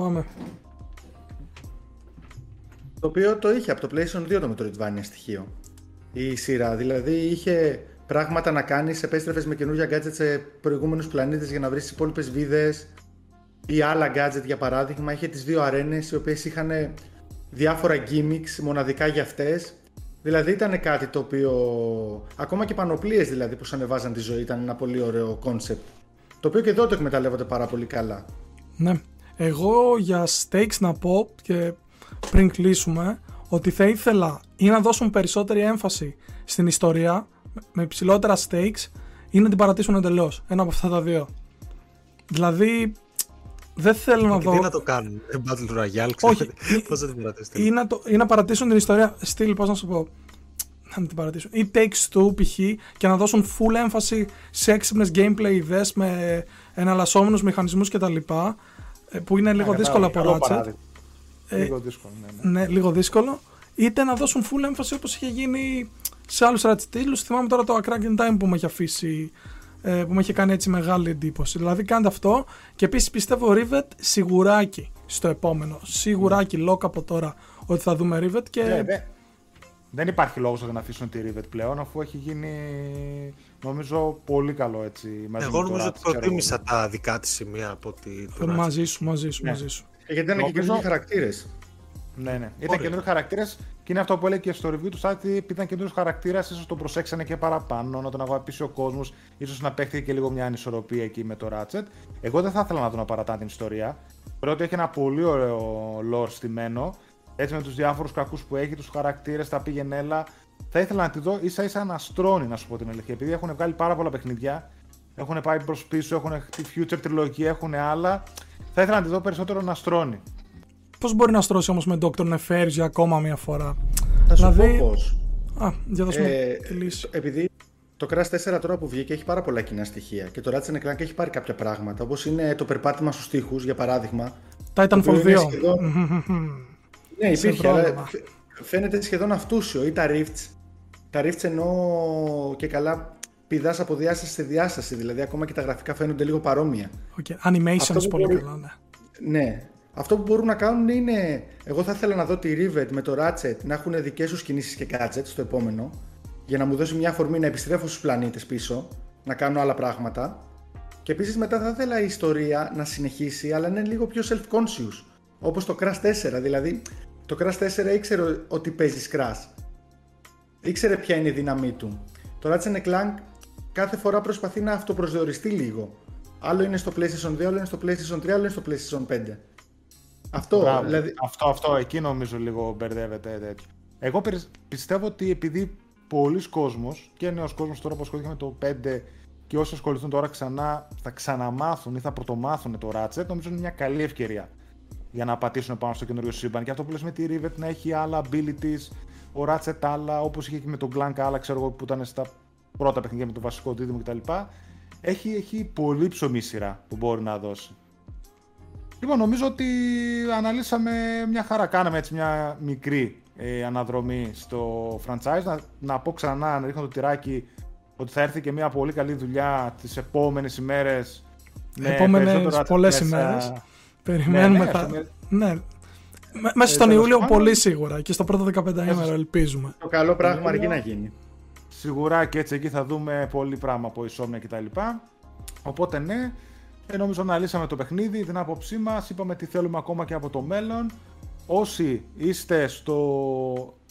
Speaker 3: Πάμε.
Speaker 2: Το οποίο το είχε από το PlayStation 2 το Metroidvania στοιχείο. Η σειρά. Δηλαδή είχε πράγματα να κάνεις, επέστρεφες με καινούργια gadgets σε προηγούμενους πλανήτες για να βρεις τις υπόλοιπες βίδες ή άλλα gadget για παράδειγμα. Είχε τις δύο αρένες οι οποίες είχαν διάφορα gimmicks μοναδικά για αυτές. Δηλαδή ήταν κάτι το οποίο. Ακόμα και πανοπλίες δηλαδή που σου ανεβάζαν τη ζωή ήταν ένα πολύ ωραίο concept. Το οποίο και εδώ το εκμεταλλεύονται πάρα πολύ καλά.
Speaker 3: Ναι. Εγώ για stakes να πω και πριν κλείσουμε ότι θα ήθελα ή να δώσουν περισσότερη έμφαση στην ιστορία με υψηλότερα stakes ή να την παρατήσουν εντελώς. Ένα από αυτά τα δύο. Δηλαδή, δεν θέλω να
Speaker 4: Και
Speaker 3: δω.
Speaker 4: τι να το κάνουν, ε, Battle Royale,
Speaker 3: Όχι,
Speaker 4: ξέρετε, πώς θα την παρατήσετε.
Speaker 3: ή, να το, ή να παρατήσουν την ιστορία. Στυλ, πώς να σου πω. Να μην την παρατήσουν. Ή takes two π.χ. και να δώσουν full έμφαση σε έξυπνες gameplay ιδέες με εναλλασσόμενους μηχανισμούς κτλ. Ε, Που είναι λίγο δύσκολο από
Speaker 1: Καλό
Speaker 3: Ratchet.
Speaker 1: παράδειγμα.
Speaker 3: Ε,
Speaker 1: Λίγο δύσκολο, ναι, ναι.
Speaker 3: Ναι, λίγο δύσκολο. Είτε να δώσουν full έμφαση όπως είχε γίνει σε άλλους Ratchet τίτλους. Θυμάμαι τώρα το A Crack in Time που με είχε αφήσει. ε, που με είχε κάνει έτσι μεγάλη εντύπωση. Δηλαδή κάντε αυτό και επίσης πιστεύω Rivet σιγουράκι στο επόμενο. Σιγουράκι lock από τώρα ότι θα δούμε Rivet και.
Speaker 1: Ναι, δε- δεν υπάρχει λόγος να αφήσουν τη Rivet πλέον αφού έχει γίνει νομίζω πολύ καλό έτσι μαζί
Speaker 4: Εγώ
Speaker 1: με το
Speaker 4: νομίζω
Speaker 1: Ratchet,
Speaker 4: ότι
Speaker 1: ξέρω εγώ.
Speaker 4: προτίμησα τα δικά της σημεία από ότι το Ratchet.
Speaker 3: μαζί σου, μαζί σου,
Speaker 1: Ναι.
Speaker 3: μαζί σου.
Speaker 2: Ε, Γιατί ήταν και
Speaker 1: Νομίζω-
Speaker 2: καινούργιοι χαρακτήρες.
Speaker 1: Ναι, ναι. Ήταν
Speaker 4: Ωραία.
Speaker 1: καινούριο χαρακτήρα και είναι αυτό που έλεγε και στο review του site. Επειδή ήταν καινούριο χαρακτήρας, ίσως τον προσέξανε και παραπάνω, να τον αγαπήσει ο κόσμος, ίσως να παίχτηκε και λίγο μια ανισορροπία εκεί με το Ratchet. Εγώ δεν θα ήθελα να δω να παρατάνε την ιστορία. Θεωρώ ότι έχει ένα πολύ ωραίο lore στημένο. Έτσι με τους διάφορους κακούς που έχει, τους χαρακτήρες, τα πήγαινε έλα. Θα ήθελα να τη δω ίσα ίσα να στρώνει, να σου πω την αλήθεια. Επειδή έχουν βγάλει πάρα πολλά παιχνίδια, έχουν πάει προς πίσω, έχουν τη future τριλογία, έχουν άλλα. Θα ήθελα να τη δω περισσότερο να στρώνει.
Speaker 3: Πώς μπορεί να στρώσει όμως με Dr. Nefarious για ακόμα μια φορά;
Speaker 2: Θα σου
Speaker 3: Δηλαδή-
Speaker 2: πω πώς.
Speaker 3: Α, για δώσουμε
Speaker 2: Ε,
Speaker 3: τη λύση.
Speaker 2: επειδή το Crash 4 τώρα που βγήκε έχει πάρα πολλά κοινά στοιχεία και το Ratchet Clank έχει πάρει κάποια πράγματα όπως είναι το περπάτημα στους τοίχους για παράδειγμα
Speaker 3: Titanfall
Speaker 2: οποίο είναι
Speaker 3: 2.
Speaker 2: σχεδόν- Ναι,
Speaker 3: Σε
Speaker 2: υπήρχε, αλλά
Speaker 3: πρόγραμμα.
Speaker 2: φαι- φαίνεται σχεδόν αυτούσιο. Ή τα rifts. Τα rifts εννοώ και καλά πηδάς από διάσταση σε διάσταση, δηλαδή ακόμα και τα γραφικά φαίνονται λίγο παρόμοια.
Speaker 3: Okay. Animations
Speaker 2: Αυτό που
Speaker 3: πολύ
Speaker 2: μπορεί-
Speaker 3: καλά, ναι.
Speaker 2: Ναι. Αυτό που μπορούν να κάνουν είναι. Εγώ θα ήθελα να δω τη Rivet με το Ratchet να έχουν δικές τους κινήσεις και gadgets στο επόμενο. Για να μου δώσει μια αφορμή να επιστρέφω στους πλανήτες πίσω, να κάνω άλλα πράγματα. Και επίσης μετά θα ήθελα η ιστορία να συνεχίσει, αλλά να είναι λίγο πιο self-conscious. Όπως το Crash 4. Δηλαδή, το Crash 4 ήξερε ότι παίζεις Crash. Ήξερε ποια είναι η δύναμή του. Το Ratchet Clank κάθε φορά προσπαθεί να αυτοπροσδιοριστεί λίγο. Άλλο είναι στο PlayStation 2, άλλο είναι στο PlayStation 3, άλλο είναι στο PlayStation 5. Αυτό,
Speaker 1: Μπράβο.
Speaker 2: δηλαδή,
Speaker 1: αυτό, αυτό, εκεί νομίζω λίγο μπερδεύεται τέτοιο. Εγώ περι- πιστεύω ότι επειδή πολλοί κόσμος και νέος κόσμος τώρα που ασχολήθηκε με το 5 και όσοι ασχοληθούν τώρα ξανά θα ξαναμάθουν ή θα πρωτομάθουν το Ratchet, νομίζω είναι μια καλή ευκαιρία για να πατήσουν πάνω στο καινούριο σύμπαν. Και αυτό που λες με τη Rivet να έχει άλλα abilities, ο Ratchet άλλα, όπως είχε και με τον Clank άλλα, ξέρω εγώ που ήταν στα πρώτα παιχνίδια με το βασικό δίδυμο κτλ. Έχει, έχει πολύ ψωμί σειρά που μπορεί να δώσει. Λοιπόν, νομίζω ότι αναλύσαμε μια χαρά. Κάναμε έτσι μια μικρή ε, αναδρομή στο franchise. Να, να πω ξανά, να ρίχνω το τυράκι, ότι θα έρθει και μια πολύ καλή δουλειά τις επόμενες ημέρες. με
Speaker 3: Επόμενες
Speaker 1: περισσότερα
Speaker 3: πολλές
Speaker 1: μέσα-
Speaker 3: ημέρες. Περιμένουμε
Speaker 1: Ναι, ναι,
Speaker 3: τα...
Speaker 1: έχουμε-
Speaker 3: Ναι. Με- Μέσα στον
Speaker 1: τέλος
Speaker 3: Ιούλιο
Speaker 1: πάντων.
Speaker 3: πολύ σίγουρα και στο πρώτο 15 ημέρο
Speaker 1: Μέσα-
Speaker 3: ελπίζουμε.
Speaker 2: το καλό πράγμα
Speaker 1: Τέλεια.
Speaker 2: αρκεί να γίνει.
Speaker 1: Σιγουρά και έτσι εκεί θα δούμε πολύ πράγμα από Ισόμνια κτλ. Οπότε ναι, ε, νομίζω να λύσαμε το παιχνίδι, την άποψή μας, είπαμε τι θέλουμε ακόμα και από το μέλλον. Όσοι είστε στο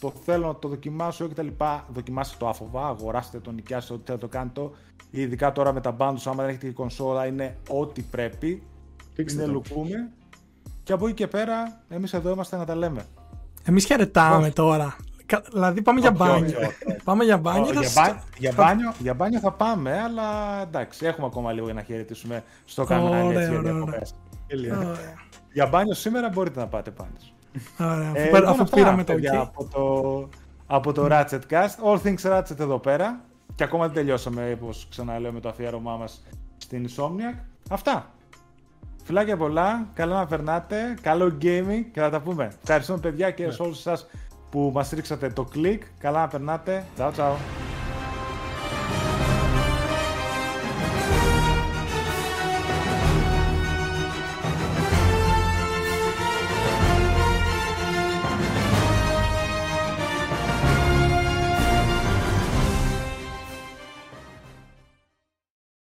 Speaker 1: το θέλω να το δοκιμάσω κτλ. Δοκιμάστε το άφοβα, αγοράστε το, νοικιάστε ό,τι θέλετε το κάνετε το. Ειδικά τώρα με τα bundles, άμα δεν έχετε και κονσόλα, είναι ό,τι πρέπει.
Speaker 2: Φίξτε
Speaker 1: είναι
Speaker 2: το.
Speaker 1: λουκούμι. Και από εκεί και πέρα, εμείς εδώ είμαστε να τα λέμε.
Speaker 3: Εμείς χαιρετάμε
Speaker 1: Όχι.
Speaker 3: τώρα. Κα- Δηλαδή πάμε για
Speaker 1: Όχι,
Speaker 3: μπάνιο.
Speaker 1: όχι, όχι, όχι.
Speaker 3: Πάμε για μπάνιο.
Speaker 1: Ω,
Speaker 3: θα
Speaker 1: για,
Speaker 3: σ-
Speaker 1: μπα- για, μπάνιο, για μπάνιο θα πάμε, αλλά εντάξει, έχουμε ακόμα λίγο για να χαιρετήσουμε στο κανάλι
Speaker 3: Ωραία,
Speaker 1: έτσι, για
Speaker 3: ωραία,
Speaker 1: διακοπές.
Speaker 3: Ωραία.
Speaker 1: Για μπάνιο σήμερα μπορείτε να πάτε πάντως.
Speaker 3: Ωραία. Αφού,
Speaker 1: Ε,
Speaker 3: πέρα-
Speaker 1: λοιπόν,
Speaker 3: αφού
Speaker 1: αυτά,
Speaker 3: πήραμε το
Speaker 1: παιδιά,
Speaker 3: ok.
Speaker 1: από το, από το Ratchet Cast. All Things Ratchet εδώ πέρα. Και ακόμα δεν τελειώσαμε, όπως ξαναλέω, με το αφιέρωμά μας στην Insomniac. Αυτά. Φιλάκια πολλά, καλά να περνάτε, καλό gaming και θα τα πούμε. Ευχαριστούμε παιδιά και σε όλους σας που μας ρίξατε το κλικ. Καλά να περνάτε. Ciao, ciao.